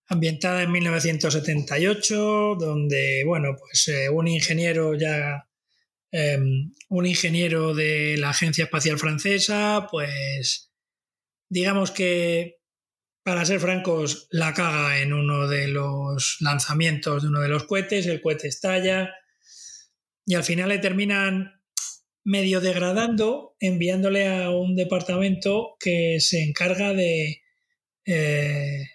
ambientada en 1978, donde, bueno, pues eh, un ingeniero ya Em, un ingeniero de la Agencia Espacial Francesa, pues digamos que, para ser francos, la caga en uno de los lanzamientos de uno de los cohetes, el cohete estalla y al final le terminan medio degradando, enviándole a un departamento que se encarga de, eh,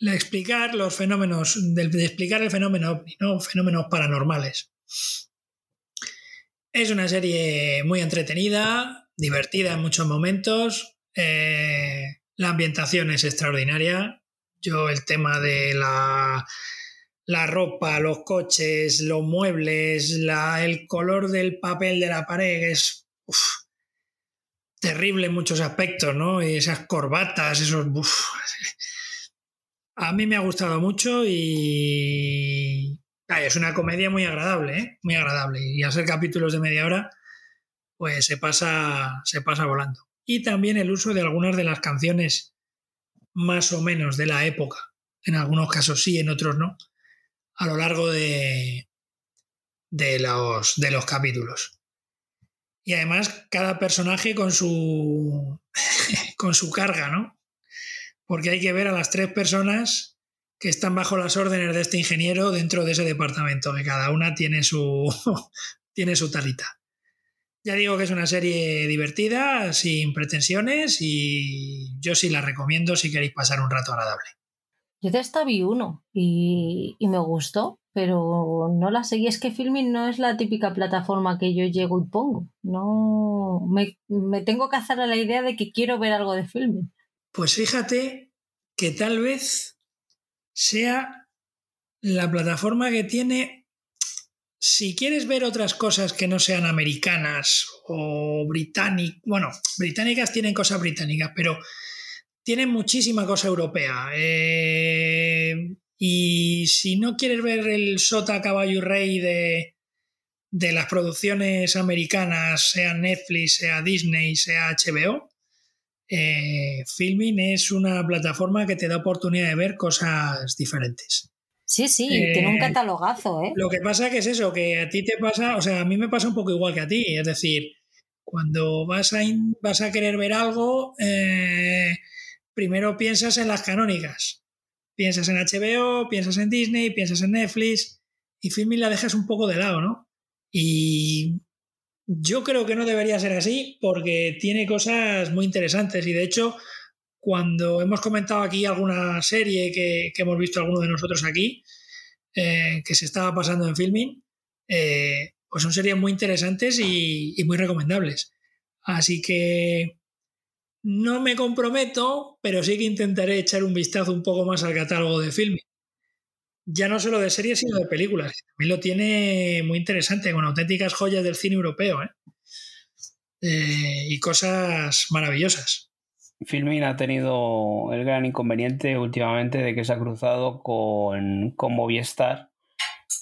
explicar los fenómenos, de, explicar el fenómeno ¿no? fenómenos paranormales. Es una serie muy entretenida, divertida en muchos momentos. Eh, la ambientación es extraordinaria. Yo el tema de la, la ropa, los coches, los muebles, el color del papel de la pared es terrible en muchos aspectos, ¿no? Y esas corbatas, esos... A mí me ha gustado mucho y es una comedia muy agradable, ¿eh? muy agradable. Y ser capítulos de media hora, pues se pasa, se pasa volando. Y también el uso de algunas de las canciones más o menos de la época. En algunos casos sí, en otros no. A lo largo de, de, los, de los capítulos. Y además cada personaje con su, con su carga, ¿no? Porque hay que ver a las tres personas que están bajo las órdenes de este ingeniero dentro de ese departamento, que cada una tiene su, tiene su talita. Ya digo que es una serie divertida, sin pretensiones, y yo sí la recomiendo si queréis pasar un rato agradable. Yo de esta vi uno y, me gustó, pero no la seguí. Es que Filming no es la típica plataforma que yo llego y pongo. No me, me tengo que hacer a la idea de que quiero ver algo de Filming. Pues fíjate que tal vez sea la plataforma que tiene, si quieres ver otras cosas que no sean americanas o británicas, bueno, británicas tienen cosas británicas, pero tienen muchísima cosa europea. Eh, Y si no quieres ver el sota caballo y rey de, de las producciones americanas, sea Netflix, sea Disney, sea HBO, eh, Filming es una plataforma que te da oportunidad de ver cosas diferentes. Sí, sí, tiene un eh, catalogazo, ¿eh? Lo que pasa que es eso, que a ti te pasa, o sea, a mí me pasa un poco igual que a ti, es decir, cuando vas a, vas a querer ver algo, eh, primero piensas en las canónicas. Piensas en HBO, piensas en Disney, piensas en Netflix y Filming la dejas un poco de lado, ¿no? Y yo creo que no debería ser así porque tiene cosas muy interesantes y de hecho cuando hemos comentado aquí alguna serie que, hemos visto algunos de nosotros aquí eh, que se estaba pasando en filming, eh, pues son series muy interesantes y muy recomendables. Así que no me comprometo, pero sí que intentaré echar un vistazo un poco más al catálogo de filming ya no solo de series, sino de películas. También lo tiene muy interesante, con auténticas joyas del cine europeo. ¿eh? Eh, y cosas maravillosas. Filmin ha tenido el gran inconveniente últimamente de que se ha cruzado con, con Movistar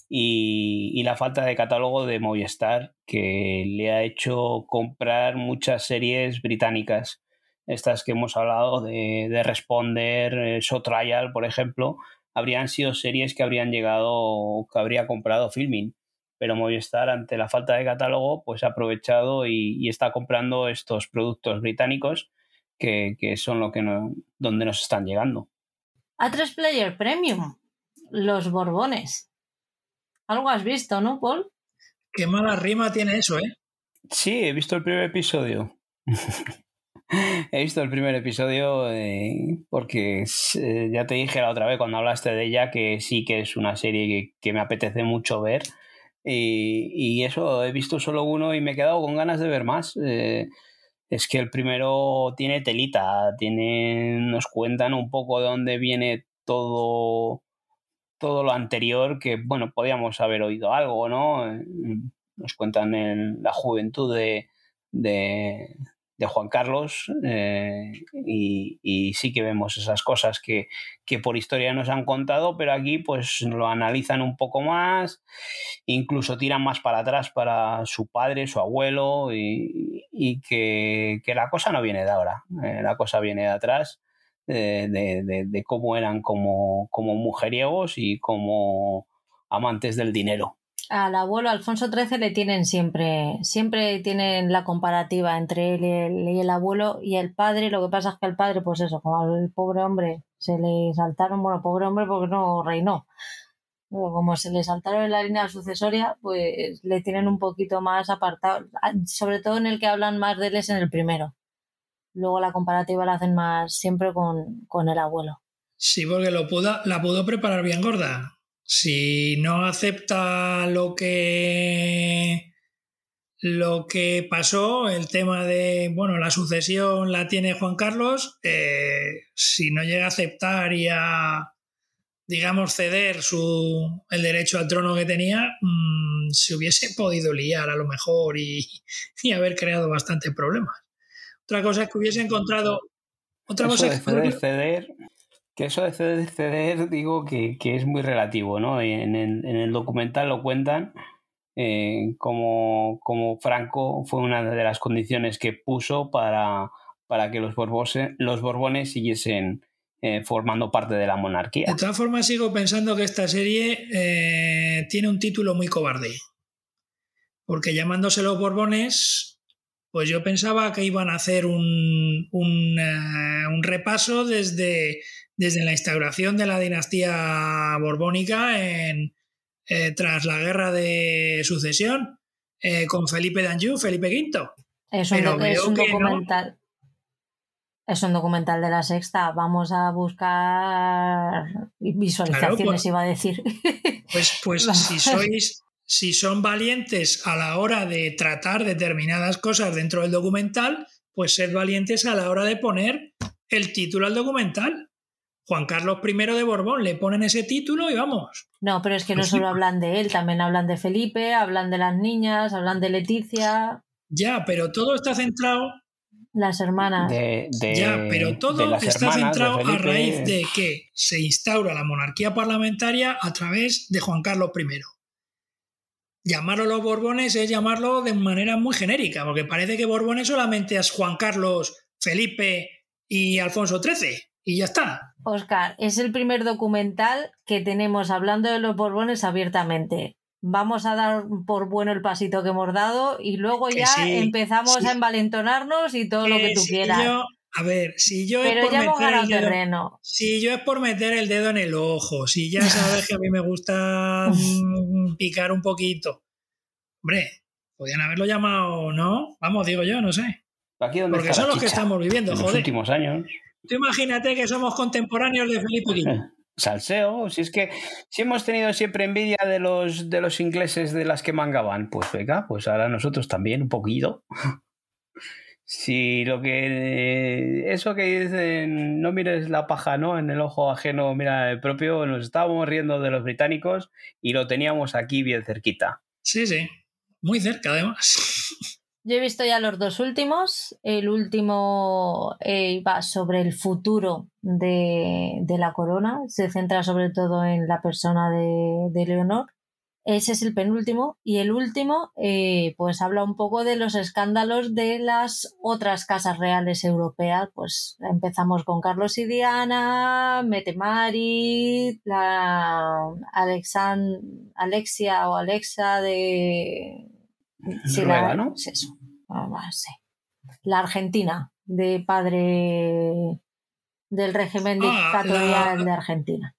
y, y, la falta de catálogo de Movistar que le ha hecho comprar muchas series británicas. Estas que hemos hablado de, de Responder, eh, Show Trial, por ejemplo, habrían sido series que habrían llegado, que habría comprado Filming. Pero Movistar, ante la falta de catálogo, pues ha aprovechado y, está comprando estos productos británicos que, son lo que donde nos están llegando. A3 Player Premium, los Borbones. Algo has visto, ¿no, Paul? Qué mala rima tiene eso, ¿eh? Sí, he visto el primer episodio. He visto el primer episodio eh, porque eh, ya te dije la otra vez cuando hablaste de ella que sí que es una serie que, me apetece mucho ver. Y, eso, he visto solo uno y me he quedado con ganas de ver más. Eh, es que el primero tiene telita, tiene, nos cuentan un poco de dónde viene todo, todo lo anterior, que bueno, podíamos haber oído algo, ¿no? Nos cuentan en la juventud de, de Juan Carlos eh, y, sí que vemos esas cosas que, por historia nos han contado, pero aquí pues lo analizan un poco más, incluso tiran más para atrás para su padre, su abuelo y, que, la cosa no viene de ahora, eh, la cosa viene de atrás. De, cómo eran como, como mujeriegos y como amantes del dinero al abuelo Alfonso XIII le tienen siempre, siempre tienen la comparativa entre él y el, abuelo y el padre. Lo que pasa es que el padre, pues eso, como al pobre hombre se le saltaron, bueno, pobre hombre porque no reinó. Como se le saltaron en la línea sucesoria, pues le tienen un poquito más apartado, sobre todo en el que hablan más de él es en el primero. Luego la comparativa la hacen más siempre con, con el abuelo. Sí, porque lo pudo, la pudo preparar bien gorda. Si no acepta lo que lo que pasó, el tema de, bueno, la sucesión la tiene Juan Carlos, eh, si no llega a aceptar y a, digamos, ceder su, el derecho al trono que tenía, mm, se hubiese podido liar a lo mejor y, y, haber creado bastante problemas. Otra cosa es que hubiese encontrado... Otra cosa es que... ceder que eso de ceder, digo que, es muy relativo, ¿no? En el, en el documental lo cuentan eh, como, como, Franco fue una de las condiciones que puso para, para que los, Borbones, los Borbones siguiesen eh, formando parte de la monarquía. De todas formas, sigo pensando que esta serie eh, tiene un título muy cobarde. Porque llamándose los Borbones, pues yo pensaba que iban a hacer un, un, un repaso desde desde la instauración de la dinastía borbónica en, eh, tras la guerra de sucesión eh, con Felipe d'Anjou, Felipe V. Es un, documental. Es un documental de la sexta. Vamos a buscar visualizaciones, pues iba a decir. Pues, pues si sois, si son valientes a la hora de tratar determinadas cosas dentro del documental, pues sed valientes a la hora de poner el título al documental. Juan Carlos I de Borbón, le ponen ese título y vamos. No, pero es que no pues solo hablan de él, también hablan de Felipe, hablan de las niñas, hablan de Leticia. Ya, pero todo está centrado, Las hermanas. ya, pero todo está centrado a raíz de que se instaura la monarquía parlamentaria a través de Juan Carlos I. Llamarlo los Borbones es llamarlo de manera muy genérica, porque parece que Borbones solamente es Juan Carlos, Felipe y Alfonso XIII, y ya está. Oscar, es el primer documental que tenemos hablando de los Borbones abiertamente vamos a dar por bueno el pasito que hemos dado y luego ya empezamos a envalentonarnos y todo lo que tú quieras. a ver, si yo es por meter el dedo, Si yo es por meter el dedo en el ojo, si ya sabes que a mí me gusta mm, picar un poquito. Hombre, podían haberlo llamado, ¿no? Vamos, digo yo, no sé. Porque son los que estamos viviendo, en Los últimos años. Tú imagínate que somos contemporáneos de Felipe V. Salseo, si es que si hemos tenido siempre envidia de los de los ingleses de las que mangaban, pues venga, pues ahora nosotros también un poquito. si lo que eso que dicen no mires la paja, ¿no? En el ojo ajeno, mira el propio, nos estábamos riendo de los británicos y lo teníamos aquí bien cerquita. Sí, sí, muy cerca además. Yo he visto ya los dos últimos. El último eh, va sobre el futuro de, la corona. Se centra sobre todo en la persona de, Leonor. Ese es el penúltimo. Y el último, eh, pues habla un poco de los escándalos de las otras casas reales europeas. Pues empezamos con Carlos y Diana, Metemari, la Alexia o Alexa de la, ¿no? eso. La Argentina, de padre del régimen ah, dictatorial de Argentina.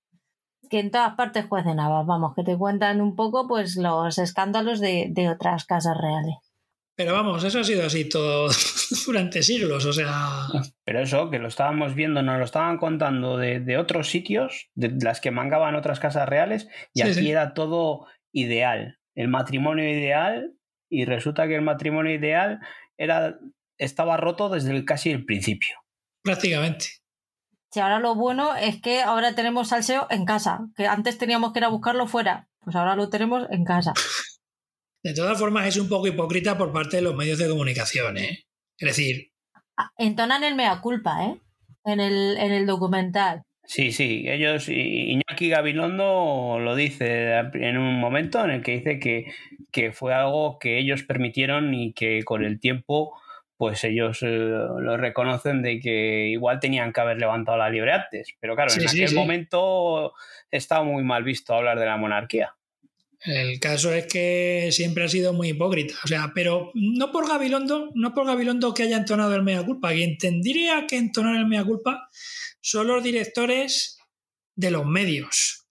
Que en todas partes juecen habas, vamos, que te cuentan un poco pues los escándalos de, otras casas reales. Pero vamos, eso ha sido así todo durante siglos, o sea. Pero eso, que lo estábamos viendo, nos lo estaban contando de, otros sitios, de las que mangaban otras casas reales, y aquí era todo ideal. El matrimonio ideal y resulta que el matrimonio ideal era, estaba roto desde el, casi el principio. Prácticamente. Sí, ahora lo bueno es que ahora tenemos salseo en casa, que antes teníamos que ir a buscarlo fuera, pues ahora lo tenemos en casa. De todas formas, es un poco hipócrita por parte de los medios de comunicación, ¿eh? Es decir... Ah, entonan el mea culpa, ¿eh? En el, en el documental. Sí, sí, ellos, Iñaki Gabilondo lo dice en un momento en el que dice que, que fue algo que ellos permitieron y que con el tiempo pues ellos eh, lo reconocen de que igual tenían que haber levantado la libre antes. Pero claro, en aquel momento estaba muy mal visto hablar de la monarquía. El caso es que siempre ha sido muy hipócrita. O sea, pero no por Gabilondo, no por Gabilondo que haya entonado el mea culpa. Quien tendría que entonar el mea culpa son los directores de los medios,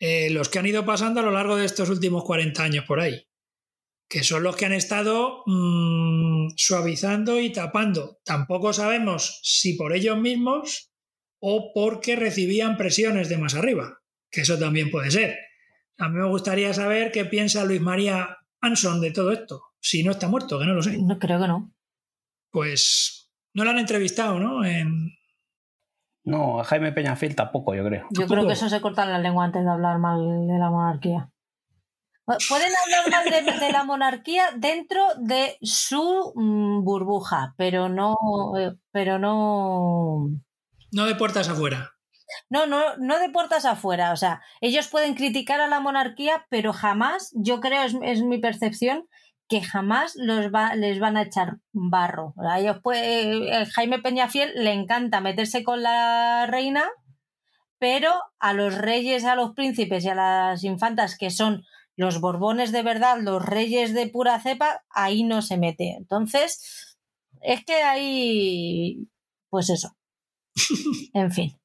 eh, los que han ido pasando a lo largo de estos últimos 40 años por ahí, que son los que han estado mm, suavizando y tapando. Tampoco sabemos si por ellos mismos o porque recibían presiones de más arriba, que eso también puede ser. A mí me gustaría saber qué piensa Luis María Anson de todo esto, si no está muerto, que no lo sé. No creo que no. Pues no lo han entrevistado, ¿no? En, no, a Jaime Peñafiel tampoco, yo creo. Yo creo que eso se corta la lengua antes de hablar mal de la monarquía. Pueden hablar mal de, la monarquía dentro de su mm, burbuja, pero no, eh, pero no. No de puertas afuera. No, no, no de puertas afuera. O sea, ellos pueden criticar a la monarquía, pero jamás, yo creo, es, es mi percepción, que jamás los va, les van a echar barro. A ellos pues, Jaime Peñafiel le encanta meterse con la reina, pero a los reyes, a los príncipes y a las infantas, que son los borbones de verdad, los reyes de pura cepa, ahí no se mete. Entonces, es que ahí, pues eso. en fin.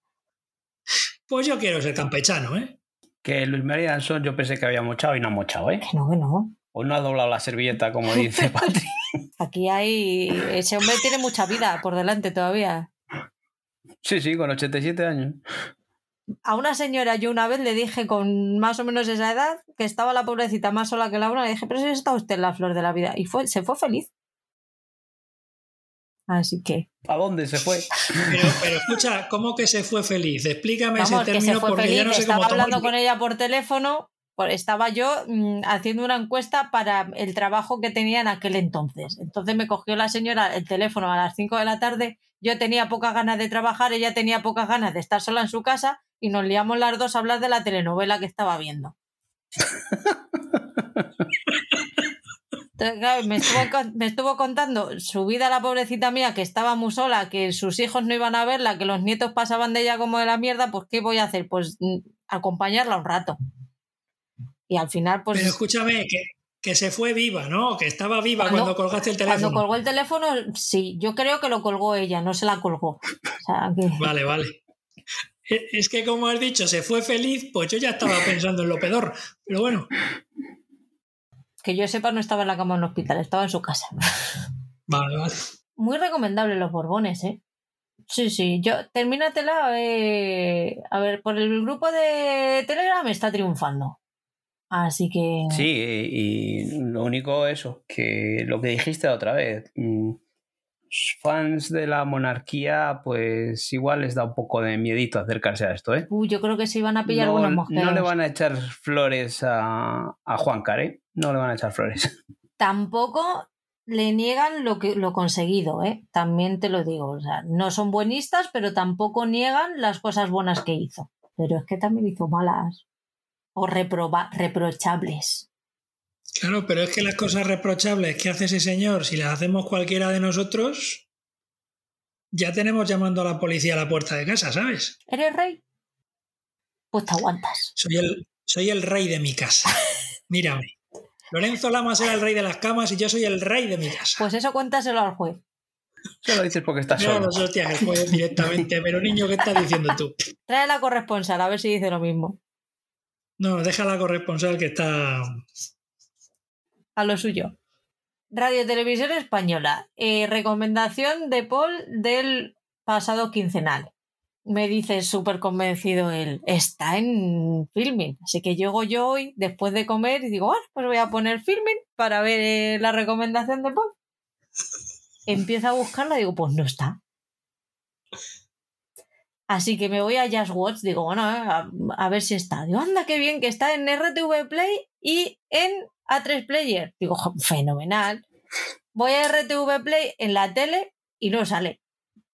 Pues yo quiero ser campechano, ¿eh? Que Luis María Anson yo pensé que había mochado y no ha mochado, ¿eh? Que no, que no. O no ha doblado la servilleta, como dice Patri. Aquí hay. Ese hombre tiene mucha vida por delante todavía. Sí, sí, con 87 años. A una señora yo una vez le dije con más o menos esa edad que estaba la pobrecita más sola que la una, le dije, pero si está usted en la flor de la vida. Y fue, se fue feliz. Así que. ¿A dónde se fue? Pero, escucha, ¿cómo que se fue feliz? Explícame ese término porque ya no sé Estaba hablando con ella por teléfono estaba yo mm, haciendo una encuesta para el trabajo que tenía en aquel entonces. Entonces me cogió la señora el teléfono a las 5 de la tarde, yo tenía pocas ganas de trabajar, ella tenía pocas ganas de estar sola en su casa y nos liamos las dos a hablar de la telenovela que estaba viendo. me, estuvo, contando su vida la pobrecita mía, que estaba muy sola, que sus hijos no iban a verla, que los nietos pasaban de ella como de la mierda, pues ¿qué voy a hacer? Pues mm, acompañarla un rato. Y al final, pues. Pero escúchame, que, se fue viva, ¿no? Que estaba viva cuando, colgaste el teléfono. Cuando colgó el teléfono, sí, yo creo que lo colgó ella, no se la colgó. Vale, vale. E, es que como has dicho, se fue feliz, pues yo ya estaba pensando en lo peor. Pero bueno. Que yo sepa, no estaba en la cama en un hospital, estaba en su casa. Vale, vale. Muy recomendable los Borbones, ¿eh? Sí, sí, yo termínatela. Eh, a ver, por el grupo de Telegram está triunfando. Así que. Sí, y lo único eso, que lo que dijiste otra vez, mm, fans de la monarquía, pues igual les da un poco de miedito acercarse a esto, ¿eh? Uy, yo creo que se iban a pillar no, algunos No le van a echar flores a, a Juan Care, no le van a echar flores. Tampoco le niegan lo, que, lo conseguido, ¿eh? También te lo digo. O sea, no son buenistas, pero tampoco niegan las cosas buenas que hizo. Pero es que también hizo malas o reprochables. Claro, pero es que las cosas reprochables que hace ese señor, si las hacemos cualquiera de nosotros, ya tenemos llamando a la policía a la puerta de casa, ¿sabes? ¿Eres rey? Pues te aguantas. Soy el, soy el rey de mi casa. Mírame. Lorenzo Lamas era el rey de las camas y yo soy el rey de mi casa. Pues eso cuéntaselo al juez. Se lo dices porque estás solo. No, no, el juez directamente. Pero niño, ¿qué estás diciendo tú? Trae a la corresponsal a ver si dice lo mismo. No, deja la corresponsal que está. A lo suyo. Radio Televisión Española. Eh, recomendación de Paul del pasado quincenal. Me dice súper convencido él, está en filming. Así que llego yo hoy, después de comer, y digo, bueno, pues voy a poner filming para ver eh, la recomendación de Paul. Empiezo a buscarla y digo, pues no está. Así que me voy a Just Watch, digo, bueno, a, ver si está. Digo, anda, qué bien, que está en RTV Play y en A3 Player. Digo, fenomenal. Voy a RTV Play en la tele y no sale.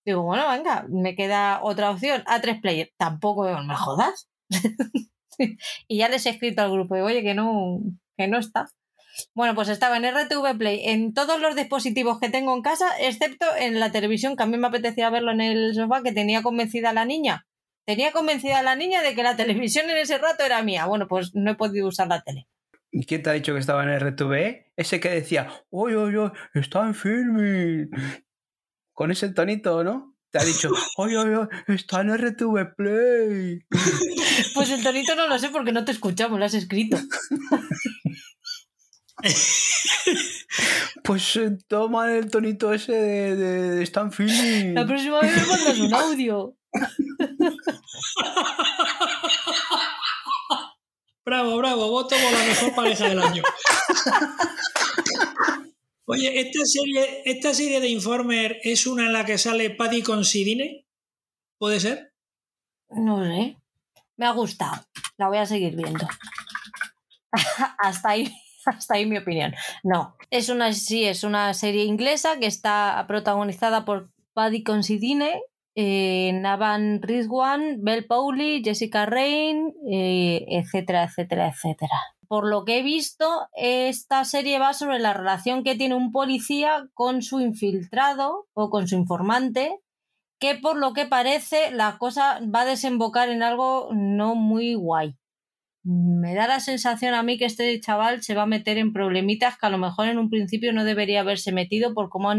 Digo, bueno, venga, me queda otra opción, A3 Player. Tampoco me jodas. y ya les he escrito al grupo, digo, oye, que no, que no está. Bueno, pues estaba en RTV Play en todos los dispositivos que tengo en casa, excepto en la televisión, que a mí me apetecía verlo en el sofá, que tenía convencida a la niña. Tenía convencida a la niña de que la televisión en ese rato era mía. Bueno, pues no he podido usar la tele. ¿Y quién te ha dicho que estaba en RTV? Ese que decía, oye, oye, está en filming. Con ese tonito, ¿no? Te ha dicho, oye, oye, está en RTV Play. Pues el tonito no lo sé porque no te escuchamos, lo has escrito. pues eh, toma el tonito ese de, de, Stan Feeling. La próxima vez me mandas un audio. bravo, bravo, voto por la mejor pareja del año. Oye, ¿esta serie, ¿esta serie de Informer es una en la que sale Paddy con Sidine? ¿Puede ser? No sé. Me ha gustado. La voy a seguir viendo. Hasta ahí Hasta ahí mi opinión. No, es una, sí, es una serie inglesa que está protagonizada por Paddy Considine, eh, Navan Rizwan, Belle Pauli, Jessica Rain, eh, etcétera, etcétera, etcétera. Por lo que he visto, esta serie va sobre la relación que tiene un policía con su infiltrado o con su informante, que por lo que parece la cosa va a desembocar en algo no muy guay me da la sensación a mí que este chaval se va a meter en problemitas que a lo mejor en un principio no debería haberse metido por cómo,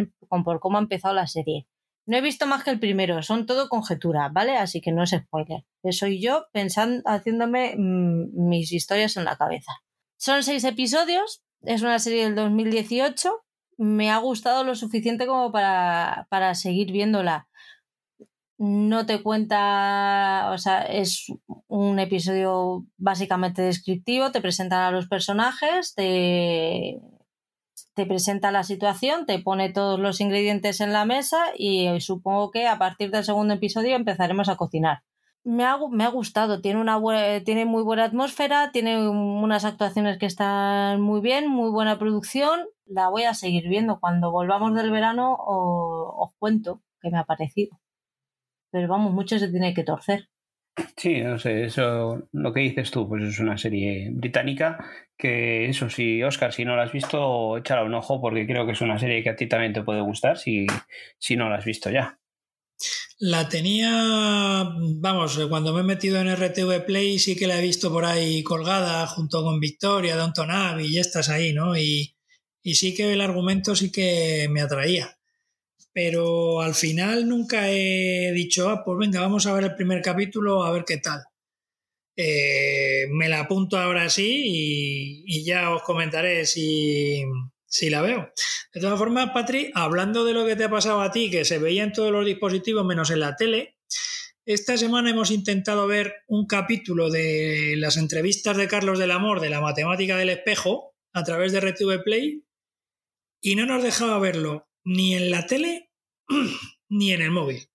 por cómo ha empezado la serie. No he visto más que el primero, son todo conjeturas, ¿vale? Así que no es spoiler. Soy yo pensando, haciéndome mm, mis historias en la cabeza. Son seis episodios, es una serie del 2018. Me ha gustado lo suficiente como para, para seguir viéndola no te cuenta, o sea, es un episodio básicamente descriptivo, te presentan a los personajes, te, presenta la situación, te pone todos los ingredientes en la mesa y supongo que a partir del segundo episodio empezaremos a cocinar. me ha, me ha gustado. Tiene, una tiene muy buena atmósfera, tiene unas actuaciones que están muy bien, muy buena producción. La voy a seguir viendo. Cuando volvamos del verano os, cuento qué me ha parecido. Pero vamos, mucho se tiene que torcer. Sí, no sé, eso, lo que dices tú, pues es una serie británica que eso sí, Oscar, si no la has visto, échala un ojo porque creo que es una serie que a ti también te puede gustar si, si no la has visto ya. La tenía, vamos, cuando me he metido en RTV Play sí que la he visto por ahí colgada junto con Victoria, Don Abbey y estas ahí, ¿no? Y, y sí que el argumento sí que me atraía. Pero al final nunca he dicho, ah, pues venga, vamos a ver el primer capítulo, a ver qué tal. Eh, me la apunto ahora sí y, ya os comentaré si, Sí, la veo. De todas formas, Patri, hablando de lo que te ha pasado a ti, que se veía en todos los dispositivos menos en la tele, esta semana hemos intentado ver un capítulo de las entrevistas de Carlos del Amor de la matemática del espejo a través de RTV Play y no nos dejaba verlo ni en la tele ni en el móvil.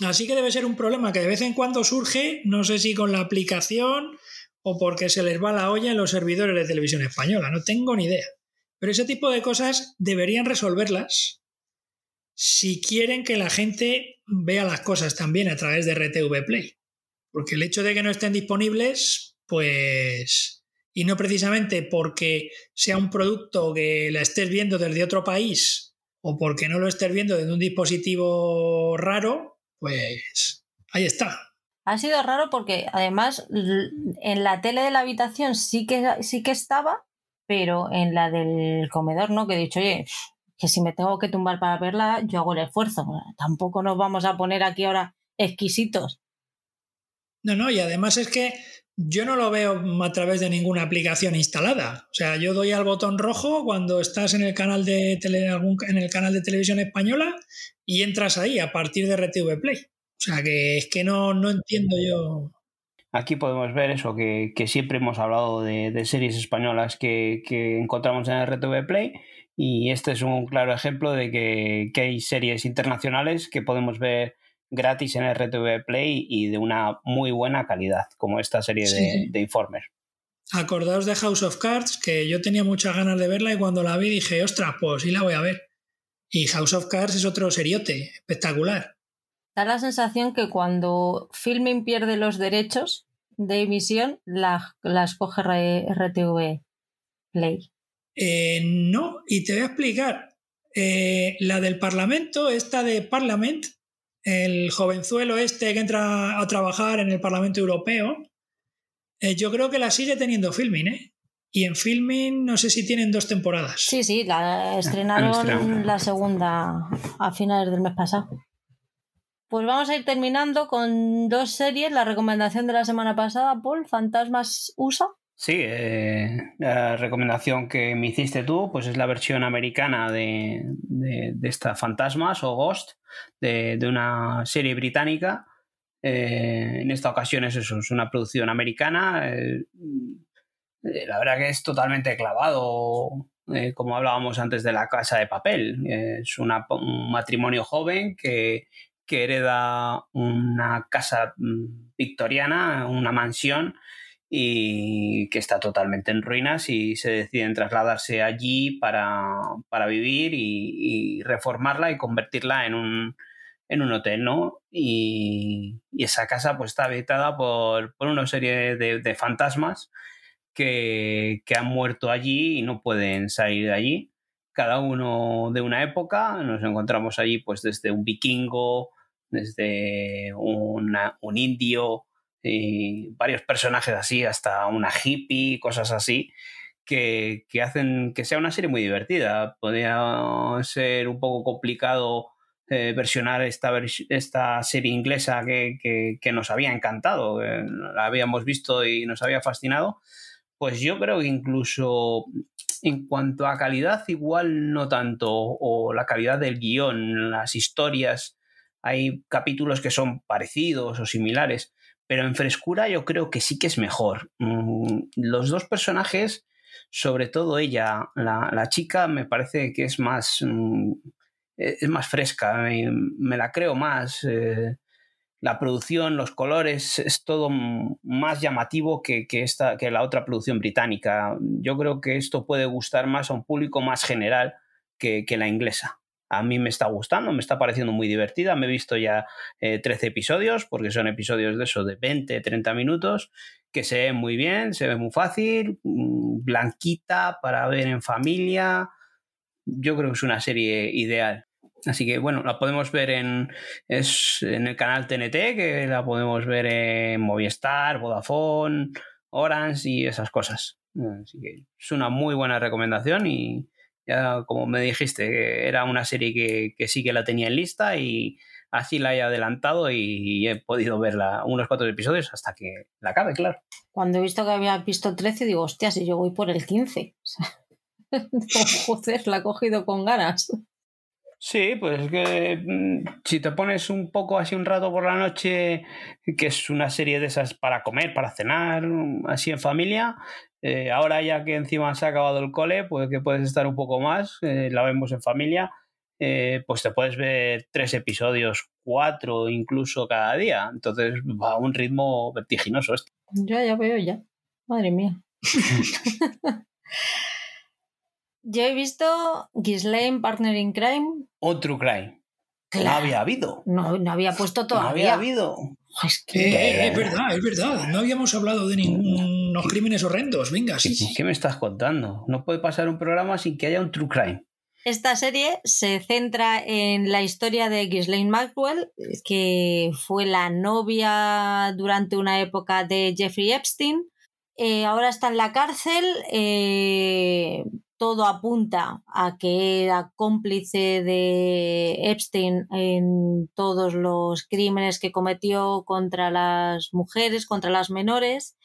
Así que debe ser un problema que de vez en cuando surge, no sé si con la aplicación o porque se les va la olla en los servidores de televisión española, no tengo ni idea. Pero ese tipo de cosas deberían resolverlas si quieren que la gente vea las cosas también a través de RTV Play. Porque el hecho de que no estén disponibles, pues... Y no precisamente porque sea un producto que la estés viendo desde otro país o porque no lo estés viendo desde un dispositivo raro, pues ahí está. Ha sido raro porque además en la tele de la habitación sí que, sí que estaba, pero en la del comedor no, que he dicho, oye, que si me tengo que tumbar para verla, yo hago el esfuerzo. Tampoco nos vamos a poner aquí ahora exquisitos. No, no, y además es que yo no lo veo a través de ninguna aplicación instalada. O sea, yo doy al botón rojo cuando estás en el canal de tele, en el canal de televisión española y entras ahí a partir de RTV Play. O sea, que es que no, no entiendo yo. Aquí podemos ver eso, que, siempre hemos hablado de, series españolas que, encontramos en RTV Play y este es un claro ejemplo de que, hay series internacionales que podemos ver gratis en RTV Play y de una muy buena calidad, como esta serie de, de Informer. Acordaos de House of Cards, que yo tenía muchas ganas de verla y cuando la vi dije, ostras, pues sí la voy a ver. Y House of Cards es otro seriote, espectacular da la sensación que cuando Filming pierde los derechos de emisión, las la coge RTV Play. Eh, no, y te voy a explicar. Eh, la del Parlamento, esta de Parliament, el jovenzuelo este que entra a trabajar en el Parlamento Europeo, eh, yo creo que la sigue teniendo Filming, ¿eh? Y en Filming no sé si tienen dos temporadas. Sí, sí, la estrenaron la segunda a finales del mes pasado. Pues vamos a ir terminando con dos series. La recomendación de la semana pasada, Paul, Fantasmas USA. Sí, eh, la recomendación que me hiciste tú, pues es la versión americana de, de, esta Fantasmas o Ghost, de, una serie británica. Eh, en esta ocasión es eso, es una producción americana. Eh, la verdad que es totalmente clavado, como hablábamos antes de la casa de papel. es un matrimonio joven que que hereda una casa mm, victoriana, una mansión, y que está totalmente en ruinas y se deciden trasladarse allí para, vivir y, reformarla y convertirla en un, en un hotel, ¿no? Y, esa casa pues está habitada por, una serie de, fantasmas que, que, han muerto allí y no pueden salir de allí. Cada uno de una época, nos encontramos allí pues desde un vikingo, desde un indio, y varios personajes así, hasta una hippie, cosas así, que, hacen que sea una serie muy divertida. Podría ser un poco complicado eh, versionar esta, esta serie inglesa que, nos había encantado, la habíamos visto y nos había fascinado. Pues yo creo que incluso en cuanto a calidad, igual no tanto, o la calidad del guion, las historias hay capítulos que son parecidos o similares, pero en frescura yo creo que sí que es mejor. Mm, los dos personajes, sobre todo ella, la, chica, me parece que es más, mm, es más fresca, me, la creo más. Eh, la producción, los colores, es todo más llamativo que, esta, que la otra producción británica. Yo creo que esto puede gustar más a un público más general que, la inglesa. A mí me está gustando, me está pareciendo muy divertida. Me he visto ya 13 eh, episodios, porque son episodios de eso de 20, 30 minutos, que se ven muy bien, se ve muy fácil, mm, blanquita para ver en familia. Yo creo que es una serie ideal. Así que bueno, la podemos ver en, es en el canal TNT, que la podemos ver en Movistar, Vodafone, Orange y esas cosas. Así que es una muy buena recomendación y ya como me dijiste, era una serie que, sí que la tenía en lista y así la he adelantado y he podido verla unos cuatro episodios hasta que la acabe, claro. Cuando he visto que había visto 13, digo, hostia, si yo voy por el 15. joder, la he cogido con ganas. Sí, pues es que mm, si te pones un poco así un rato por la noche, que es una serie de esas para comer, para cenar, mm, así en familia, eh, ahora ya que encima se ha acabado el cole, pues que puedes estar un poco más, eh, la vemos en familia, eh, pues te puedes ver tres episodios, cuatro incluso cada día. Entonces va a un ritmo vertiginoso esto. Ya, ya veo ya. Madre mía. Yo he visto Ghislaine Partner in Crime. O True Crime. No había habido. No, no había puesto todavía. No había habido. Es, que... es verdad, es verdad. No habíamos hablado de ningunos crímenes horrendos. Venga, sí. ¿Qué me estás contando? No puede pasar un programa sin que haya un True Crime. Esta serie se centra en la historia de Ghislaine Maxwell, que fue la novia durante una época de Jeffrey Epstein. Eh, ahora está en la cárcel. Eh, todo apunta a que era cómplice de Epstein en todos los crímenes que cometió contra las mujeres, contra las menores.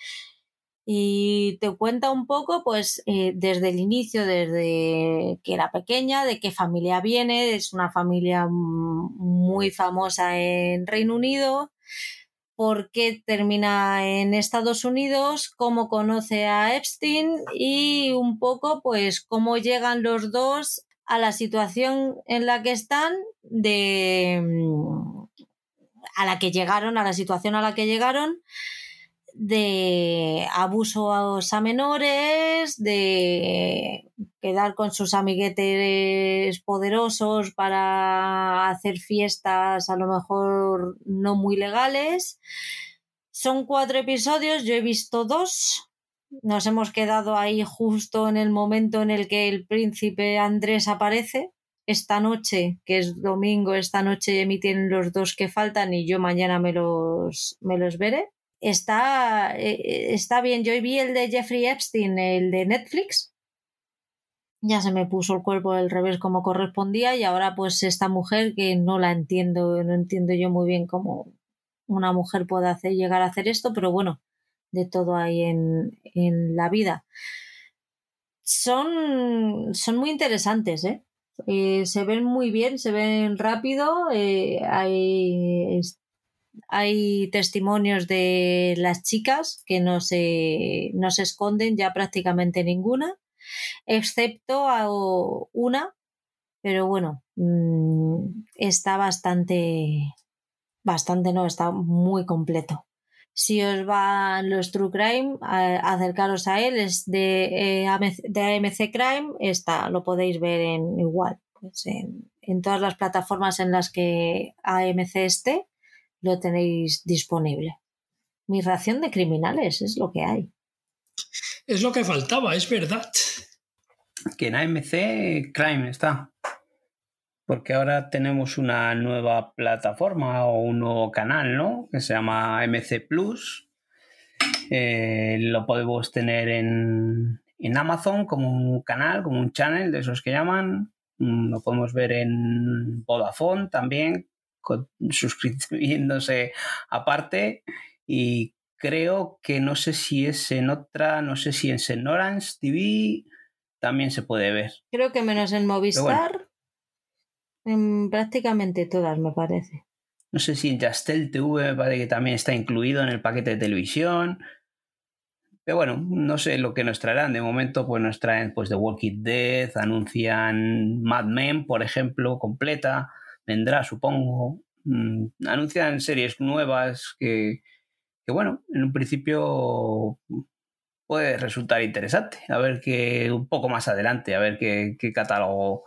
Y te cuenta un poco, pues, eh, desde el inicio, desde que era pequeña, de qué familia viene, es una familia muy famosa en Reino Unido, por qué termina en Estados Unidos, cómo conoce a Epstein y un poco pues cómo llegan los dos a la situación en la que están de a la que llegaron, a la situación a la que llegaron de abusos a menores, de quedar con sus amiguetes poderosos para hacer fiestas a lo mejor no muy legales. Son cuatro episodios, yo he visto dos. Nos hemos quedado ahí justo en el momento en el que el príncipe Andrés aparece. Esta noche, que es domingo, esta noche emiten los dos que faltan y yo mañana me los, me los veré está, eh, está bien. Yo vi el de Jeffrey Epstein, el de Netflix. Ya se me puso el cuerpo del revés como correspondía y ahora pues esta mujer que no la entiendo, no entiendo yo muy bien cómo una mujer puede hacer, llegar a hacer esto, pero bueno, de todo hay en, en la vida. Son, son muy interesantes, ¿eh? Eh, se ven muy bien, se ven rápido, hay, hay testimonios de las chicas que no se, no se esconden ya prácticamente ninguna, excepto a una, pero bueno, mm, está bastante, bastante no, está muy completo. Si os van los True Crime, acercaros a él, es de, eh, de AMC Crime, está, lo podéis ver en igual, pues en todas las plataformas en las que AMC esté lo tenéis disponible. Mi ración de criminales es lo que hay. Es lo que faltaba, es verdad. Que en AMC Crime está. Porque ahora tenemos una nueva plataforma o un nuevo canal, ¿no? Que se llama AMC Plus. Eh, lo podemos tener en, en Amazon como un canal, como un channel de esos que llaman. Mm, lo podemos ver en Vodafone también, suscribiéndose aparte y creo que no sé si es en otra, no sé si es en Orange TV también se puede ver. Creo que menos en Movistar, en prácticamente todas me parece. No sé si en Jastel TV me parece que también está incluido en el paquete de televisión. Pero bueno, no sé lo que nos traerán. De momento, pues nos traen pues The Walking Dead, anuncian Mad Men, por ejemplo, completa vendrá, supongo. Mm, anuncian series nuevas que, que, bueno, en un principio puede resultar interesante. A ver qué un poco más adelante, a ver qué, catálogo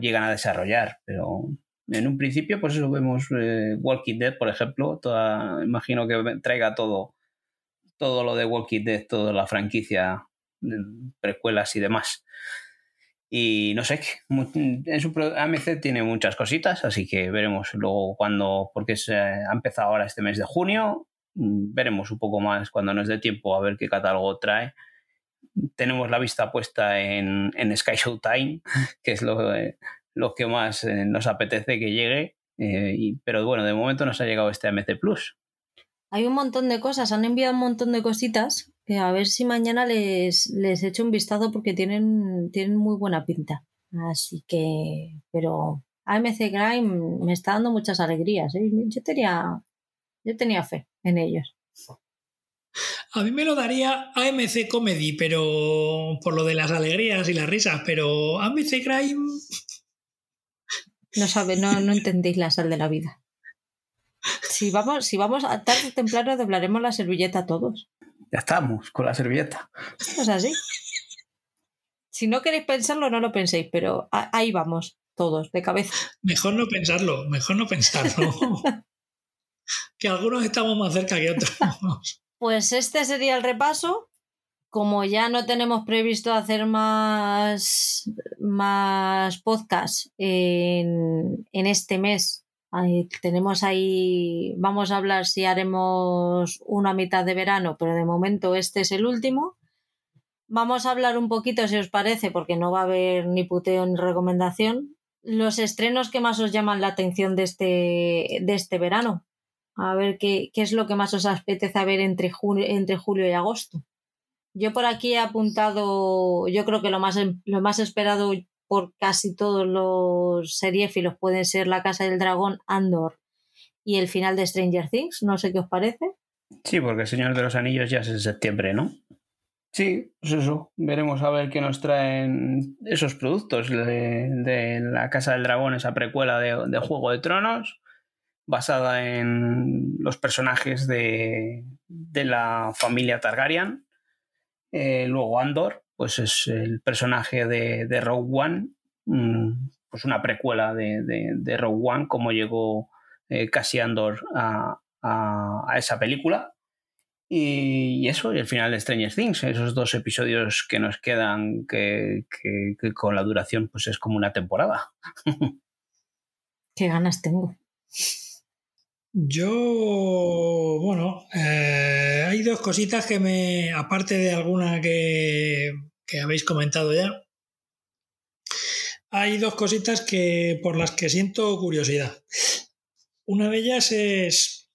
llegan a desarrollar. Pero en un principio, pues eso vemos eh, Walking Dead, por ejemplo. Toda, imagino que traiga todo, todo lo de Walking Dead, toda la franquicia, precuelas y demás. Y no sé, en su AMC tiene muchas cositas, así que veremos luego cuando, porque ha empezado ahora este mes de junio, veremos un poco más cuando nos dé tiempo a ver qué catálogo trae. Tenemos la vista puesta en, en Sky Showtime, que es lo, lo que más eh, nos apetece que llegue, eh, pero bueno, de momento nos ha llegado este AMC Plus. Hay un montón de cosas, han enviado un montón de cositas a ver si mañana les, les echo un vistazo porque tienen, tienen muy buena pinta. Así que, pero AMC Grime me está dando muchas alegrías. ¿eh? Yo, tenía, yo tenía fe en ellos. A mí me lo daría AMC Comedy, pero por lo de las alegrías y las risas, pero AMC Grime. No sabe, no, no entendéis la sal de la vida. Si vamos, si vamos a tarde o temprano doblaremos la servilleta todos. Ya estamos con la servilleta. Es así. Si no queréis pensarlo, no lo penséis, pero ahí vamos, todos, de cabeza. Mejor no pensarlo, mejor no pensarlo. que algunos estamos más cerca que otros. Pues este sería el repaso. Como ya no tenemos previsto hacer más, más podcasts en, en este mes tenemos ahí, vamos a hablar si haremos una mitad de verano, pero de momento este es el último. Vamos a hablar un poquito, si os parece, porque no va a haber ni puteo ni recomendación, los estrenos que más os llaman la atención de este, de este verano. A ver qué, qué es lo que más os apetece ver entre, entre julio y agosto. Yo por aquí he apuntado, yo creo que lo más, lo más esperado por casi todos los seriéfilos pueden ser La Casa del Dragón, Andor y el final de Stranger Things. No sé qué os parece. Sí, porque el Señor de los Anillos ya es en septiembre, ¿no? Sí, pues eso. Veremos a ver qué nos traen esos productos de, La Casa del Dragón, esa precuela de, Juego de Tronos, basada en los personajes de, la familia Targaryen. Eh, luego Andor, pues es el personaje de, Rogue One, mm, pues una precuela de, Rogue One, como llegó eh, Andor a, esa película. Y, eso, y el final de Stranger Things, esos dos episodios que nos quedan, que, con la duración pues es como una temporada. Qué ganas tengo. Yo, bueno, eh, hay dos cositas que me, aparte de alguna que que habéis comentado ya, hay dos cositas que, por las que siento curiosidad. Una de ellas es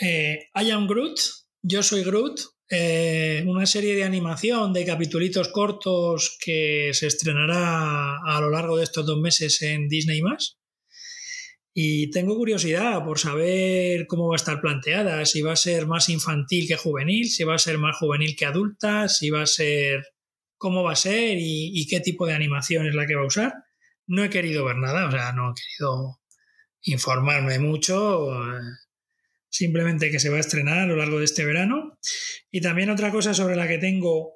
eh, I am Groot, yo soy Groot, eh, una serie de animación de capitulitos cortos que se estrenará a lo largo de estos dos meses en Disney Y tengo curiosidad por saber cómo va a estar planteada, si va a ser más infantil que juvenil, si va a ser más juvenil que adulta, si va a ser cómo va a ser y, qué tipo de animación es la que va a usar. No he querido ver nada, o sea, no he querido informarme mucho, eh, simplemente que se va a estrenar a lo largo de este verano. Y también otra cosa sobre la que tengo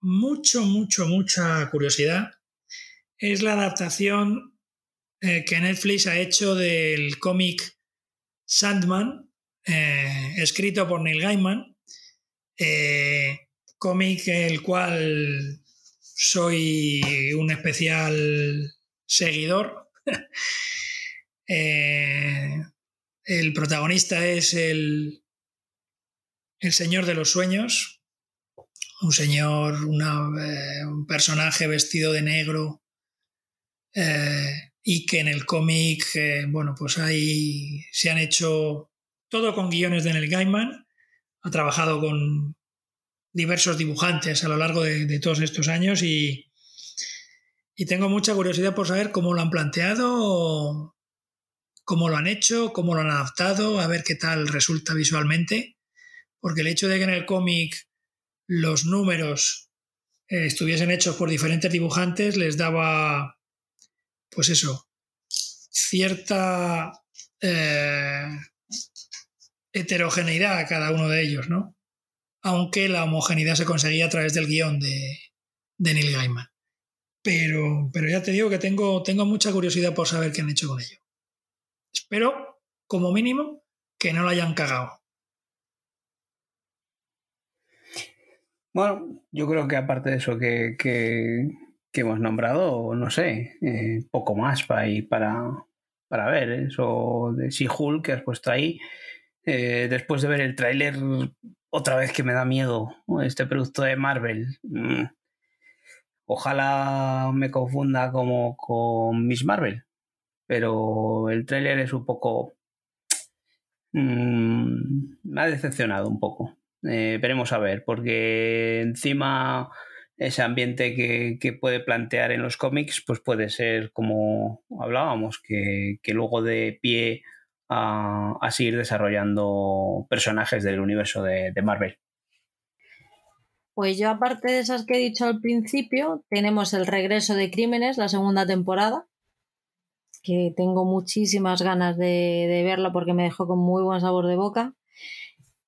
mucho, mucho, mucha curiosidad es la adaptación eh, que Netflix ha hecho del cómic Sandman, eh, escrito por Neil Gaiman, cómic el cual soy un especial seguidor. Eh, el protagonista es el, el Señor de los Sueños, un señor, eh, un personaje vestido de negro y que en el cómic, bueno, pues ahí se han hecho todo con guiones de Neil Gaiman, ha trabajado con, diversos dibujantes a lo largo de, todos estos años y, y, tengo mucha curiosidad por saber cómo lo han planteado, cómo lo han hecho, cómo lo han adaptado, a ver qué tal resulta visualmente, porque el hecho de que en el cómic los números eh, estuviesen hechos por diferentes dibujantes les daba, pues eso, cierta eh, heterogeneidad a cada uno de ellos, ¿no? Aunque la homogeneidad se conseguía a través del guion de, Neil Gaiman. Pero, pero ya te digo que tengo, tengo mucha curiosidad por saber qué han hecho con ello. Espero, como mínimo, que no lo hayan cagado. Bueno, yo creo que aparte de eso que, que, hemos nombrado, no sé, eh, poco más para, para, para ver. Eso de She-Hulk que has puesto ahí. Eh, después de ver el tráiler, otra vez que me da miedo este producto de Marvel. Mm, ojalá me confunda como con Miss Marvel, pero el tráiler es un poco... Mm, me ha decepcionado un poco. Eh, veremos a ver, porque encima ese ambiente que, puede plantear en los cómics, pues puede ser como hablábamos, que, luego de pie a, seguir desarrollando personajes del universo de, de, Marvel. Pues yo, aparte de esas que he dicho al principio, tenemos el regreso de Crímenes, la segunda temporada, que tengo muchísimas ganas de, de verla porque me dejó con muy buen sabor de boca.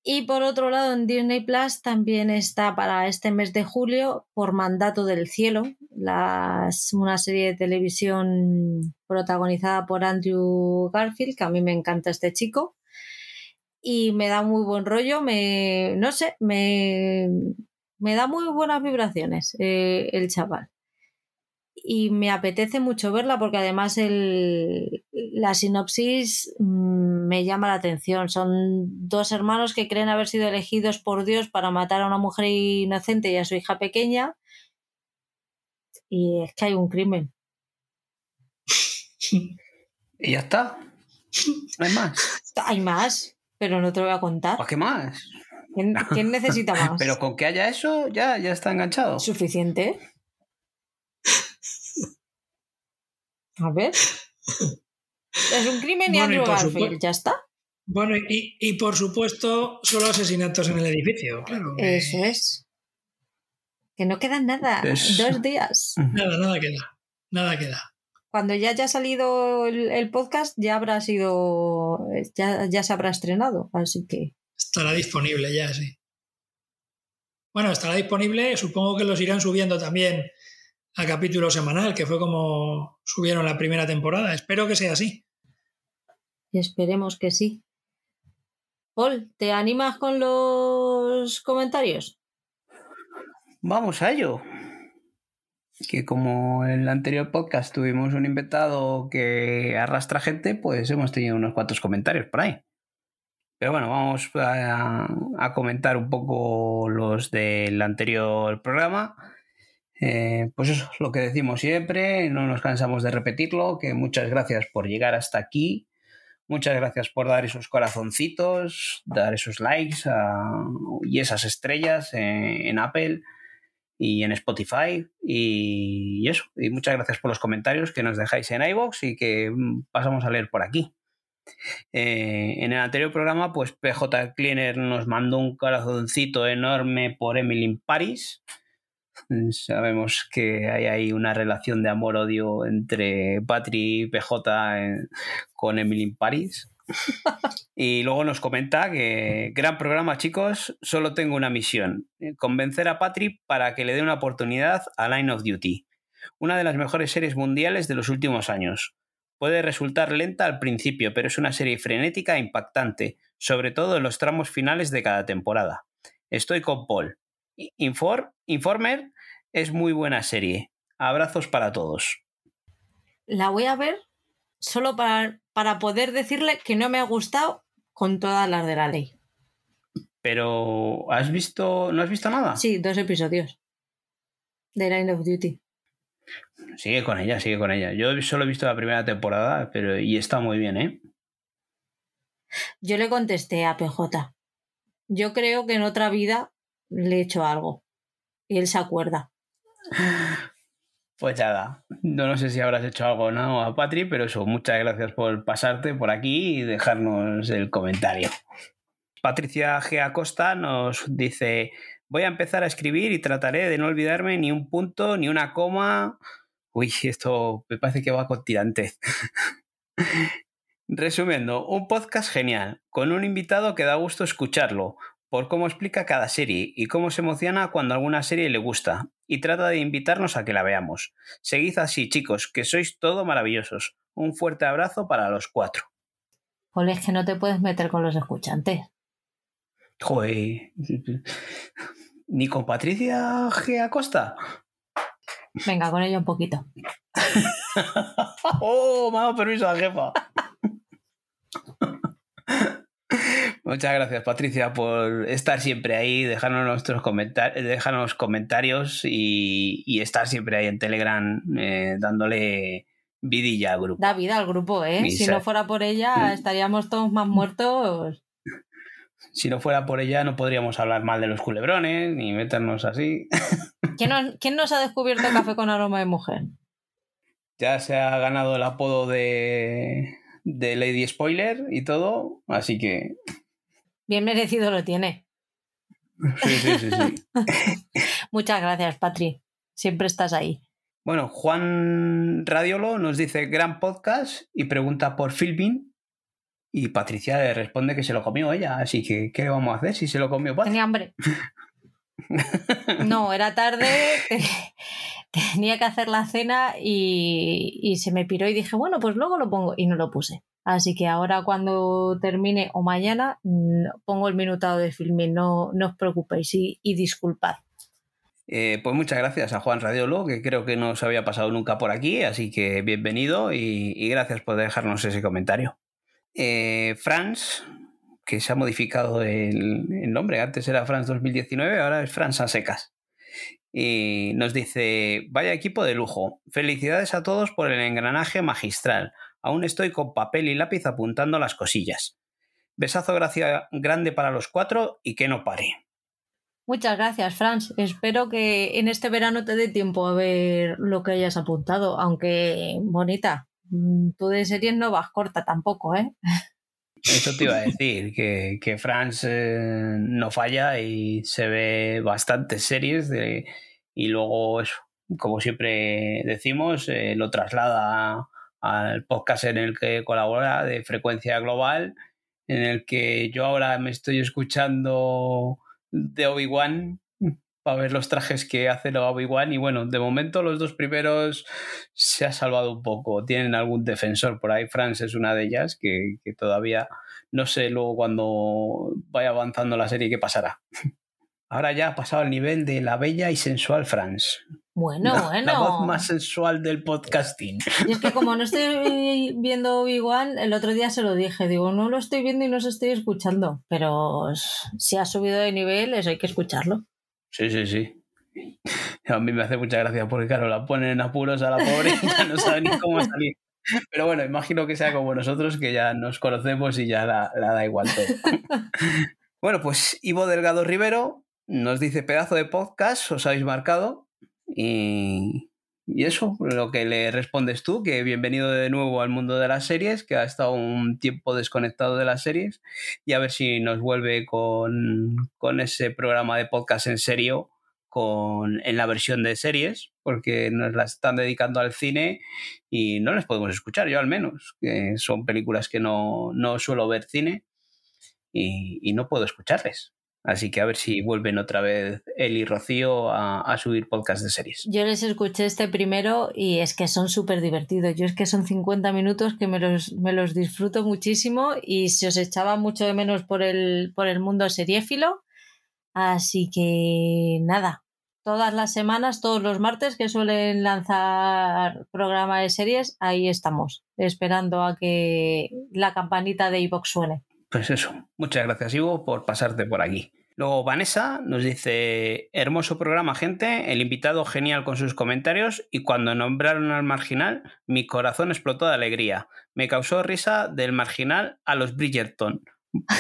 Y por otro lado, en Disney Plus también está para este mes de julio Por Mandato del Cielo, una serie de televisión protagonizada por Andrew Garfield, que a mí me encanta este chico. Y me da muy buen rollo, me, no sé, me, me da muy buenas vibraciones eh, el chaval y me apetece mucho verla porque además el, la sinopsis mm, me llama la atención. Son dos hermanos que creen haber sido elegidos por Dios para matar a una mujer inocente y a su hija pequeña y es que hay un crimen. Y ya está. No hay más. Hay más, pero no te lo voy a contar. ¿Para qué más? ¿Quién, necesita más? pero con que haya eso ya, ya está enganchado. Suficiente. A ver. Es un crimen y Andrew Garfield, ya está. Bueno, y, por supuesto, solo asesinatos en el edificio, claro. Eso es. Que no queda nada. Dos días. Nada, nada queda. Nada queda. Cuando ya haya salido el, podcast, ya habrá sido. Ya, ya se habrá estrenado. Así que. Estará disponible ya, sí. Bueno, estará disponible. Supongo que los irán subiendo también a capítulo semanal, que fue como subieron la primera temporada. Espero que sea así. Y esperemos que sí. Paul, ¿te animas con los comentarios? Vamos a ello. Que como en el anterior podcast tuvimos un invitado que arrastra gente, pues hemos tenido unos cuantos comentarios por ahí. Pero bueno, vamos a, a comentar un poco los del anterior programa eh, pues eso es lo que decimos siempre, no nos cansamos de repetirlo, que muchas gracias por llegar hasta aquí, muchas gracias por dar esos corazoncitos, dar esos likes y esas estrellas en, Apple y en Spotify y, eso, y muchas gracias por los comentarios que nos dejáis en iVoox y que mm, pasamos a leer por aquí. Eh, en el anterior programa, pues PJ Cleaner nos mandó un corazoncito enorme por Emily in Paris. Sabemos que hay ahí una relación de amor-odio entre Patri y PJ con Emily in Paris. y luego nos comenta que, gran programa chicos, solo tengo una misión, convencer a Patri para que le dé una oportunidad a Line of Duty, una de las mejores series mundiales de los últimos años. Puede resultar lenta al principio, pero es una serie frenética e impactante, sobre todo en los tramos finales de cada temporada. Estoy con Paul. Informer es muy buena serie. Abrazos para todos. La voy a ver solo para, para poder decirle que no me ha gustado con todas las de la ley. Pero, ¿has visto. ¿No has visto nada? Sí, dos episodios. De Line of Duty. Sigue con ella, sigue con ella. Yo solo he visto la primera temporada, pero. y está muy bien, ¿eh? Yo le contesté a PJ. Yo creo que en otra vida le he hecho algo. Y él se acuerda. Pues nada, no, no sé si habrás hecho algo o no a Patri, pero eso, muchas gracias por pasarte por aquí y dejarnos el comentario. Patricia G. Acosta nos dice, voy a empezar a escribir y trataré de no olvidarme ni un punto, ni una coma. Uy, esto me parece que va con tirante. Resumiendo, un podcast genial, con un invitado que da gusto escucharlo, por cómo explica cada serie y cómo se emociona cuando alguna serie le gusta, y trata de invitarnos a que la veamos. Seguid así, chicos, que sois todo maravillosos. Un fuerte abrazo para los cuatro. Joder, es que no te puedes meter con los escuchantes. Joder. ¿Ni con Patricia G. Acosta? Venga, con ella un poquito. oh, me ha dado permiso la jefa. Muchas gracias, Patricia, por estar siempre ahí, dejarnos nuestros comentarios, dejarnos comentarios y, estar siempre ahí en Telegram eh, dándole vidilla al grupo. Da vida al grupo, ¿eh? si no fuera por ella, mm. estaríamos todos más muertos. Si no fuera por ella, no podríamos hablar mal de los culebrones ni meternos así. ¿Quién nos, ha descubierto café con aroma de mujer? Ya se ha ganado el apodo de, de Lady Spoiler y todo, así que. Bien merecido lo tiene. Sí, sí, sí, sí. Muchas gracias, Patri. Siempre estás ahí. Bueno, Juan Radiolo nos dice gran podcast y pregunta por Philbin. Y Patricia le responde que se lo comió ella. Así que, ¿qué le vamos a hacer si se lo comió Patricia? Tenía hambre. No, era tarde, tenía que hacer la cena y, se me piró y dije, bueno, pues luego lo pongo y no lo puse. Así que ahora cuando termine o mañana mm, pongo el minutado de filming, no, no os preocupéis y, disculpad. Eh, pues muchas gracias a Juan Radiolo, que creo que no se había pasado nunca por aquí, así que bienvenido y, gracias por dejarnos ese comentario. Eh, Franz que se ha modificado el, nombre. Antes era France 2019, ahora es France a secas. Y nos dice, vaya equipo de lujo. Felicidades a todos por el engranaje magistral. Aún estoy con papel y lápiz apuntando las cosillas. Besazo gracia grande para los cuatro y que no pare. Muchas gracias, Franz. Espero que en este verano te dé tiempo a ver lo que hayas apuntado, aunque bonita. Mm, tú de series no vas corta tampoco, ¿eh? Eso te iba a decir, que, que France eh, no falla y se ve bastantes series de, y luego como siempre decimos, eh, lo traslada al podcast en el que colabora de frecuencia global, en el que yo ahora me estoy escuchando de Obi-Wan para ver los trajes que hace Obi-Wan y bueno, de momento los dos primeros se ha salvado un poco, tienen algún defensor por ahí, France es una de ellas que, todavía no sé luego cuando vaya avanzando la serie qué pasará. Ahora ya ha pasado al nivel de la bella y sensual France. Bueno, bueno. La voz más sensual del podcasting. Y es que como no estoy viendo Obi-Wan, el otro día se lo dije, digo, no lo estoy viendo y no os estoy escuchando, pero si ha subido de nivel, eso hay que escucharlo. Sí, sí, sí. A mí me hace mucha gracia porque, claro, la ponen en apuros a la pobre y ya no sabe ni cómo salir. Pero bueno, imagino que sea como nosotros, que ya nos conocemos y ya la, da igual todo. Bueno, pues Ivo Delgado Rivero nos dice pedazo de podcast, os habéis marcado. Y, y eso, lo que le respondes tú, que bienvenido de nuevo al mundo de las series, que ha estado un tiempo desconectado de las series, y a ver si nos vuelve con, ese programa de podcast en serio con, en la versión de series, porque nos las están dedicando al cine y no las podemos escuchar, yo al menos, que son películas que no, suelo ver cine y, y no puedo escucharles. Así que a ver si vuelven otra vez él y Rocío a, subir podcast de series. Yo les escuché este primero y es que son súper divertidos. Yo es que son 50 minutos que me los, me los disfruto muchísimo y se os echaba mucho de menos por el, por el mundo seriéfilo. Así que nada, todas las semanas, todos los martes que suelen lanzar programa de series, ahí estamos, esperando a que la campanita de iVox suene. Pues eso, muchas gracias Ivo por pasarte por aquí. Luego Vanessa nos dice, hermoso programa gente, el invitado genial con sus comentarios y cuando nombraron al marginal mi corazón explotó de alegría. Me causó risa del marginal a los Bridgerton,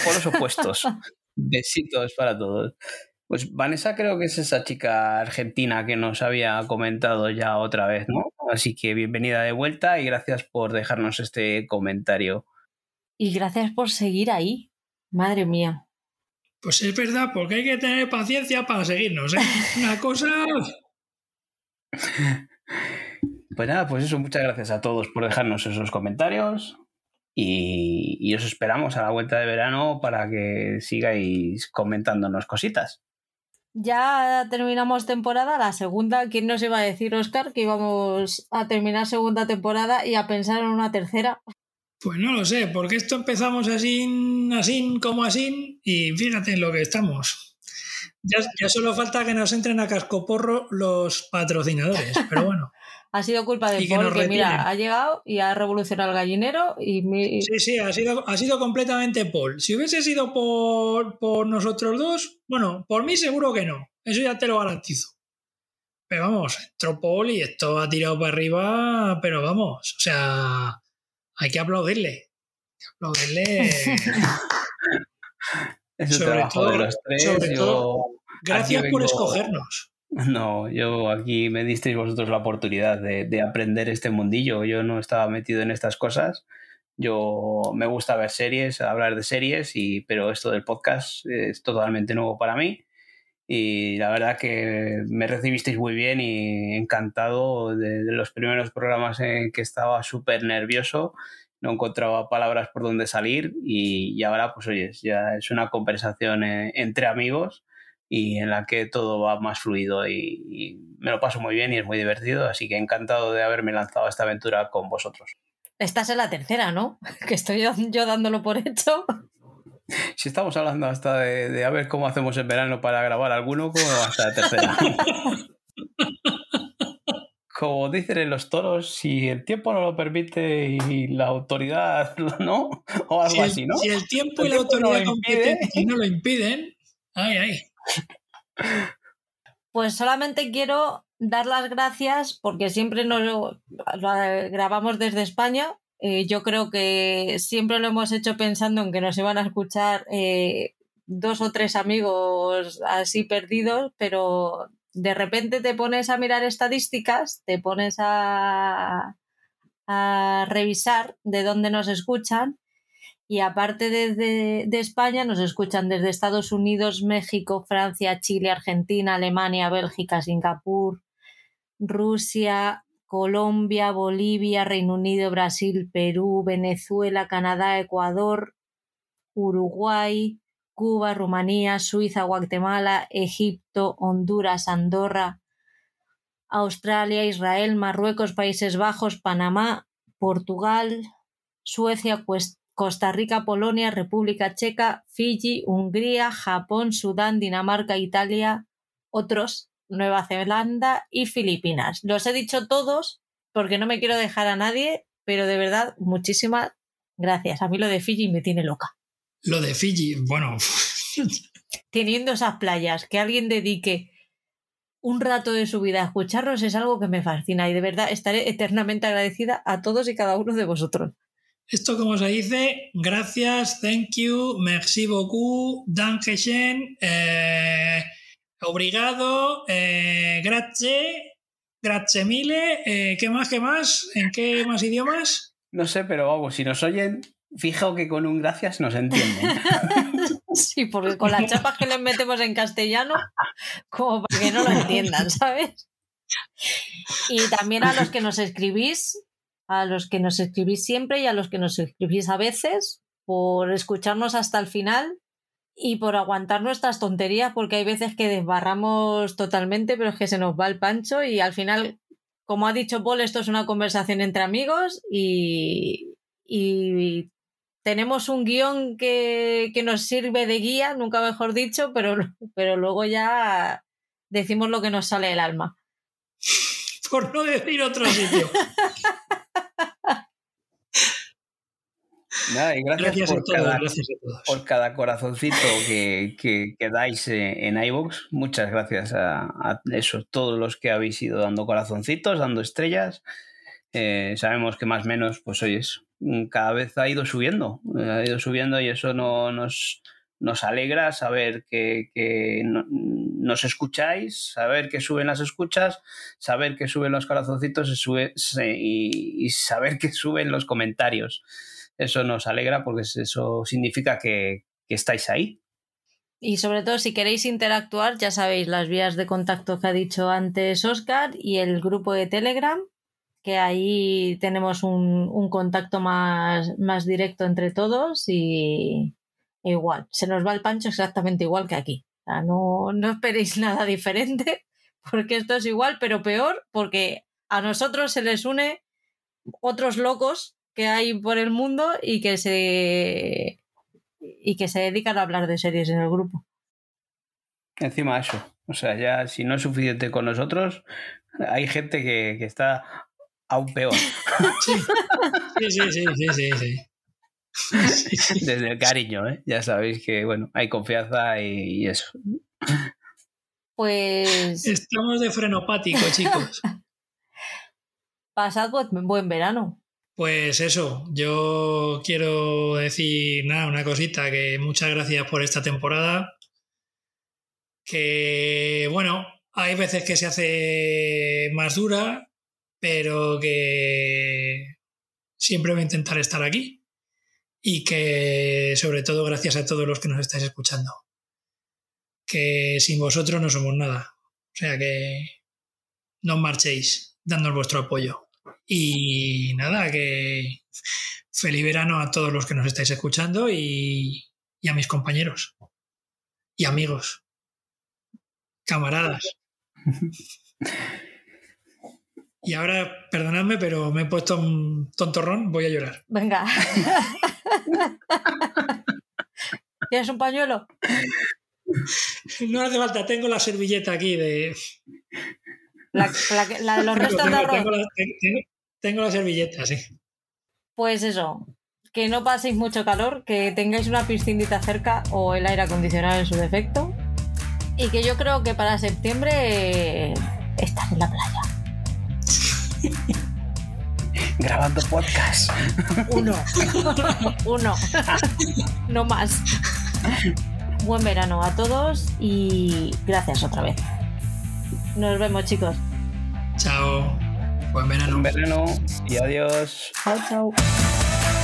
por los opuestos. Besitos para todos. Pues Vanessa creo que es esa chica argentina que nos había comentado ya otra vez, ¿no? Así que bienvenida de vuelta y gracias por dejarnos este comentario. Y gracias por seguir ahí. Madre mía. Pues es verdad, porque hay que tener paciencia para seguirnos. ¿eh? Una cosa. Pues nada, pues eso, muchas gracias a todos por dejarnos esos comentarios. Y, y, os esperamos a la vuelta de verano para que sigáis comentándonos cositas. Ya terminamos temporada, la segunda, ¿quién nos iba a decir, Oscar, que íbamos a terminar segunda temporada y a pensar en una tercera? Pues no lo sé, porque esto empezamos así, así como así, y fíjate en lo que estamos. Ya, ya solo falta que nos entren a cascoporro los patrocinadores, pero bueno. ha sido culpa de Paul, que, mira, ha llegado y ha revolucionado el gallinero y... Sí, sí, ha sido, ha sido completamente Paul. Si hubiese sido por, por nosotros dos, bueno, por mí seguro que no. Eso ya te lo garantizo. Pero vamos, entró Paul y esto ha tirado para arriba, pero vamos, o sea, hay que aplaudirle. Hay que aplaudirle. sobre todo, sobre todo gracias por escogernos. No, yo aquí me disteis vosotros la oportunidad de, de, aprender este mundillo. Yo no estaba metido en estas cosas. Yo me gusta ver series, hablar de series, y, pero esto del podcast es totalmente nuevo para mí. Y la verdad que me recibisteis muy bien y encantado de, los primeros programas en que estaba súper nervioso. No encontraba palabras por donde salir y, y ahora pues oye, ya es una conversación eh, entre amigos y en la que todo va más fluido y, me lo paso muy bien y es muy divertido, así que encantado de haberme lanzado a esta aventura con vosotros. Estás en la tercera, ¿no? Que estoy yo, dándolo por hecho. Si estamos hablando hasta de, de, a ver cómo hacemos en verano para grabar alguno, como hasta la tercera. como dicen en los toros, si el tiempo no lo permite y la autoridad no, o algo si el, así, ¿no? Si el tiempo y la autoridad no, impide, y no lo impiden, ay, ay. Pues solamente quiero dar las gracias porque siempre nos lo, lo grabamos desde España. Eh, yo creo que siempre lo hemos hecho pensando en que nos iban a escuchar eh, dos o tres amigos así perdidos, pero de repente te pones a mirar estadísticas, te pones a, revisar de dónde nos escuchan y aparte desde de España nos escuchan desde Estados Unidos, México, Francia, Chile, Argentina, Alemania, Bélgica, Singapur, Rusia, Colombia, Bolivia, Reino Unido, Brasil, Perú, Venezuela, Canadá, Ecuador, Uruguay, Cuba, Rumanía, Suiza, Guatemala, Egipto, Honduras, Andorra, Australia, Israel, Marruecos, Países Bajos, Panamá, Portugal, Suecia, Costa Rica, Polonia, República Checa, Fiji, Hungría, Japón, Sudán, Dinamarca, Italia, otros, Nueva Zelanda y Filipinas. Los he dicho todos porque no me quiero dejar a nadie, pero de verdad, muchísimas gracias. A mí lo de Fiji me tiene loca. Lo de Fiji, bueno. Teniendo esas playas, que alguien dedique un rato de su vida a escucharlos es algo que me fascina y de verdad estaré eternamente agradecida a todos y cada uno de vosotros. Esto, como se dice, gracias, thank you, merci beaucoup, danke schön, eh, obrigado, eh, grazie, grazie mille, eh, ¿qué más, qué más? ¿En qué más idiomas? No sé, pero vamos, si nos oyen, fijo que con un gracias nos entienden. sí, porque con las chapas que les metemos en castellano, como para que no lo entiendan, ¿sabes? Y también a los que nos escribís, a los que nos escribís siempre y a los que nos escribís a veces, por escucharnos hasta el final y por aguantar nuestras tonterías, porque hay veces que desbarramos totalmente, pero es que se nos va el pancho y al final, como ha dicho Paul, esto es una conversación entre amigos y, y tenemos un guion que, que, nos sirve de guía, nunca mejor dicho, pero, pero luego ya decimos lo que nos sale del alma. Por no decir otro sitio. Nada, y gracias, gracias, por, cada, gracias por, cada, corazoncito que, que, que dais en iVoox. Muchas gracias a, a, eso, todos los que habéis ido dando corazoncitos, dando estrellas. Eh, sabemos que más o menos, pues oyes, cada vez ha ido subiendo, ha ido subiendo y eso no, nos, nos alegra saber que, que no, nos escucháis, saber que suben las escuchas, saber que suben los corazoncitos y, sube, y, y saber que suben los comentarios eso nos alegra porque eso significa que, estáis ahí. Y sobre todo, si queréis interactuar, ya sabéis las vías de contacto que ha dicho antes Oscar y el grupo de Telegram, que ahí tenemos un, contacto más, más, directo entre todos y igual, se nos va el pancho exactamente igual que aquí. no, no esperéis nada diferente, porque esto es igual, pero peor, porque a nosotros se les une otros locos que hay por el mundo y que se y que se dedican a hablar de series en el grupo. Encima eso. O sea, ya si no es suficiente con nosotros, hay gente que, que está aún peor. Sí, sí, sí, sí, sí, Desde el cariño, ¿eh? Ya sabéis que, bueno, hay confianza y, eso. Pues. Estamos de frenopático, chicos. Pasad buen verano. Pues eso, yo quiero decir nada, una cosita, que muchas gracias por esta temporada. Que bueno, hay veces que se hace más dura, pero que siempre voy a intentar estar aquí. Y que sobre todo gracias a todos los que nos estáis escuchando. Que sin vosotros no somos nada. O sea que no marchéis dándonos vuestro apoyo. Y nada, que feliz verano a todos los que nos estáis escuchando y, a mis compañeros y amigos, camaradas. Y ahora, perdonadme, pero me he puesto un tontorrón, voy a llorar. Venga. ¿Tienes un pañuelo? No hace falta, tengo la servilleta aquí de. La, de los restos de arroz. Tengo, la servilleta, sí. Pues eso, que no paséis mucho calor, que tengáis una piscinita cerca o el aire acondicionado en su defecto. Y que yo creo que para septiembre estar en la playa. Grabando podcast. Uno. Uno. No más. Buen verano a todos y gracias otra vez. Nos vemos, chicos. Chao. Buen verano. Buen verano y adiós. Chao, chao.